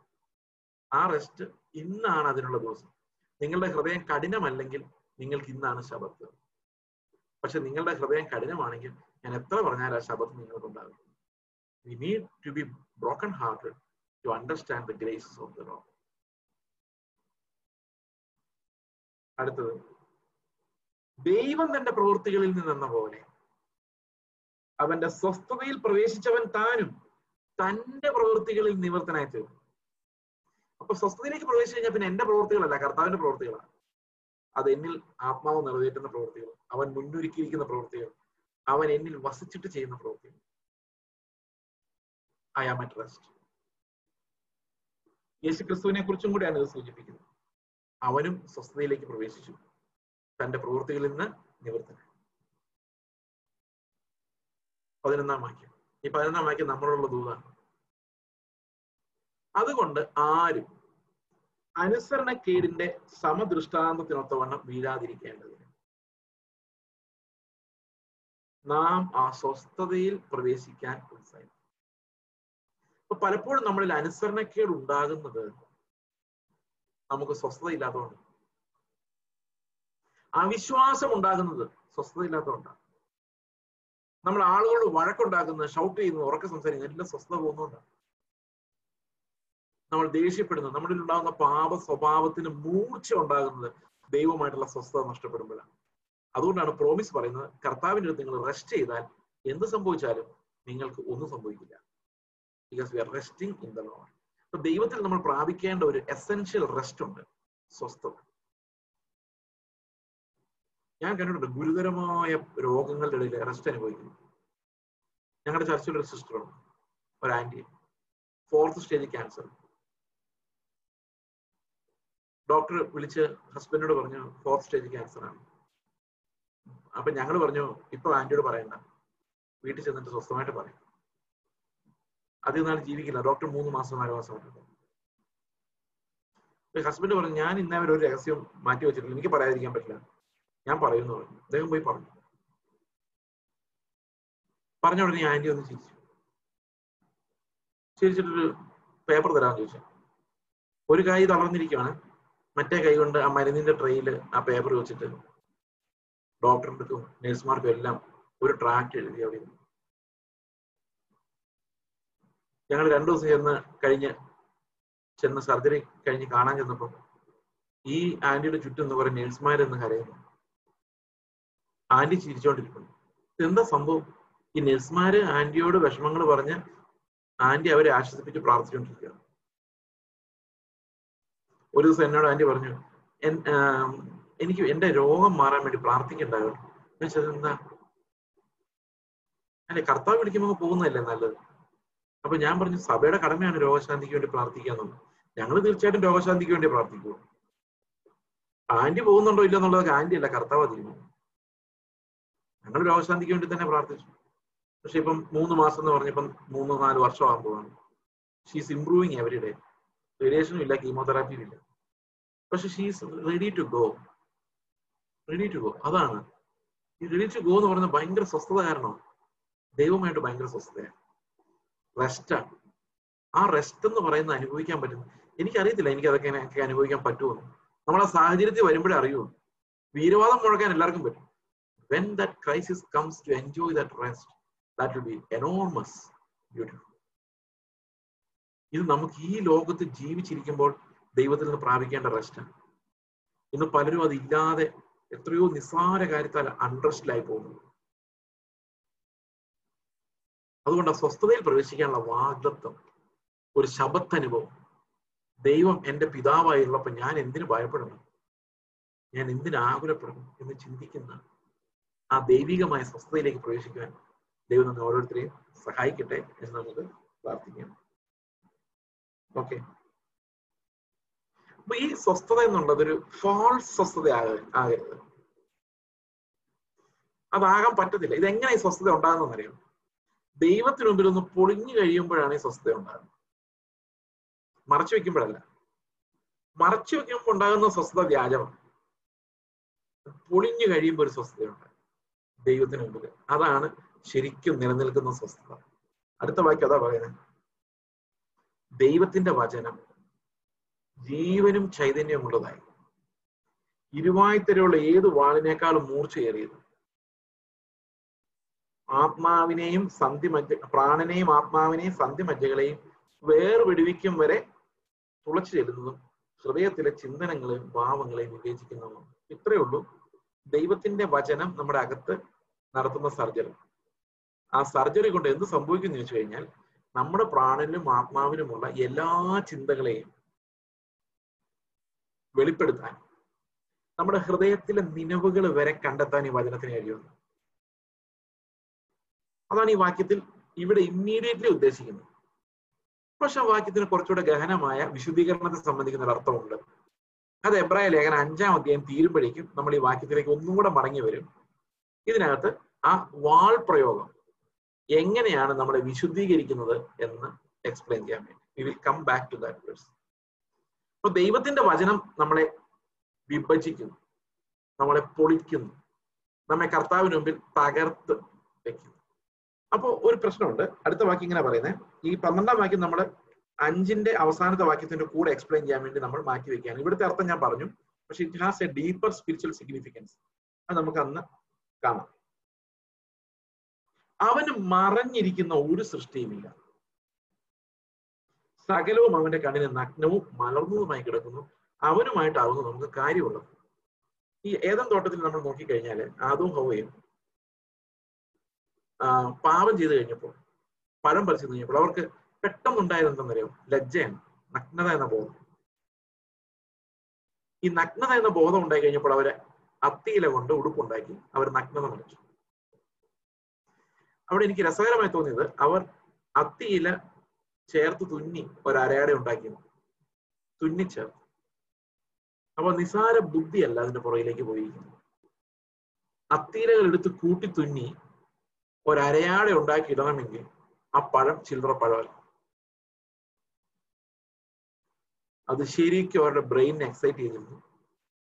ആ റെസ്റ്റ് ഇന്നാണ് അതിനുള്ള ദിവസം. നിങ്ങളുടെ ഹൃദയം കഠിനമല്ലെങ്കിൽ നിങ്ങൾക്ക് ഇന്നാണ് ശബത്ത്. പക്ഷെ നിങ്ങളുടെ ഹൃദയം കഠിനമാണെങ്കിൽ ഞാൻ എത്ര പറഞ്ഞാൽ ആ ശബത്ത് നിങ്ങൾക്കുണ്ടാകും we need to be broken hearted to understand the graces of the Lord അടുത്തത്. ദൈവം തന്റെ പ്രവൃത്തികളിൽ നിന്നെന്ന പോലെ അവന്റെ സ്വസ്ഥതയിൽ പ്രവേശിച്ചവൻ താനും തന്റെ പ്രവൃത്തികളിൽ നിവർത്തനായി തീർന്നു. അപ്പൊ സ്വസ്ഥതയിലേക്ക് പ്രവേശിച്ചു കഴിഞ്ഞാൽ പിന്നെ എന്റെ പ്രവൃത്തികളല്ല കർത്താവിന്റെ പ്രവൃത്തികളാണ്. അത് എന്നിൽ ആത്മാവ് നിറവേറ്റുന്ന പ്രവൃത്തികൾ അവൻ മുന്നൊരുക്കിയിരിക്കുന്ന പ്രവൃത്തികൾ അവൻ എന്നിൽ വസിച്ചിട്ട് ചെയ്യുന്ന പ്രവൃത്തികൾ. ഐ ആം യേശു ക്രിസ്തുവിനെ കുറിച്ചും കൂടിയാണ് ഇത് സൂചിപ്പിക്കുന്നത് അവനും സ്വസ്ഥതയിലേക്ക് പ്രവേശിച്ചു. തന്റെ പ്രവൃത്തികളിൽ നിന്ന് നിവർത്തനായി. പതിനൊന്നാം വാക്യം. ഈ പതിനൊന്നാം വാക്യം നമ്മളുള്ള ദൂതാണ്. അതുകൊണ്ട് ആരും അനുസരണക്കേടിന്റെ സമദൃഷ്ടാന്തത്തിനൊത്തവണ്ണം വീഴാതിരിക്കേണ്ടതിന് നാം ആ സ്വസ്ഥതയിൽ പ്രവേശിക്കാൻ ഉത്സാഹിക്കും അപ്പൊ പലപ്പോഴും നമ്മളിൽ അനുസരണക്കേട് ഉണ്ടാകുന്നത് നമുക്ക് സ്വസ്ഥത ഇല്ലാത്തതുകൊണ്ട് അവിശ്വാസം ഉണ്ടാകുന്നത് സ്വസ്ഥത ഇല്ലാത്തതുകൊണ്ടാണ് നമ്മൾ ആളുകളോട് വഴക്കുണ്ടാക്കുന്നത് ഷൗട്ട് ചെയ്യുന്നത് ഉറക്കെ സംസാരിക്കുന്നത് എല്ലാം സ്വസ്ഥത പോകുന്നതുകൊണ്ടാണ്. നമ്മൾ ദേഷ്യപ്പെടുന്നത് നമ്മളിൽ ഉണ്ടാകുന്ന പാപ സ്വഭാവത്തിന് മൂർച്ച ഉണ്ടാകുന്നത് ദൈവമായിട്ടുള്ള സ്വസ്ഥത നഷ്ടപ്പെടുമ്പോഴാണ്. അതുകൊണ്ടാണ് പ്രോമിസ് പറയുന്നത് കർത്താവിന്റെ അടുത്ത് നിങ്ങൾ റെസ്റ്റ് ചെയ്താൽ എന്ത് സംഭവിച്ചാലും നിങ്ങൾക്ക് ഒന്നും സംഭവിക്കില്ല. Because we are resting in the Lord അപ്പൊ ദൈവത്തിൽ നമ്മൾ പ്രാപിക്കേണ്ട ഒരു എസെൻഷ്യൽ റെസ്റ്റ് ഉണ്ട് സ്വസ്ഥത. ഞാൻ കണ്ടിട്ടുണ്ട് ഗുരുതരമായ രോഗങ്ങളുടെ ഇടയിൽ അറസ്റ്റ് അനുഭവിക്കുന്നു. ഞങ്ങളുടെ ചർച്ചയിലൊരു സിസ്റ്ററുണ്ട് ഒരു aunty fourth stage cancer doctor വിളിച്ച് ഹസ്ബൻഡിനോട് പറഞ്ഞു ഫോർത്ത് സ്റ്റേജ് ക്യാൻസർ ആണ്. അപ്പൊ ഞങ്ങൾ പറഞ്ഞു ഇപ്പൊ ആന്റിയോട് പറയണ്ട. വീട്ടിൽ ചെന്നിട്ട് സ്വസ്ഥമായിട്ട് പറയും. അധികം നാൾ ജീവിക്കില്ല. ഡോക്ടർ മൂന്ന് മാസം നാല് മാസമായിട്ടുണ്ട് ഹസ്ബൻഡ് പറഞ്ഞു ഞാൻ ഇന്നേ ഒരു രഹസ്യം മാറ്റി വെച്ചിട്ടില്ല. എനിക്ക് പറയാതിരിക്കാൻ പറ്റില്ല. ഞാൻ പറയുന്നു പറഞ്ഞു. അദ്ദേഹം പോയി പറഞ്ഞു. പറഞ്ഞ ഉടനെ ആന്റി ഒന്ന് ചിരിച്ചു. ചിരിച്ചിട്ടൊരു പേപ്പർ തരാമെന്ന് ചോദിച്ചു. ഒരു കൈ തളർന്നിരിക്കുകയാണ് മറ്റേ കൈ കൊണ്ട് ആ മരുന്നിന്റെ ട്രെയിൽ ആ പേപ്പർ വെച്ചിട്ട് ഡോക്ടർക്കും നഴ്സുമാർക്കും എല്ലാം ഒരു ട്രാക്ട് എഴുതി അവിടെ ഞങ്ങൾ രണ്ടു ദിവസം ചെന്ന് കഴിഞ്ഞ് ചെന്ന് സർജറി കഴിഞ്ഞ് കാണാൻ ചെന്നപ്പോൾ ഈ ആന്റിയുടെ ചുറ്റും എന്ന് പറയുന്ന നഴ്സുമാരെന്ന് കരയുന്നു. ആന്റി ചിരിച്ചോണ്ടിരിക്കുന്നു. എന്താ സംഭവം? ഈ നഴ്സുമാര് ആന്റിയോട് വിഷമങ്ങൾ പറഞ്ഞ് ആന്റി അവരെ ആശ്വസിപ്പിച്ച് പ്രാർത്ഥിച്ചുകൊണ്ടിരിക്കുകയാണ്. ഒരു ദിവസം എന്നോട് ആന്റി പറഞ്ഞു എനിക്ക് എന്റെ രോഗം മാറാൻ വേണ്ടി പ്രാർത്ഥിക്കണ്ടായോ ചോദിച്ചത് എന്താ? അല്ലെ കർത്താവ് വിളിക്കുമ്പോൾ പോകുന്നതല്ലേ നല്ലത്. അപ്പൊ ഞാൻ പറഞ്ഞു സഭയുടെ കടമയാണ് രോഗശാന്തിക്ക് വേണ്ടി പ്രാർത്ഥിക്കുക എന്നുള്ളത്. ഞങ്ങൾ തീർച്ചയായിട്ടും രോഗശാന്തിക്ക് വേണ്ടി പ്രാർത്ഥിക്കൂ ആന്റി പോകുന്നുണ്ടോ ഇല്ല ആന്റി അല്ല കർത്താവ് തീരുമാനം ഞങ്ങൾ രോഗശാന്തിക്ക് വേണ്ടി തന്നെ പ്രാർത്ഥിച്ചു. പക്ഷെ ഇപ്പം മൂന്ന് മാസം എന്ന് പറഞ്ഞപ്പം മൂന്ന് നാല് വർഷം ആകുമ്പോഴാണ് ഷീസ് ഇംപ്രൂവിങ് എവറി ഡേ റേഡിയേഷനും ഇല്ല കീമോതെറാപ്പിയും ഇല്ല. പക്ഷെ she's ready to go ready to go അതാണ്. ഈ റെഡി ടു ഗോ എന്ന് പറയുന്നത് ഭയങ്കര സ്വസ്ഥത കാരണം ദൈവമായിട്ട് ഭയങ്കര സ്വസ്ഥതയാണ്. റെസ്റ്റാണ് ആ റെസ്റ്റ് എന്ന് പറയുന്നത് അനുഭവിക്കാൻ പറ്റുന്നു എനിക്കറിയത്തില്ല എനിക്ക് അതൊക്കെ അനുഭവിക്കാൻ പറ്റുമെന്ന്. നമ്മളെ സാഹചര്യത്തിൽ വരുമ്പോഴേ അറിയുള്ളൂ. വീരവാദം മുഴക്കാൻ എല്ലാവർക്കും പറ്റും. When that crisis comes to enjoy that rest, that will be enormous beautiful. ഇത് നമുക്ക് ഈ ലോകത്ത് ജീവിച്ചിരിക്കുമ്പോൾ ദൈവത്തിൽ നിന്ന് പ്രാപിക്കേണ്ട റെസ്റ്റാണ് ഇന്ന് പലരും അതില്ലാതെ എത്രയോ നിസ്സാര കാര്യത്താൽ അൺറസ്റ്റിലായി പോകുന്നു. അതുകൊണ്ട് ആ സ്വസ്ഥതയിൽ പ്രവേശിക്കാനുള്ള വാഗ്ദത്വം ഒരു ശബത്തനുഭവം ദൈവം എന്റെ പിതാവായുള്ളപ്പോൾ ഞാൻ എന്തിനു ഭയപ്പെടണം? ഞാൻ എന്തിനാകുലപ്പെടണം എന്ന് ചിന്തിക്കുന്ന ആ ദൈവികമായ സ്വസ്ഥതയിലേക്ക് പ്രവേശിക്കുവാൻ ദൈവം നമ്മെ ഓരോരുത്തരെയും സഹായിക്കട്ടെ എന്ന് നമുക്ക് പ്രാർത്ഥിക്കാം. ഓക്കെ അപ്പൊ ഈ സ്വസ്ഥത എന്നുള്ളത് ഒരു ഫോൾസ് സ്വസ്ഥത ആകരുത്. അതാകാൻ പറ്റത്തില്ല. ഇതെങ്ങനെ ഈ സ്വസ്ഥത ഉണ്ടാകുന്നതെന്ന് അറിയാം ദൈവത്തിന് മുമ്പിൽ ഒന്ന് പൊളിഞ്ഞു കഴിയുമ്പോഴാണ് ഈ സ്വസ്ഥത ഉണ്ടാകുന്നത്. മറച്ചു വെക്കുമ്പോഴല്ല. മറച്ചു വെക്കുമ്പോൾ ഉണ്ടാകുന്ന സ്വസ്ഥത വ്യാജമാണ്. പൊളിഞ്ഞു കഴിയുമ്പോൾ ഒരു സ്വസ്ഥതയുണ്ട്. ദൈവത്തിന് മുമ്പിൽ അതാണ് ശരിക്കും നിലനിൽക്കുന്ന സ്വസ്ഥത. അടുത്ത വാക്യം അതാ പറയുന്നത് ദൈവത്തിന്റെ വചനം ജീവനും ചൈതന്യമുള്ളതായി ഇരുവായ്ത്തരയുള്ള ഏത് വാളിനേക്കാളും മൂർച്ചയേറിയത് ആത്മാവിനെയും സന്ധിമജ്ജ പ്രാണനെയും ആത്മാവിനെയും സന്ധിമജ്ജകളെയും വേർവിടുവിക്കും വരെ തുളച്ചു ചെല്ലുന്നതും ഹൃദയത്തിലെ ചിന്തനങ്ങളെയും ഭാവങ്ങളെയും വിവേചിക്കുന്നതും ഇത്രയേ ഉള്ളൂ. ദൈവത്തിന്റെ വചനം നമ്മുടെ അകത്ത് നടത്തുന്ന സർജറി. ആ സർജറി കൊണ്ട് എന്ത് സംഭവിക്കുന്നു ചോദിച്ചു കഴിഞ്ഞാൽ നമ്മുടെ പ്രാണനിലും ആത്മാവിനുമുള്ള എല്ലാ ചിന്തകളെയും വെളിപ്പെടുത്താൻ നമ്മുടെ ഹൃദയത്തിലെ നിലവുകൾ വരെ കണ്ടെത്താൻ ഈ വചനത്തിന് കഴിയുന്നു. അതാണ് ഈ വാക്യത്തിൽ ഇവിടെ ഇമ്മീഡിയറ്റ്ലി ഉദ്ദേശിക്കുന്നത്. പക്ഷെ ആ വാക്യത്തിന് കുറച്ചുകൂടെ ഗഹനമായ വിശുദ്ധീകരണത്തെ സംബന്ധിക്കുന്ന ഒരു അർത്ഥമുണ്ട്. അത് എബ്രായ ലേഖന അഞ്ചാം അധ്യായം തീരുമ്പോഴേക്കും നമ്മൾ ഈ വാക്യത്തിലേക്ക് ഒന്നും മടങ്ങി വരും. ഇതിനകത്ത് ആ വാൾ പ്രയോഗം എങ്ങനെയാണ് നമ്മളെ വിശുദ്ധീകരിക്കുന്നത് എന്ന് എക്സ്പ്ലെയിൻ ചെയ്യാൻ വേണ്ടി. Will come back to that അപ്പൊ ദൈവത്തിന്റെ വചനം നമ്മളെ വിഭജിക്കുന്നു. നമ്മളെ പൊളിക്കുന്നു. നമ്മെ കർത്താവിന് മുമ്പിൽ തകർത്ത് വെക്കുന്നു. അപ്പോ ഒരു പ്രശ്നമുണ്ട്. അടുത്ത വാക്യം ഇങ്ങനെ പറയുന്നത് ഈ പന്ത്രണ്ടാം വാക്യം നമ്മൾ അഞ്ചിന്റെ അവസാനത്തെ വാക്യത്തിന്റെ കൂടെ എക്സ്പ്ലെയിൻ ചെയ്യാൻ വേണ്ടി നമ്മൾ മാറ്റി വെക്കുകയാണ്. ഇവിടുത്തെ അർത്ഥം ഞാൻ പറഞ്ഞു. പക്ഷെ it has a deeper spiritual significance അത് നമുക്ക് അന്ന് കാണാം. അവന് മറഞ്ഞിരിക്കുന്ന ഒരു സൃഷ്ടിയുമില്ല. സകലവും അവന്റെ കണ്ണിന് നഗ്നവും മലർന്നതുമായി കിടക്കുന്നു. അവനുമായിട്ടാവുന്നു നമുക്ക് കാര്യമുള്ളത്. ഈ ഏതം തോട്ടത്തിൽ നമ്മൾ നോക്കിക്കഴിഞ്ഞാൽ ആദവും ഹവയും പാപം ചെയ്തു കഴിഞ്ഞപ്പോൾ പഴം പറിച്ചു കഴിഞ്ഞപ്പോൾ അവർക്ക് പെട്ടെന്നുണ്ടായത് എന്തെന്നറിയോ? ലജ്ജയാണ്. നഗ്നത എന്ന ബോധം. ഈ നഗ്നത എന്ന ബോധം ഉണ്ടായി കഴിഞ്ഞപ്പോൾ അവർ അത്തിയില കൊണ്ട് ഉടുപ്പുണ്ടാക്കി അവർ നഗ്നത മറിച്ചു അവിടെ എനിക്ക് രസകരമായി തോന്നിയത് അവർ അത്തിയില ചേർത്ത് തുന്നി ഒരരയാട ഉണ്ടാക്കി തുന്നിച്ചേർത്ത്. അപ്പൊ നിസാര ബുദ്ധിയല്ല അതിന്റെ പുറകിലേക്ക് പോയിരിക്കുന്നത്. അത്തീരകൾ എടുത്ത് കൂട്ടി തുന്നി ഒരരയാടെ ഉണ്ടാക്കി ഇടണമെങ്കിൽ ആ പഴം ചില്ലറ പഴമല്ല. അത് ശരിക്കും അവരുടെ ബ്രെയിനിനെ എക്സൈറ്റ് ചെയ്തിരുന്നു.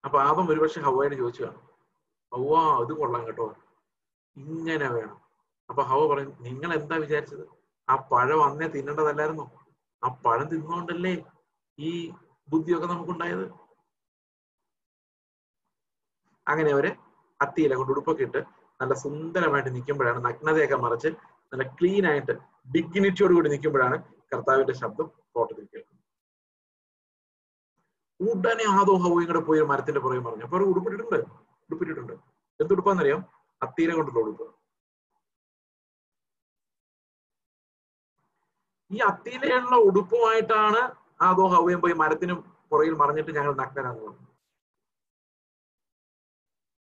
അപ്പൊ ആദം ഒരുപക്ഷെ ഹവയോട് ചോദിച്ചു കാണും ഹവ അത് കൊള്ളാം കേട്ടോ. ഇങ്ങനെ വേണം. അപ്പൊ ഹവ പറയും നിങ്ങൾ എന്താ വിചാരിച്ചത്? ആ പഴം അന്നേ തിന്നേണ്ടതല്ലായിരുന്നു? ആ പഴം തിന്നുകൊണ്ടല്ലേ ഈ ബുദ്ധിയൊക്കെ നമുക്കുണ്ടായത്? അങ്ങനെ അവർ അത്തിയില കൊണ്ട് ഉടുപ്പൊക്കെ ഇട്ട് നല്ല സുന്ദരമായിട്ട് നിൽക്കുമ്പോഴാണ് നഗ്നതയൊക്കെ മറിച്ച് നല്ല ക്ലീൻ ആയിട്ട് ഡിഗ്നിറ്റിയോട് കൂടി നിൽക്കുമ്പോഴാണ് കർത്താവിന്റെ ശബ്ദം തോട്ടത്തിൽ കേൾക്കുന്നത്. ഉടനെ ആദോ ഹവും കൂടെ പോയി മരത്തിന്റെ പുറകെ പറഞ്ഞു അപ്പൊ അവർ ഉടുപ്പിട്ടിട്ടുണ്ട്. ഉടുപ്പിട്ടിട്ടുണ്ട്. എന്തുടുപ്പാന്നറിയാം? അത്തീര കൊണ്ടുള്ള ഉടുപ്പ്. ഈ അത്തിയിലുള്ള ഉടുപ്പുമായിട്ടാണ് ആദോ ഹവയും പോയി മരത്തിന് പുറകിൽ മറിഞ്ഞിട്ട് ഞങ്ങൾ നഗ്നരാന്ന് പറഞ്ഞു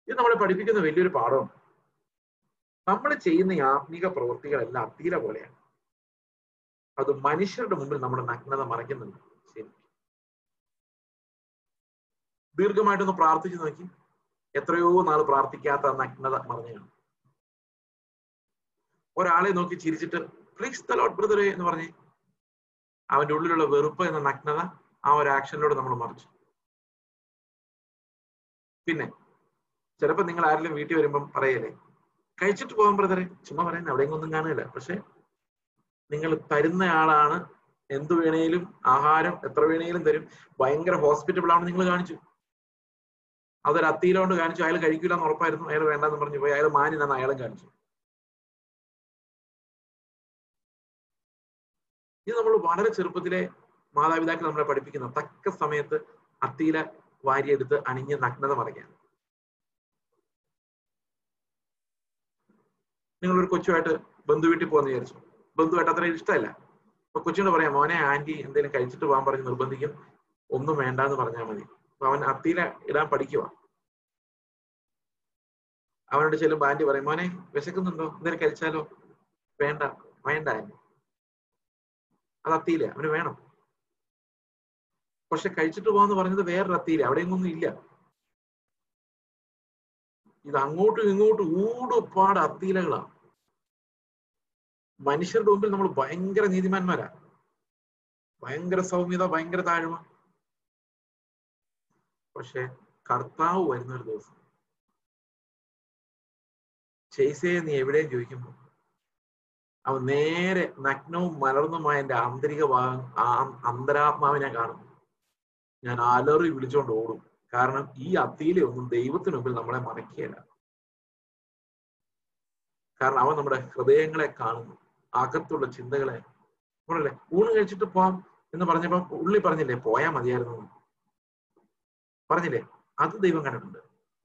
ഇത് നമ്മളെ പഠിപ്പിക്കുന്ന വലിയൊരു പാഠമാണ് നമ്മൾ ചെയ്യുന്ന ഈ ആത്മീക പ്രവൃത്തികളെല്ലാം അത്തീര പോലെയാണ്. അത് മനുഷ്യരുടെ മുമ്പിൽ നമ്മുടെ നഗ്നത മറയ്ക്കുന്നുണ്ട്. ദീർഘമായിട്ടൊന്ന് പ്രാർത്ഥിച്ചു നോക്കി. എത്രയോ നാൾ പ്രാർത്ഥിക്കാത്ത നഗ്നത മറിഞ്ഞാണ് ഒരാളെ നോക്കി ചിരിച്ചിട്ട് പ്ലീസ് ദ ബ്രദറെ എന്ന് പറഞ്ഞ് അവന്റെ ഉള്ളിലുള്ള വെറുപ്പ് എന്ന നഗ്നത ആ ഒരു ആക്ഷനിലൂടെ നമ്മൾ മറിച്ചു. പിന്നെ ചിലപ്പോ നിങ്ങൾ ആരെങ്കിലും വീട്ടിൽ വരുമ്പം പറയല്ലേ കഴിച്ചിട്ട് പോകാൻ ബ്രദറെ ചുമ്മാ പറയുന്നത് അവിടെയും ഒന്നും കാണുകയില്ല. പക്ഷെ നിങ്ങൾ തരുന്ന ആളാണ്. എന്തു വേണേലും ആഹാരം എത്ര വേണേലും തരും. ഭയങ്കര ഹോസ്പിറ്റബിൾ ആണ് നിങ്ങൾ കാണിച്ചു. അതൊരു അത്തിയിലോണ്ട് കാണിച്ചു അയാൾ കഴിക്കില്ല എന്ന് ഉറപ്പായിരുന്നു അയാൾ വേണ്ടെന്ന് പറഞ്ഞു പോയി അയാൾ മാനിനാന്ന് അയാളും കാണിച്ചു. ഇത് നമ്മൾ വളരെ ചെറുപ്പത്തിലെ മാതാപിതാക്കൾ നമ്മളെ പഠിപ്പിക്കുന്ന തക്ക സമയത്ത് അത്തിയില വാരിയെടുത്ത് അണിഞ്ഞ് നഗ്നത മറയ്ക്കാൻ. നിങ്ങളൊരു കൊച്ചുമായിട്ട് ബന്ധു വീട്ടിൽ പോകാന്ന് വിചാരിച്ചു. ബന്ധുവായിട്ട് അത്ര ഇഷ്ടമല്ല. അപ്പൊ കൊച്ചിനോട് പറയാം മോനെ ആന്റി എന്തെങ്കിലും കഴിച്ചിട്ട് പോകാൻ പറഞ്ഞ് നിർബന്ധിക്കും. ഒന്നും വേണ്ട എന്ന് പറഞ്ഞാൽ മതി. അപ്പൊ അവൻ അത്തിയില ഇടാൻ പഠിക്കുക അവനോട് ചെല്ലുമ്പോ ആന്റി പറയും മോനെ വിശക്കുന്നുണ്ടോ? എന്തെങ്കിലും കഴിച്ചാലോ? വേണ്ട വേണ്ട ആന്റി. അത് അത്തിയില്ല അവന് വേണം. പക്ഷെ കഴിച്ചിട്ട് പോകാന്ന് പറഞ്ഞത് വേറൊരു അത്തിയില്ല അവിടെയൊന്നും ഇല്ല. ഇത് അങ്ങോട്ടും ഇങ്ങോട്ടും ഊടുപാട് അത്തിയിലകളാണ് മനുഷ്യരുടെ മുമ്പിൽ നമ്മൾ ഭയങ്കര നീതിമാന്മാരാ. ഭയങ്കര സൗമ്യത ഭയങ്കര താഴ്മ. പക്ഷെ കർത്താവ് വരുന്ന ഒരു ദിവസം ചെയ്സേ നീ എവിടെ ചോദിക്കുമ്പോ അവൻ നേരെ നഗ്നവും മലർന്നുമായ എന്റെ ആന്തരിക ഭാഗം അന്തരാത്മാവിനെ കാണുന്നു. ഞാൻ അലറി വിളിച്ചുകൊണ്ട് ഓടും. കാരണം ഈ അത്തിയിലെ ഒന്നും ദൈവത്തിന് മുമ്പിൽ നമ്മളെ മറക്കുകയില്ല കാരണം അവൻ നമ്മുടെ ഹൃദയങ്ങളെ കാണുന്നു. അകത്തുള്ള ചിന്തകളെ. നമ്മളല്ലേ ഊണ് കഴിച്ചിട്ട് പോവാം എന്ന് പറഞ്ഞപ്പോ ഉള്ളി പറഞ്ഞില്ലേ പോയാ മതിയായിരുന്നു പറഞ്ഞില്ലേ അത് ദൈവം കണ്ടിട്ടുണ്ട്.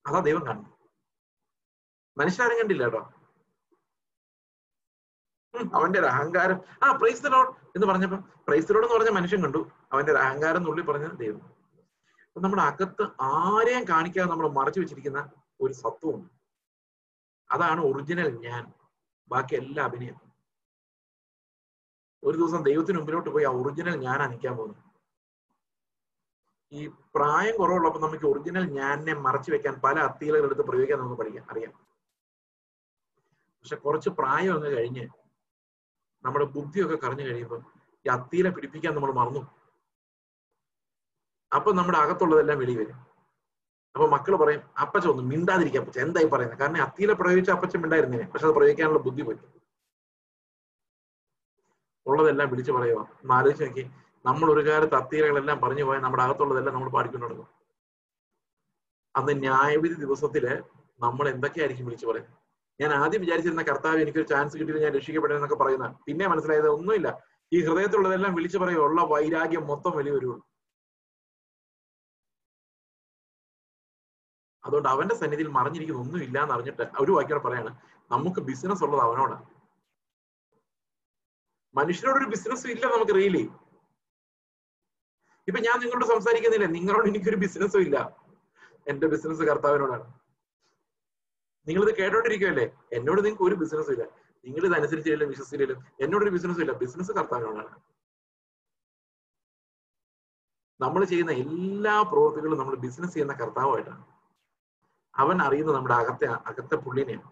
അതാ ദൈവം കാണുന്നു മനുഷ്യരാരും കണ്ടില്ല കേട്ടോ അവന്റെ ഒരു അഹങ്കാരം. ആ പ്രൈസ് ലോഡ് എന്ന് പറഞ്ഞപ്പോ പ്രൈസ് ലോഡ് എന്ന് പറഞ്ഞ മനുഷ്യൻ കണ്ടു. അവന്റെ ഒരു അഹങ്കാരം എന്നുള്ളി പറഞ്ഞ ദൈവം. അപ്പൊ നമ്മുടെ അകത്ത് ആരെയും കാണിക്കാതെ നമ്മൾ മറച്ചു വെച്ചിരിക്കുന്ന ഒരു സത്വമുണ്ട് അതാണ് ഒറിജിനൽ ഞാൻ. ബാക്കി എല്ലാ അഭിനയം. ഒരു ദിവസം ദൈവത്തിന് മുമ്പിലോട്ട് പോയി ആ ഒറിജിനൽ ഞാൻ അനിക്കാൻ പോകുന്നത്. ഈ പ്രായം കുറവുള്ളപ്പോൾ നമുക്ക് ഒറിജിനൽ ഞാനിനെ മറച്ചു വെക്കാൻ പല അത്തീലകളെടുത്ത് പ്രയോഗിക്കാൻ നമുക്ക് പഠിക്കാം അറിയാം. പക്ഷെ കുറച്ച് പ്രായം അങ്ങ് കഴിഞ്ഞ് നമ്മുടെ ബുദ്ധിയൊക്കെ കറഞ്ഞു കഴിയുമ്പോൾ ഈ അത്തീനെ പിടിപ്പിക്കാൻ നമ്മൾ മറന്നു. അപ്പൊ നമ്മുടെ അകത്തുള്ളതെല്ലാം വെളി വരും. അപ്പൊ മക്കൾ പറയും അപ്പച്ച ഒന്ന് മിണ്ടാതിരിക്കുക അപ്പച്ച എന്തായി പറയുന്നത്? കാരണം അത്തീനെ പ്രയോഗിച്ച അപ്പച്ച മിണ്ടായിരുന്നേ പക്ഷെ അത് പ്രയോഗിക്കാനുള്ള ബുദ്ധി പോയി. ഉള്ളതെല്ലാം വിളിച്ചു പറയുക ഒന്ന് ആലോചിച്ച് നോക്കി. നമ്മൾ ഒരു കാലത്ത് അത്തീരകളെല്ലാം പറഞ്ഞു പോയാൽ നമ്മുടെ അകത്തുള്ളതെല്ലാം നമ്മൾ പാടിക്കൊണ്ട് നടക്കും. അന്ന് ന്യായവിധി ദിവസത്തിൽ നമ്മൾ എന്തൊക്കെയായിരിക്കും വിളിച്ചു പറയുന്നത്? ഞാൻ ആദ്യം വിചാരിച്ചിരുന്ന കർത്താവ് എനിക്കൊരു ചാൻസ് കിട്ടിയത് ഞാൻ രക്ഷിക്കപ്പെട്ടെന്നൊക്കെ പറയുന്ന പിന്നെ മനസ്സിലായത് ഒന്നുമില്ല. ഈ ഹൃദയത്തിലുള്ളതെല്ലാം വിളിച്ചു പറയുക ഉള്ള വൈരാഗ്യം മൊത്തം വലിയ വരുള്ളൂ. അതുകൊണ്ട് അവന്റെ സന്നിധിയിൽ മറിഞ്ഞിരിക്കുന്ന ഒന്നും ഇല്ല എന്ന് അറിഞ്ഞിട്ട് ഒരു വാക്യോടെ പറയാണ് നമുക്ക് ബിസിനസ് ഉള്ളത് അവനോടാണ് മനുഷ്യനോടൊരു ബിസിനസ്സും ഇല്ല നമുക്ക് റിയലി ഇപ്പൊ ഞാൻ നിങ്ങളോട് സംസാരിക്കുന്നില്ല നിങ്ങളോട് എനിക്കൊരു ബിസിനസ്സും ഇല്ല. എന്റെ ബിസിനസ് കർത്താവിനോടാണ്. നിങ്ങളിത് കേട്ടോണ്ടിരിക്കുമല്ലേ എന്നോട് നിങ്ങൾക്ക് ഒരു ബിസിനസ്സും ഇല്ല. നിങ്ങൾ ഇത് അനുസരിച്ചില്ലെങ്കിലും വിശ്വസിച്ചില്ലെങ്കിലും എന്നോടൊരു ബിസിനസ്സും ഇല്ല. ബിസിനസ് കർത്താവിനോടാണ്. നമ്മൾ ചെയ്യുന്ന എല്ലാ പ്രവൃത്തികളും നമ്മൾ ബിസിനസ് ചെയ്യുന്ന കർത്താവുമായിട്ടാണ് അവൻ അറിയുന്നത് നമ്മുടെ അകത്തെ അകത്തെ പുള്ളിനെയാണ്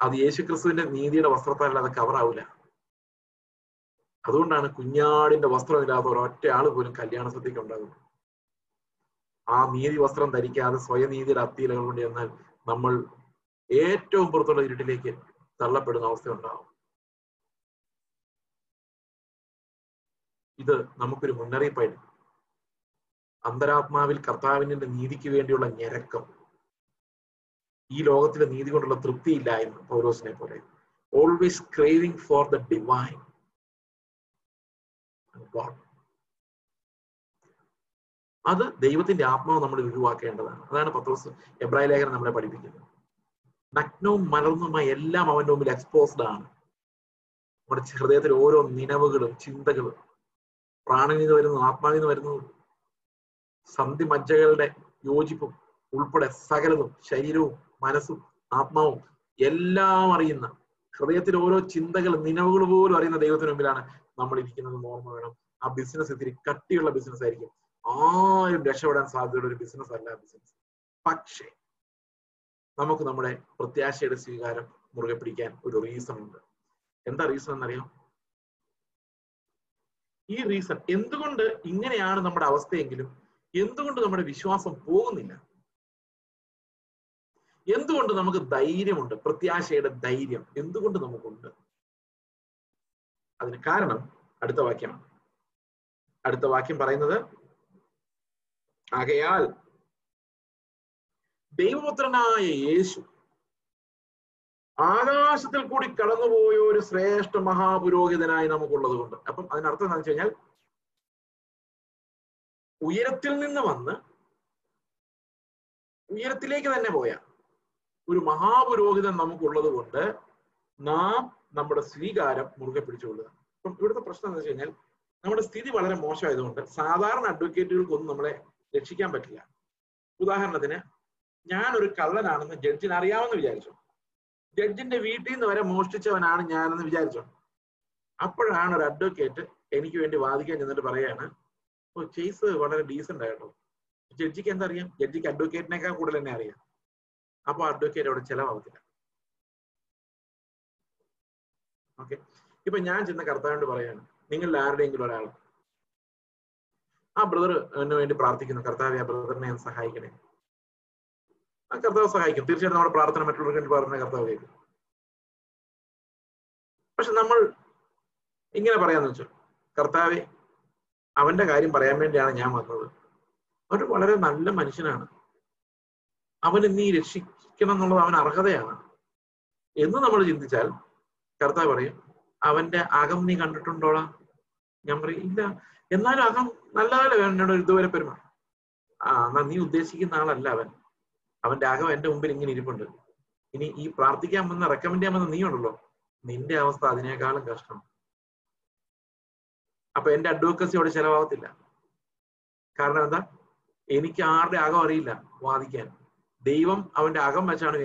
അത് യേശുക്രിസ്തുവിന്റെ നീതിയുടെ വസ്ത്രത്താൽ അത് കവർ ആവില്ല അതുകൊണ്ടാണ് കുഞ്ഞാടിന്റെ വസ്ത്രമില്ലാത്ത ഒരൊറ്റ ആൾ പോലും കല്യാണ സദ്യക്ക് ഉണ്ടാകുന്നത്. ആ നീതി വസ്ത്രം ധരിക്കാതെ സ്വയനീതിയുടെ അത്തീലകൾ കൊണ്ട് ചെന്നാൽ നമ്മൾ ഏറ്റവും പുറത്തുള്ള ഇരുട്ടിലേക്ക് തള്ളപ്പെടുന്ന അവസ്ഥ ഉണ്ടാവും. ഇത് നമുക്കൊരു മുന്നറിയിപ്പായിട്ട് അന്തരാത്മാവിൽ കർത്താവിന്റെ നീതിക്ക് വേണ്ടിയുള്ള ഞരക്കം. ഈ ലോകത്തിലെ നീതി കൊണ്ടുള്ള തൃപ്തിയില്ലായിരുന്നു പൗരോസിനെ പോലെ. Always craving for the divine God അത് ദൈവത്തിന്റെ ആത്മാവ് നമ്മൾ ഒഴിവാക്കേണ്ടതാണ്. അതാണ് പത്രോസ് എബ്രാഹിം ലേഖനം നമ്മളെ പഠിപ്പിക്കുന്നത്. നഗ്നവും മലർന്നുമായി എല്ലാം അവന്റെ മുമ്പിൽ എക്സ്പോസ്ഡ് ആണ്. നമ്മുടെ ഹൃദയത്തിൽ ഓരോ നിലവുകളും ചിന്തകളും പ്രാണനിൽ നിന്ന് വരുന്നു ആത്മാവിൽ നിന്ന് വരുന്നു സന്ധി മജ്ജകളുടെ യോജിപ്പും ഉൾപ്പെടെ സകലതും ശരീരവും മനസ്സും ആത്മാവും എല്ലാം അറിയുന്ന ഹൃദയത്തിൽ ഓരോ ചിന്തകൾ നിലവുകൾ പോലും അറിയുന്ന ദൈവത്തിന് മുമ്പിലാണ് നമ്മൾ ഇരിക്കുന്നത് ഓർമ്മ വേണം. ആ ബിസിനസ് ഇത്തിരി കട്ടിയുള്ള ബിസിനസ് ആയിരിക്കും. ആരും രക്ഷപ്പെടാൻ സാധ്യതയുള്ള ഒരു ബിസിനസ് അല്ല ബിസിനസ് പക്ഷേ നമുക്ക് നമ്മുടെ പ്രത്യാശയുടെ സ്വീകാരം മുറുകെ പിടിക്കാൻ ഒരു റീസൺ ഉണ്ട്. എന്താ റീസൺ എന്നറിയാം? ഈ റീസൺ എന്തുകൊണ്ട് ഇങ്ങനെയാണ് നമ്മുടെ അവസ്ഥയെങ്കിലും എന്തുകൊണ്ട് നമ്മുടെ വിശ്വാസം പോകുന്നില്ല? എന്തുകൊണ്ട് നമുക്ക് ധൈര്യമുണ്ട്? പ്രത്യാശയുടെ ധൈര്യം എന്തുകൊണ്ട് നമുക്കുണ്ട്? അതിന് കാരണം അടുത്ത വാക്യമാണ്. അടുത്ത വാക്യം പറയുന്നത് ആകയാൽ ദൈവപുത്രനായ യേശു ആകാശത്തിൽ കൂടി കടന്നുപോയ ഒരു ശ്രേഷ്ഠ മഹാപുരോഹിതനായി നമുക്കുള്ളത് കൊണ്ട്. അപ്പം അതിനർത്ഥം എന്താണെന്ന് വെച്ച് കഴിഞ്ഞാൽ ഉയരത്തിൽ നിന്ന് വന്ന് ഉയരത്തിലേക്ക് തന്നെ പോയ ഒരു മഹാപുരോഹിതൻ നമുക്കുള്ളത് കൊണ്ട് നാം നമ്മുടെ സ്വീകാരം മുറുകെ പിടിച്ചുകൊള്ളുക അപ്പം ഇവിടുത്തെ പ്രശ്നം എന്താ വെച്ച് കഴിഞ്ഞാൽ നമ്മുടെ സ്ഥിതി വളരെ മോശമായതുകൊണ്ട് സാധാരണ അഡ്വക്കേറ്റുകൾക്കൊന്നും നമ്മളെ രക്ഷിക്കാൻ പറ്റില്ല. ഉദാഹരണത്തിന് ഞാൻ ഒരു കള്ളനാണെന്ന് ജഡ്ജിന് അറിയാമെന്ന് വിചാരിച്ചു. ജഡ്ജിന്റെ വീട്ടിൽ നിന്ന് വരെ മോഷ്ടിച്ചവനാണ് ഞാനെന്ന് വിചാരിച്ചു. അപ്പോഴാണ് ഒരു അഡ്വക്കേറ്റ് എനിക്ക് വേണ്ടി വാദിക്കാൻ ചെന്നിട്ട് പറയാണ് ഓ കേസ് വളരെ ഡീസന്റ് ആയിട്ടോ ജഡ്ജിക്ക് എന്തറിയാം ജഡ്ജിക്ക് അഡ്വക്കേറ്റിനേക്കാൾ കൂടുതൽ തന്നെ അറിയാം. അപ്പോൾ അഡ്വക്കേറ്റ് അവിടെ ചെലവാകത്തില്ല ഓക്കെ ഇപ്പൊ ഞാൻ ചെന്ന കർത്താവിനോട് പറയാണ് നിങ്ങളിൽ ആരുടെയെങ്കിലും ഒരാൾ ആ ബ്രദർ എന്നെ വേണ്ടി പ്രാർത്ഥിക്കുന്നു. കർത്താവ് ആ ബ്രദറിനെ സഹായിക്കണേ. ആ കർത്താവ് സഹായിക്കും. തീർച്ചയായിട്ടും നമ്മുടെ പ്രാർത്ഥന മറ്റുള്ളവർക്ക് വേണ്ടി പ്രാർത്ഥന കർത്താവ് കേൾക്കും. പക്ഷെ നമ്മൾ ഇങ്ങനെ പറയാന്ന് വെച്ചു കർത്താവെ അവന്റെ കാര്യം പറയാൻ വേണ്ടിയാണ് ഞാൻ വന്നത്. അവൻ വളരെ നല്ല മനുഷ്യനാണ്. അവന് നീ രക്ഷിക്കണം എന്നുള്ളത് അവൻ അർഹതയാണ്. എന്ന് നമ്മൾ ചിന്തിച്ചാൽ കർത്താവ് പറയും അവന്റെ അകം നീ കണ്ടിട്ടുണ്ടോളാ ഞാൻ പറയും ഇല്ല. എന്നാലും അകം നല്ലപോലെ എന്നോട് ഇതുവരെ പെരുമാ ആ എന്നാ നീ ഉദ്ദേശിക്കുന്ന ആളല്ല അവൻ. അവന്റെ അകം എന്റെ മുമ്പിൽ ഇങ്ങനെ ഇരിപ്പുണ്ട്. ഇനി ഈ പ്രാർത്ഥിക്കാൻ വന്ന റെക്കമെൻഡ് ചെയ്യാൻ വന്ന നീ ഉണ്ടല്ലോ നിന്റെ അവസ്ഥ അതിനേക്കാളും കഷ്ടം. അപ്പൊ എന്റെ അഡ്വക്കസി അവിടെ ചെലവാകത്തില്ല. കാരണം എന്താ? എനിക്ക് ആരുടെ അകം അറിയില്ല വാദിക്കാൻ. ദൈവം അവന്റെ അകം വെച്ചാണ്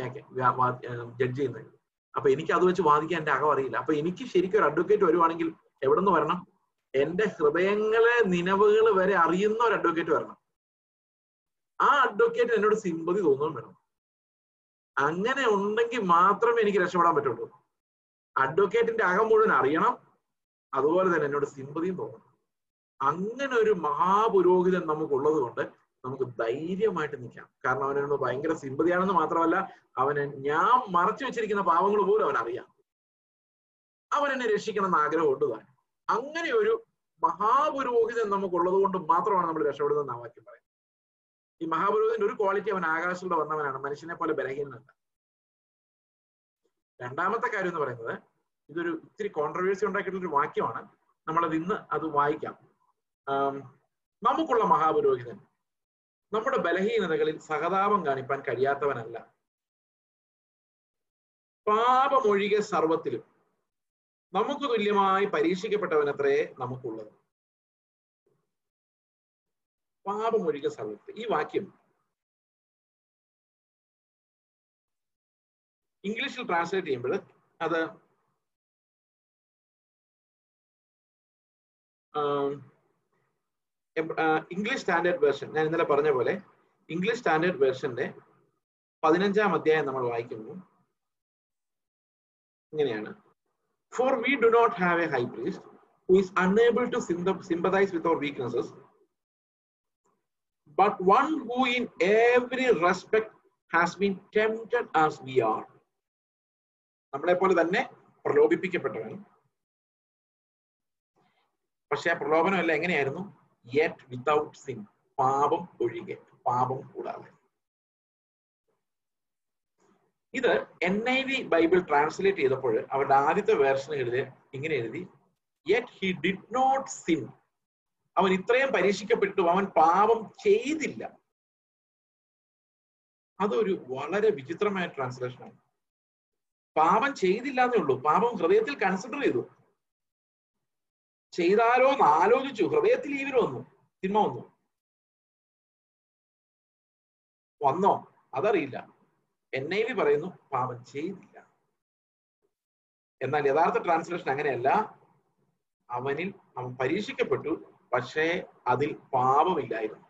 ജഡ്ജ് ചെയ്യുന്നത്. അപ്പൊ എനിക്ക് അത് വെച്ച് വാദിക്കാൻ എന്റെ അകം അറിയില്ല. അപ്പൊ എനിക്ക് ശരിക്കും ഒരു അഡ്വക്കേറ്റ് വരുവാണെങ്കിൽ എവിടെ നിന്ന് വരണം? എന്റെ ഹൃദയങ്ങളെ നിലവുകൾ വരെ അറിയുന്ന ഒരു അഡ്വക്കേറ്റ് വരണം. ആ അഡ്വക്കേറ്റ് എന്നോട് സിമ്പതി തോന്നുകയും വേണം. അങ്ങനെ ഉണ്ടെങ്കിൽ മാത്രമേ എനിക്ക് രക്ഷപ്പെടാൻ പറ്റുള്ളൂ. അഡ്വക്കേറ്റിന്റെ അകം മുഴുവൻ അറിയണം. അതുപോലെ തന്നെ എന്നോട് സിമ്പതിയും തോന്നണം. അങ്ങനെ ഒരു മഹാപുരോഹിതൻ നമുക്കുള്ളത് കൊണ്ട് നമുക്ക് ധൈര്യമായിട്ട് നിൽക്കാം. കാരണം അവനോട് ഭയങ്കര സിമ്പതിയാണെന്ന് മാത്രമല്ല അവന് ഞാൻ മറച്ചു വെച്ചിരിക്കുന്ന പാവങ്ങൾ പോലും അവൻ അറിയാം അവൻ എന്നെ രക്ഷിക്കണം എന്ന് ആഗ്രഹമുണ്ട് താൻ. അങ്ങനെ ഒരു മഹാപുരോഹിതൻ നമുക്കുള്ളത് കൊണ്ട് മാത്രമാണ് നമ്മൾ രക്ഷപ്പെടുന്നത് ആ വാക്യം പറയുന്നത്. ഈ മഹാപുരോഹിതന്റെ ഒരു ക്വാളിറ്റി അവൻ ആകാശത്തിലൂടെ വന്നവനാണ്. മനുഷ്യനെ പോലെ ബലഹീനനല്ല. രണ്ടാമത്തെ കാര്യം എന്ന് പറയുന്നത് ഇതൊരു ഇത്തിരി കോൺട്രവേഴ്സി ഉണ്ടാക്കിയിട്ടുള്ള ഒരു വാക്യമാണ്. നമ്മളത് ഇന്ന് അത് വായിക്കാം. നമുക്കുള്ള മഹാപുരോഹിതൻ നമ്മുടെ ബലഹീനതകളിൽ സഹതാപം കാണിപ്പാൻ കഴിയാത്തവനല്ല. പാപമൊഴികെ സർവത്തിലും നമുക്ക് തുല്യമായി പരീക്ഷിക്കപ്പെട്ടവനത്രേ നമുക്കുള്ളത്. പാപമൊഴിക സമയത്ത് ഈ വാക്യം ഇംഗ്ലീഷിൽ ട്രാൻസ്ലേറ്റ് ചെയ്യുമ്പോൾ അത് ഇംഗ്ലീഷ് സ്റ്റാൻഡേർഡ് വേർഷൻ. ഞാൻ ഇന്നലെ പറഞ്ഞ പോലെ ഇംഗ്ലീഷ് സ്റ്റാൻഡേർഡ് വേർഷന്റെ പതിനഞ്ചാം അധ്യായം നമ്മൾ വായിക്കുന്നു. ഇങ്ങനെയാണ്. For we do not have a high priest who is unable to sympathize with our weaknesses, but one who in every respect has been tempted as we are. നമ്മളെ പോലെ തന്നെ പ്രലോഭിപ്പിക്കപ്പെട്ടവൻ പക്ഷെ ആ പ്രലോഭനം അല്ല എങ്ങനെയായിരുന്നു യെറ്റ് വിതൗട്ട് സിൻ പാപം ഒഴികെ പാപം കൂടാതെ ഇത് N I V Bible translate ചെയ്തപ്പോൾ അവരുടെ ആദ്യത്തെ വേർഷൻ എഴുതി ഇങ്ങനെ എഴുതി. Yet he did not sin അവൻ ഇത്രയും പരീക്ഷിക്കപ്പെട്ടു അവൻ പാപം ചെയ്തില്ല. അതൊരു വളരെ വിചിത്രമായ ട്രാൻസ്ലേഷനാണ് പാപം ചെയ്തില്ല എന്നേ ഉള്ളൂ. പാപം ഹൃദയത്തിൽ കൺസിഡർ ചെയ്തു. ചെയ്താലോ എന്ന് ആലോചിച്ചു. ഹൃദയത്തിൽ ഈവിൽ വന്നു. തിന്മ വന്നു. വന്നോ? അതറിയില്ല. എൻ ഐ വി പറയുന്നു പാപം ചെയ്തില്ല. എന്നാൽ യഥാർത്ഥ ട്രാൻസ്ലേഷൻ അങ്ങനെയല്ല. അവനിൽ അവൻ പരീക്ഷിക്കപ്പെട്ടു പക്ഷേ അതിൽ പാപമില്ലായിരുന്നു.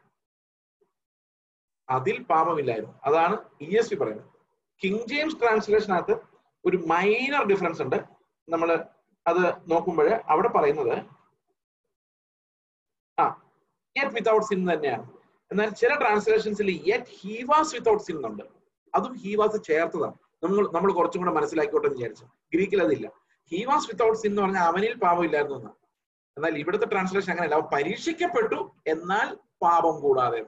അതിൽ പാപമില്ലായിരുന്നു. അതാണ് ഇ എസ് പി പറയുന്നത്. കിങ് ജെയിംസ് ട്രാൻസ്ലേഷനകത്ത് ഒരു മൈനർ ഡിഫറൻസ് ഉണ്ട്. നമ്മൾ അത് നോക്കുമ്പോൾ അവിടെ പറയുന്നത് ആ യെറ്റ് വിത്തൗട്ട് സിൻ തന്നെയാണ്. എന്നാൽ ചില ട്രാൻസ്ലേഷൻസിൽ yet he was without sin എന്നുണ്ട്. അതും ഹി വാസ് ചേർത്തതാണ്. നമ്മൾ നമ്മൾ കുറച്ചും കൂടെ മനസ്സിലാക്കിക്കോട്ടെ എന്ന് വിചാരിച്ചു. ഗ്രീക്കിൽ അതില്ല. ഹി വാസ് വിത്തൗട്ട് സിൻ എന്ന് പറഞ്ഞാൽ അവനിൽ പാപം പാപമില്ലായിരുന്നു എന്നാണ്. എന്നാൽ ഇവിടുത്തെ ട്രാൻസ്ലേഷൻ അങ്ങനെയല്ല. അവൻ പരീക്ഷിക്കപ്പെട്ടു എന്നാൽ പാപം കൂടാതെ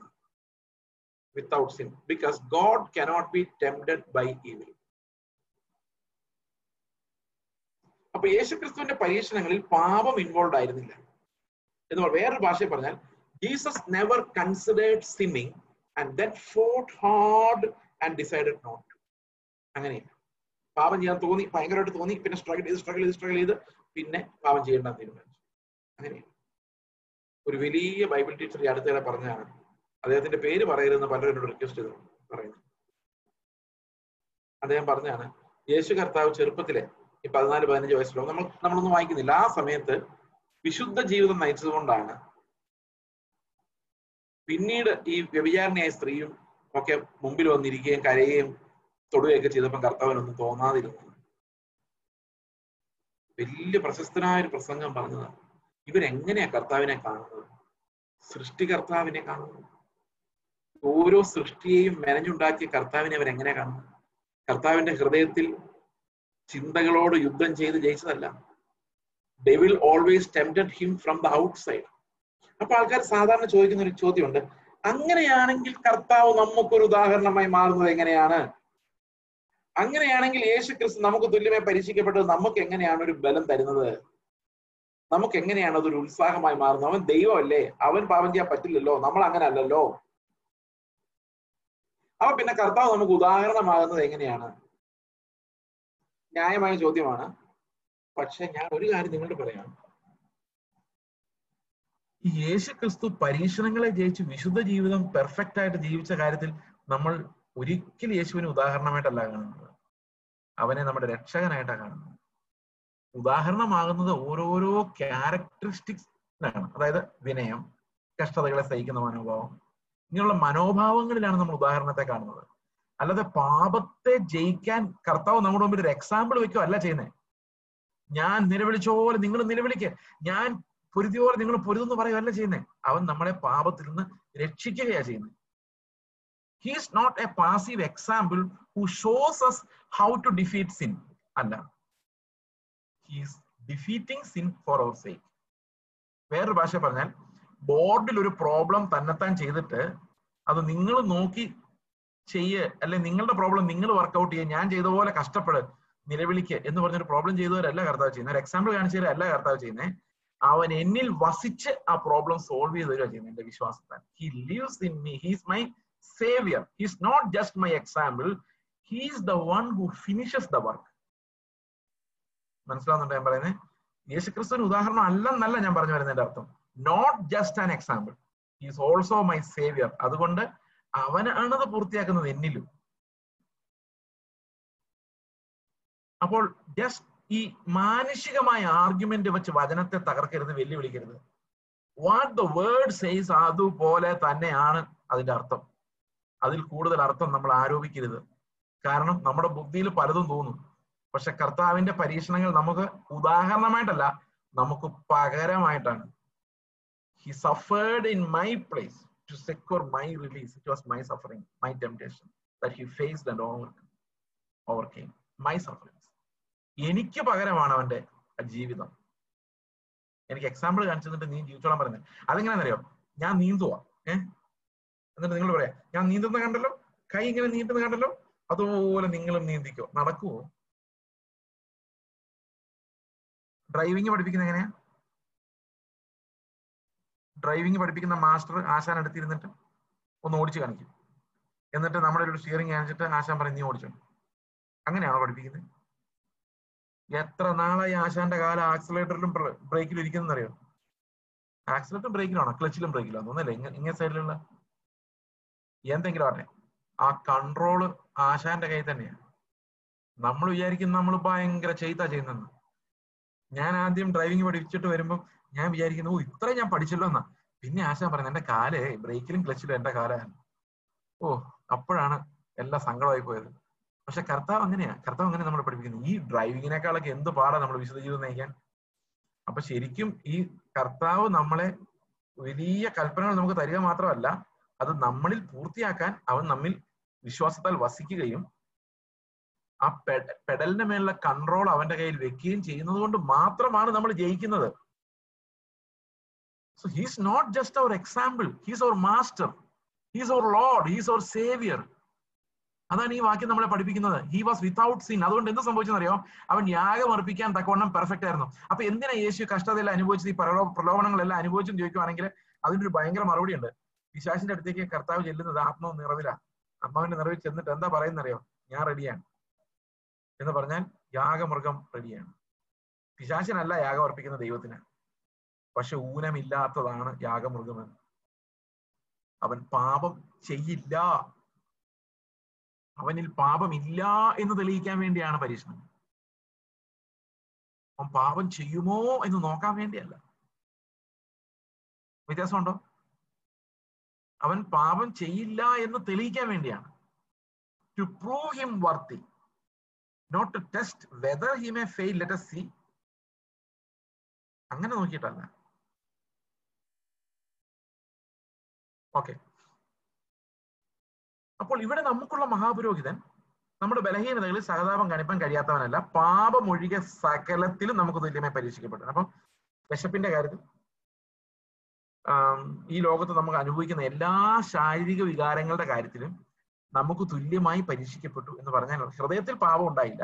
without sin because God cannot be tempted by evil അപ്പൊ യേശുക്രിസ്തുവിന്റെ പരീക്ഷണങ്ങളിൽ പാപം ഇൻവോൾവ് ആയിരുന്നില്ല. എന്ന് വേറൊരു ഭാഷയിൽ പറഞ്ഞാൽ Jesus never considered sinning and thought hard and decided not അങ്ങനെയില്ല പാപം ചെയ്യാൻ തോന്നി ഭയങ്കരമായിട്ട് തോന്നി പിന്നെ സ്ട്രഗിൾ ചെയ്ത് സ്ട്രഗിൾ ചെയ്ത് സ്ട്രഗിൾ ചെയ്ത് പിന്നെ പാപം ചെയ്യേണ്ട തീരുമാനിച്ചു. അങ്ങനെയാണ്. ഒരു വലിയ ബൈബിൾ ടീച്ചർ ഈ അടുത്തിടെ പറഞ്ഞാണ് അദ്ദേഹത്തിന്റെ പേര് പറയരുതെന്ന് പലരും എന്നോട് റിക്വസ്റ്റ് ചെയ്തു പറയുന്നു. അദ്ദേഹം പറഞ്ഞാണ് യേശു കർത്താവ് ചെറുപ്പത്തിലെ ഈ പതിനാല് പതിനഞ്ച് വയസ്സിലോ നമ്മൾ നമ്മളൊന്നും വായിക്കുന്നില്ല. ആ സമയത്ത് വിശുദ്ധ ജീവിതം നയിച്ചത് കൊണ്ടാണ് പിന്നീട് ഈ വ്യഭിചാരണിയായ സ്ത്രീയും ഒക്കെ മുമ്പിൽ വന്നിരിക്കുകയും കരയുകയും തൊടുകയൊക്കെ ചെയ്തപ്പോൾ കർത്താവിനൊന്നും തോന്നാതിരുന്നു. വലിയ പ്രശസ്തനായ ഒരു പ്രസംഗം പറഞ്ഞതാണ്. ഇവരെങ്ങനെയാ കർത്താവിനെ കാണുന്നത്? സൃഷ്ടികർത്താവിനെ കാണുന്നു ഓരോ സൃഷ്ടിയെയും മെനഞ്ഞുണ്ടാക്കിയ കർത്താവിനെ അവരെങ്ങനെ കാണുന്നു? കർത്താവിന്റെ ഹൃദയത്തിൽ ചിന്തകളോട് യുദ്ധം ചെയ്ത് ജയിച്ചതല്ല. Devil always tempted him from the outside അപ്പൊ ആൾക്കാർ സാധാരണ ചോദിക്കുന്ന ഒരു ചോദ്യമുണ്ട് അങ്ങനെയാണെങ്കിൽ കർത്താവ് നമുക്കൊരു ഉദാഹരണമായി മാറുന്നത് എങ്ങനെയാണ്? അങ്ങനെയാണെങ്കിൽ യേശു ക്രിസ്തു നമുക്ക് തുല്യമായി പരീക്ഷിക്കപ്പെട്ടത് നമുക്ക് എങ്ങനെയാണ് ഒരു ബലം തരുന്നത്? നമുക്ക് എങ്ങനെയാണ് അതൊരു ഉത്സാഹമായി മാറുന്നത്? അവൻ ദൈവമല്ലേ? അവൻ പാപം ചെയ്യാൻ പറ്റില്ലല്ലോ? നമ്മൾ അങ്ങനെ അല്ലല്ലോ അപ്പൊ പിന്നെ കർത്താവ് നമുക്ക് ഉദാഹരണമാകുന്നത് എങ്ങനെയാണ്? ന്യായമായ ചോദ്യമാണ്. പക്ഷെ ഞാൻ ഒരു കാര്യം നിങ്ങളോട് പറയാം. യേശു ക്രിസ്തു പരീക്ഷണങ്ങളെ ജയിച്ച് വിശുദ്ധ ജീവിതം പെർഫെക്റ്റ് ആയിട്ട് ജീവിച്ച കാര്യത്തിൽ നമ്മൾ ഒരിക്കലും യേശുവിനെ ഉദാഹരണമായിട്ടല്ല കാണുന്നത്. അവനെ നമ്മുടെ രക്ഷകനായിട്ടാണ് കാണുന്നത്. ഉദാഹരണമാകുന്നത് ഓരോരോ ക്യാരക്ടറിസ്റ്റിക്സ് ആണ് അതായത് വിനയം കഷ്ടതകളെ സഹിക്കുന്ന മനോഭാവം ഇങ്ങനെയുള്ള മനോഭാവങ്ങളിലാണ് നമ്മൾ ഉദാഹരണത്തെ കാണുന്നത്. അല്ലാതെ പാപത്തെ ജയിക്കാൻ കർത്താവ് നമ്മുടെ മുമ്പിൽ ഒരു എക്സാമ്പിൾ വെക്കുക അല്ല ചെയ്യുന്നത് ഞാൻ നിലവിളിച്ച പോലെ നിങ്ങൾ നിലവിളിക്കുക ഞാൻ പൊരുതിയ പോലെ നിങ്ങൾ പൊരുതെന്ന് പറയുകയല്ല ചെയ്യുന്നത് അവൻ നമ്മളെ പാപത്തിൽ നിന്ന് രക്ഷിക്കുകയാണ് ചെയ്യുന്നത് he's not a passive example who shows us how to defeat sin അല്ല. He's defeating sin for our sake വേറൊരു ഭാഷ പറഞ്ഞാൽ ബോർഡിൽ ഒരു പ്രോബ്ലം തന്നെത്താൻ ചെയ്തിട്ട് അത് നിങ്ങൾ നോക്കി ചെയ്യ് അല്ലെ നിങ്ങളുടെ പ്രോബ്ലം നിങ്ങൾ വർക്ക്ഔട്ട് ചെയ്യുക ഞാൻ ചെയ്ത പോലെ കഷ്ടപ്പെട് നിലവിളിക്ക് എന്ന് പറഞ്ഞൊരു പ്രോബ്ലം ചെയ്തവരല്ല കർത്താവ് ചെയ്യുന്നത് ഒരു എക്സാമ്പിൾ കാണിച്ചവരല്ല കർത്താവ് ചെയ്യുന്നത് അവൻ എന്നിൽ വസിച്ച് ആ പ്രോബ്ലം സോൾവ് ചെയ്ത് തരിക ചെയ്യും എന്റെ വിശ്വാസത്താൽ. He lives in me he's my saviour he's not just my example he's the one who finishes the work മനസ്സിലാവുന്നുണ്ടോ ഞാൻ പറയുന്നത്? യേശുക്രിസ്തുവിന് ഉദാഹരണം അല്ലെന്നല്ല ഞാൻ പറഞ്ഞു വരുന്നതിന്റെ അർത്ഥം. Not just an example is also my saviour അതുകൊണ്ട് അവനാണത് പൂർത്തിയാക്കുന്നത് എന്നിലും. അപ്പോൾ ജസ്റ്റ് ഈ മാനുഷികമായ ആർഗ്യുമെന്റ് വെച്ച് വചനത്തെ തകർക്കരുത് വെല്ലുവിളിക്കരുത്. വാട്ട് ദ വേർഡ് സെയ്സ് അതുപോലെ തന്നെയാണ് അതിന്റെ അർത്ഥം. അതിൽ കൂടുതൽ അർത്ഥം നമ്മൾ ആരോപിക്കരുത്. കാരണം നമ്മുടെ ബുദ്ധിയിൽ പലതും തോന്നും. പക്ഷെ കർത്താവിന്റെ പരീക്ഷണങ്ങൾ നമുക്ക് ഉദാഹരണമായിട്ടല്ല നമുക്ക് പകരമായിട്ടാണ്. He suffered in my place to secure my release it was my suffering my temptation that he faced and over overcame my sufferings എനിക്ക് പകരമാണ് അവന്റെ ജീവിതം. എനിക്ക് എക്സാമ്പിൾ കാണിച്ചു തന്നിട്ട് നീ ജീവിച്ചോളാൻ പറയുന്നത് അതെങ്ങനെയാണെന്നറിയോ? ഞാൻ നീന്തുവാ. ഏഹ് എന്നിട്ട് നിങ്ങൾ പറയാം ഞാൻ നീന്തുന്ന കണ്ടല്ലോ? കൈ ഇങ്ങനെ നീന്തുന്ന കണ്ടല്ലോ? അതുപോലെ നിങ്ങളും നീന്തിക്കോ. നടക്കുവോ? ഡ്രൈവിംഗ് പഠിപ്പിക്കുന്നത് എങ്ങനെയാ? ഡ്രൈവിംഗ് പഠിപ്പിക്കുന്ന മാസ്റ്റർ ആശാൻ എടുത്തിരുന്നിട്ട് ഒന്ന് ഓടിച്ചു കാണിക്കും. എന്നിട്ട് നമ്മുടെ ഒരു സ്റ്റിയറിംഗ് കാണിച്ചിട്ട് ആശാൻ പറയും നീ ഓടിച്ചോ. അങ്ങനെയാണോ പഠിപ്പിക്കുന്നത്? എത്ര നാളായി ആശാന്റെ കാലം ആക്സിലേറ്ററിലും ബ്രേക്കിലും ഇരിക്കുന്ന അറിയോ ആക്സിലേറ്ററും ബ്രേക്കിലാണോ ക്ലച്ചിലും ബ്രേക്കിലാണോ ഒന്നല്ലേ ഇങ്ങനെ സൈഡിലുള്ള എന്തെങ്കിലും ആട്ടെ ആ കൺട്രോൾ ആശാന്റെ കയ്യിൽ തന്നെയാണ് നമ്മൾ വിചാരിക്കും നമ്മൾ ഭയങ്കര ചെയ്താ ചെയ്യുന്നെന്ന് ഞാൻ ആദ്യം ഡ്രൈവിംഗ് പഠിച്ചിട്ട് വരുമ്പോൾ ഞാൻ വിചാരിക്കുന്നു ഓ ഇത്രയും ഞാൻ പഠിച്ചല്ലോ എന്നാ. പിന്നെ ആശാൻ പറയുന്നത് എന്റെ കാലേ ബ്രേക്കിലും ക്ലച്ചിലും എന്റെ കാലാണ്. ഓ അപ്പോഴാണ് എല്ലാം സങ്കടമായി പോയത്. പക്ഷെ കർത്താവ് അങ്ങനെയാ. കർത്താവ് അങ്ങനെ നമ്മളെ പഠിപ്പിക്കുന്നത് ഈ ഡ്രൈവിങ്ങിനേക്കാളൊക്കെ എന്ത് പാടാ നമ്മൾ വിശുദ്ധ ജീവിതം നയിക്കാൻ? അപ്പൊ ശരിക്കും ഈ കർത്താവ് നമ്മളെ വലിയ കൽപ്പനകൾ നമുക്ക് തരിക മാത്രമല്ല അത് നമ്മളിൽ പൂർത്തിയാക്കാൻ അവൻ നമ്മിൽ വിശ്വാസത്താൽ വസിക്കുകയും ആ പെഡലിന്റെ മേലുള്ള കൺട്രോൾ അവന്റെ കയ്യിൽ വെക്കുകയും ചെയ്യുന്നത് കൊണ്ട് മാത്രമാണ് നമ്മൾ ജയിക്കുന്നത്. So he's not just our example he's our master he's our Lord he's our saviour അതാണ് ഈ വാക്യം നമ്മളെ പഠിപ്പിക്കുന്നത്. ഹി വാസ് വിത്തൗട്ട് സീൻ അതുകൊണ്ട് എന്ത് സംഭവിച്ചെന്നറിയോ? അവൻ യാഗം അർപ്പിക്കാൻ തക്കവണ്ണം പെർഫെക്റ്റ് ആയിരുന്നു. അപ്പൊ എന്തിനാ യേശു കഷ്ടതയെല്ലാം അനുഭവിച്ചത്? ഈ പ്രലോ പ്രലോഭനങ്ങളെല്ലാം അനുഭവിച്ചെന്ന് ചോദിക്കുവാണെങ്കിൽ അതിനൊരു ഭയങ്കര മറുപടി ഉണ്ട്. വിശ്വാസിന്റെ അടുത്തേക്ക് കർത്താവ് ചെല്ലുന്നത് ആത്മാവ് നിറവില. ആത്മാവിന്റെ നിറവിൽ ചെന്നിട്ട് എന്താ പറയുന്നറിയോ? ഞാൻ റെഡിയാണ് എന്ന് പറഞ്ഞാൽ യാഗമൃഗം റെഡിയാണ് പിശാശനല്ല യാഗം അർപ്പിക്കുന്ന ദൈവത്തിന്. പക്ഷെ ഊനമില്ലാത്തതാണ് യാഗമൃഗമെന്ന്. അവൻ പാപം ചെയ്യില്ല. അവനിൽ പാപമില്ല എന്ന് തെളിയിക്കാൻ വേണ്ടിയാണ് പരീക്ഷണം അവൻ പാപം ചെയ്യുമോ എന്ന് നോക്കാൻ വേണ്ടിയല്ല. വ്യത്യാസമുണ്ടോ? അവൻ പാപം ചെയ്യില്ല എന്ന് തെളിയിക്കാൻ വേണ്ടിയാണ്. To prove him worthy not to test whether he may fail let see അങ്ങനെ നോക്കിയിട്ടല്ല. ഓക്കെ അപ്പോൾ ഇവിടെ നമുക്കുള്ള മഹാപുരോഹിതൻ നമ്മുടെ ബലഹീനതകളിൽ സഹതാപം കാണിപ്പാൻ കഴിയാത്തവനല്ല. പാപമൊഴികെ സകലത്തിലും നമുക്ക് തുല്യമായി പരീക്ഷിക്കപ്പെട്ടു അപ്പം വിശപ്പിന്റെ കാര്യത്തിൽ ഈ ലോകത്ത് നമുക്ക് അനുഭവിക്കുന്ന എല്ലാ ശാരീരിക വികാരങ്ങളുടെ കാര്യത്തിലും നമുക്ക് തുല്യമായി പരീക്ഷിക്കപ്പെട്ടു എന്ന് പറഞ്ഞാൽ ഹൃദയത്തിൽ പാപം ഉണ്ടായില്ല.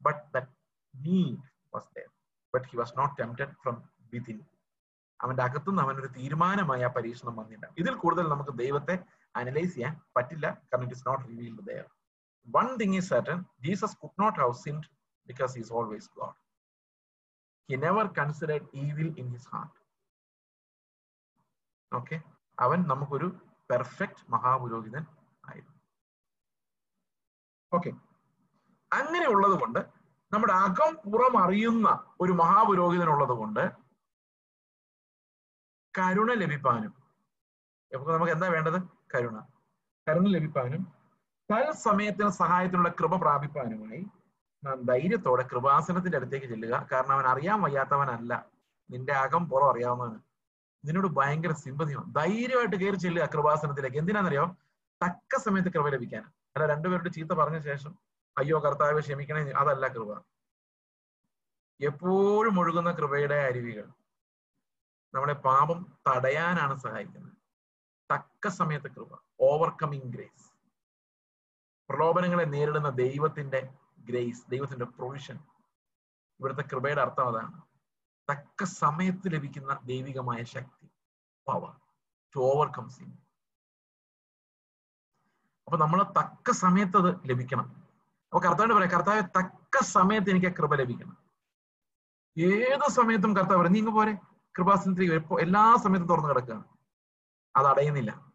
But was but he was not from within അവന്റെ അകത്തുനിന്ന് അവനൊരു തീരുമാനമായി ആ പരീക്ഷണം വന്നില്ല. ഇതിൽ കൂടുതൽ നമുക്ക് ദൈവത്തെ അനലൈസ് ചെയ്യാൻ പറ്റില്ല. കാരണം it is not revealed there one thing is certain Jesus could not have sinned because is always God he never considered evil in his heart okay അവൻ നമുക്കൊരു പെർഫെക്റ്റ് മഹാപുരോഹിതൻ ആയിരുന്നു. ഓക്കെ അങ്ങനെ ഉള്ളത് കൊണ്ട് നമ്മുടെ അകം പുറം അറിയുന്ന ഒരു മഹാപുരോഹിതൻ ഉള്ളത് കൊണ്ട് കരുണ ലഭിപ്പാനും. നമുക്ക് എന്താ വേണ്ടത്? കരുണ. കരുണ ലഭിപ്പാനും തൽസമയത്തിന് സഹായത്തിനുള്ള കൃപ പ്രാപിപ്പാനുമായി നാം ധൈര്യത്തോടെ കൃപാസനത്തിന്റെ അടുത്തേക്ക് ചെല്ലുക. കാരണം അവൻ അറിയാൻ വയ്യാത്തവനല്ല. നിന്റെ അകം പുറം അറിയാവുന്നവന് ഇതിനോട് ഭയങ്കര സിമ്പതിയാണ്. ധൈര്യമായിട്ട് കയറി ചെല്ലുക കൃപാസനത്തിലേക്ക്. എന്തിനാണെന്നറിയോ? തക്ക സമയത്ത് കൃപ ലഭിക്കാൻ. അല്ല രണ്ടുപേരുടെ ചീത്ത പറഞ്ഞ ശേഷം അയ്യോ കർത്താവ് ക്ഷമിക്കണേ അതല്ല കൃപ. എപ്പോഴും ഒഴുകുന്ന കൃപയുടെ അരുവികൾ നമ്മളെ പാപം തടയാനാണ് സഹായിക്കുന്നത്. തക്ക സമയത്ത് കൃപ ഓവർകമ്മിങ് ഗ്രേസ് പ്രലോഭനങ്ങളെ നേരിടുന്ന ദൈവത്തിന്റെ ഗ്രേസ് ദൈവത്തിന്റെ പ്രൊവിഷൻ ഇവിടുത്തെ കൃപയുടെ അർത്ഥം അതാണ്. തക്ക സമയത്ത് ലഭിക്കുന്ന ദൈവികമായ ശക്തി പവർ ടു ഓവർകം സിൻ അപ്പൊ നമ്മൾ തക്ക സമയത്ത് അത് ലഭിക്കണം. അപ്പൊ കർത്താവിന്റെ പറയാം കർത്താവ് തക്ക സമയത്ത് എനിക്ക് കൃപ ലഭിക്കണം. ഏത് സമയത്തും കർത്താവ് പറയും നീങ്ങ പോരെ. കൃപാസനത്തിലേക്ക് എല്ലാ സമയത്തും തുറന്നു കിടക്കുകയാണ്. അത് അടയുന്നില്ല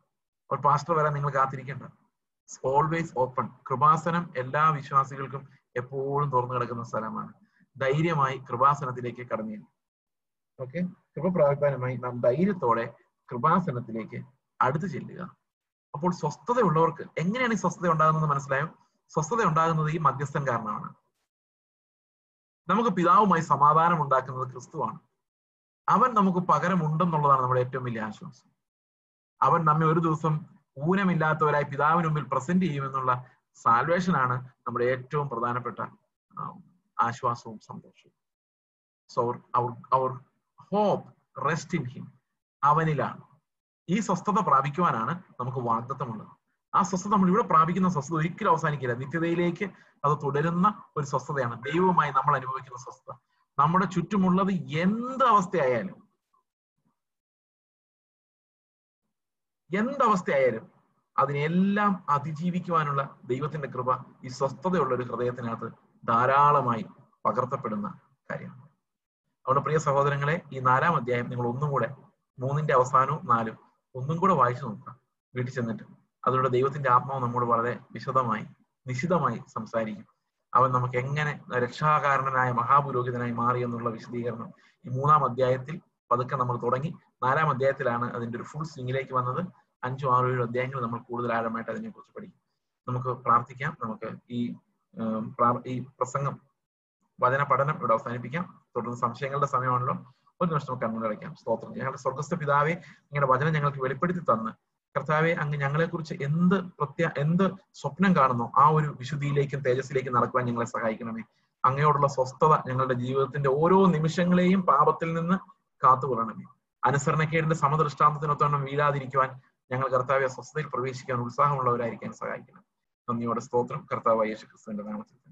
ഒരു പാസ്റ്റർ വരാൻ നിങ്ങൾ കാത്തിരിക്കേണ്ട. ഓൾവേസ് ഓപ്പൺ കൃപാസനം എല്ലാ വിശ്വാസികൾക്കും എപ്പോഴും തുറന്നു കിടക്കുന്ന സ്ഥലമാണ്. ധൈര്യമായി കൃപാസനത്തിലേക്ക് കടന്നു ഓക്കെ കൃപ പ്രാപിപ്പാനുമായി നാം ധൈര്യത്തോടെ കൃപാസനത്തിലേക്ക് അടുത്തു ചെല്ലുക. അപ്പോൾ സ്വസ്ഥതയുള്ളവർക്ക് എങ്ങനെയാണ് ഈ സ്വസ്ഥത ഉണ്ടാകുന്നത് മനസ്സിലായോ? സ്വസ്ഥത ഉണ്ടാകുന്നത് ഈ മധ്യസ്ഥൻ കാരണമാണ്. നമുക്ക് പിതാവുമായി സമാധാനം ഉണ്ടാക്കുന്നത് ക്രിസ്തുവാണ്. അവൻ നമുക്ക് പകരമുണ്ടെന്നുള്ളതാണ് നമ്മുടെ ഏറ്റവും വലിയ ആശ്വാസം. അവൻ നമ്മെ ഒരു ദിവസം ഊനമില്ലാത്തവരായി പിതാവിന് മുമ്പിൽ പ്രസന്റ് ചെയ്യുമെന്നുള്ള സാൽവേഷൻ ആണ് നമ്മുടെ ഏറ്റവും പ്രധാനപ്പെട്ട ആശ്വാസവും സന്തോഷവും. So our our hope rest in him അവനിലാണ്. ഈ സ്വസ്ഥത പ്രാപിക്കുവാനാണ് നമുക്ക് വാഗ്ദത്തമുള്ളത്. ആ സ്വസ്ഥത നമ്മൾ ഇവിടെ പ്രാപിക്കുന്ന സ്വസ്ഥത ഒരിക്കലും അവസാനിക്കില്ല. നിത്യതയിലേക്ക് അത് തുടരുന്ന ഒരു സ്വസ്ഥതയാണ്. ദൈവമായി നമ്മൾ അനുഭവിക്കുന്ന സ്വസ്ഥത. നമ്മുടെ ചുറ്റുമുള്ളത് എന്ത് അവസ്ഥയായാലും എന്തവസ്ഥയായാലും അതിനെല്ലാം അതിജീവിക്കുവാനുള്ള ദൈവത്തിന്റെ കൃപ ഈ സ്വസ്ഥതയുള്ള ഒരു ഹൃദയത്തിനകത്ത് ധാരാളമായി പകർത്തപ്പെടുന്ന കാര്യമാണ്. അതുകൊണ്ട് പ്രിയ സഹോദരങ്ങളെ ഈ നാലാം അധ്യായം നിങ്ങൾ ഒന്നും കൂടെ മൂന്നിന്റെ അവസാനവും നാലും ഒന്നും കൂടെ വായിച്ചു നോക്കുക. വീട്ടിൽ ചെന്നിട്ട് അതിലൂടെ ദൈവത്തിന്റെ ആത്മാവ് നമ്മോട് വളരെ വിശദമായി നിശിതമായി സംസാരിക്കും. അവൻ നമുക്ക് എങ്ങനെ രക്ഷാകാരണനായ മഹാപുരോഹിതനായി മാറി എന്നുള്ള വിശദീകരണം ഈ മൂന്നാം അധ്യായത്തിൽ പതുക്കെ നമ്മൾ തുടങ്ങി. നാലാം അധ്യായത്തിലാണ് അതിന്റെ ഒരു ഫുൾ സ്വിങ്ങിലേക്ക് വന്നത്. അഞ്ചും ആറും ഏഴും അധ്യായങ്ങൾ നമ്മൾ കൂടുതൽ ആഴമായിട്ട് അതിനെക്കുറിച്ച് പഠിക്കും. നമുക്ക് പ്രാർത്ഥിക്കാം. നമുക്ക് ഈ ഈ പ്രസംഗം വചന പഠനം ഇവിടെ അവസാനിപ്പിക്കാം. തുടർന്ന് സംശയങ്ങളുടെ സമയമാണല്ലോ. ഒരു നിമിഷം നമുക്ക് കണ്ണുകളടയ്ക്കാം സ്തോത്രം. ഞങ്ങളുടെ സ്വർഗസ്ഥ പിതാവെ നിങ്ങളുടെ വചനം ഞങ്ങൾക്ക് വെളിപ്പെടുത്തി തന്ന്. കർത്താവെ അങ്ങ് ഞങ്ങളെക്കുറിച്ച് എന്ത് പ്രത്യ എന്ത് സ്വപ്നം കാണുന്നോ ആ ഒരു വിശുദ്ധിയിലേക്കും തേജസ്സിലേക്കും നടക്കുവാൻ ഞങ്ങളെ സഹായിക്കണമേ. അങ്ങയോടുള്ള സ്വസ്ഥത ഞങ്ങളുടെ ജീവിതത്തിന്റെ ഓരോ നിമിഷങ്ങളെയും പാപത്തിൽ നിന്ന് കാത്തുകൊള്ളണമേ. അനുസരണക്കേടിന്റെ സമദൃഷ്ടാന്തത്തിനൊത്തവണ്ണം വീഴാതിരിക്കുവാൻ ഞങ്ങൾ കർത്താവെ സ്വസ്ഥതയിൽ പ്രവേശിക്കാൻ ഉത്സാഹമുള്ളവരായിരിക്കാൻ സഹായിക്കണം. നന്ദിയോടെ സ്തോത്രം. കർത്താവ് യേശു ക്രിസ്തുവിന്റെ നാമത്തിൽ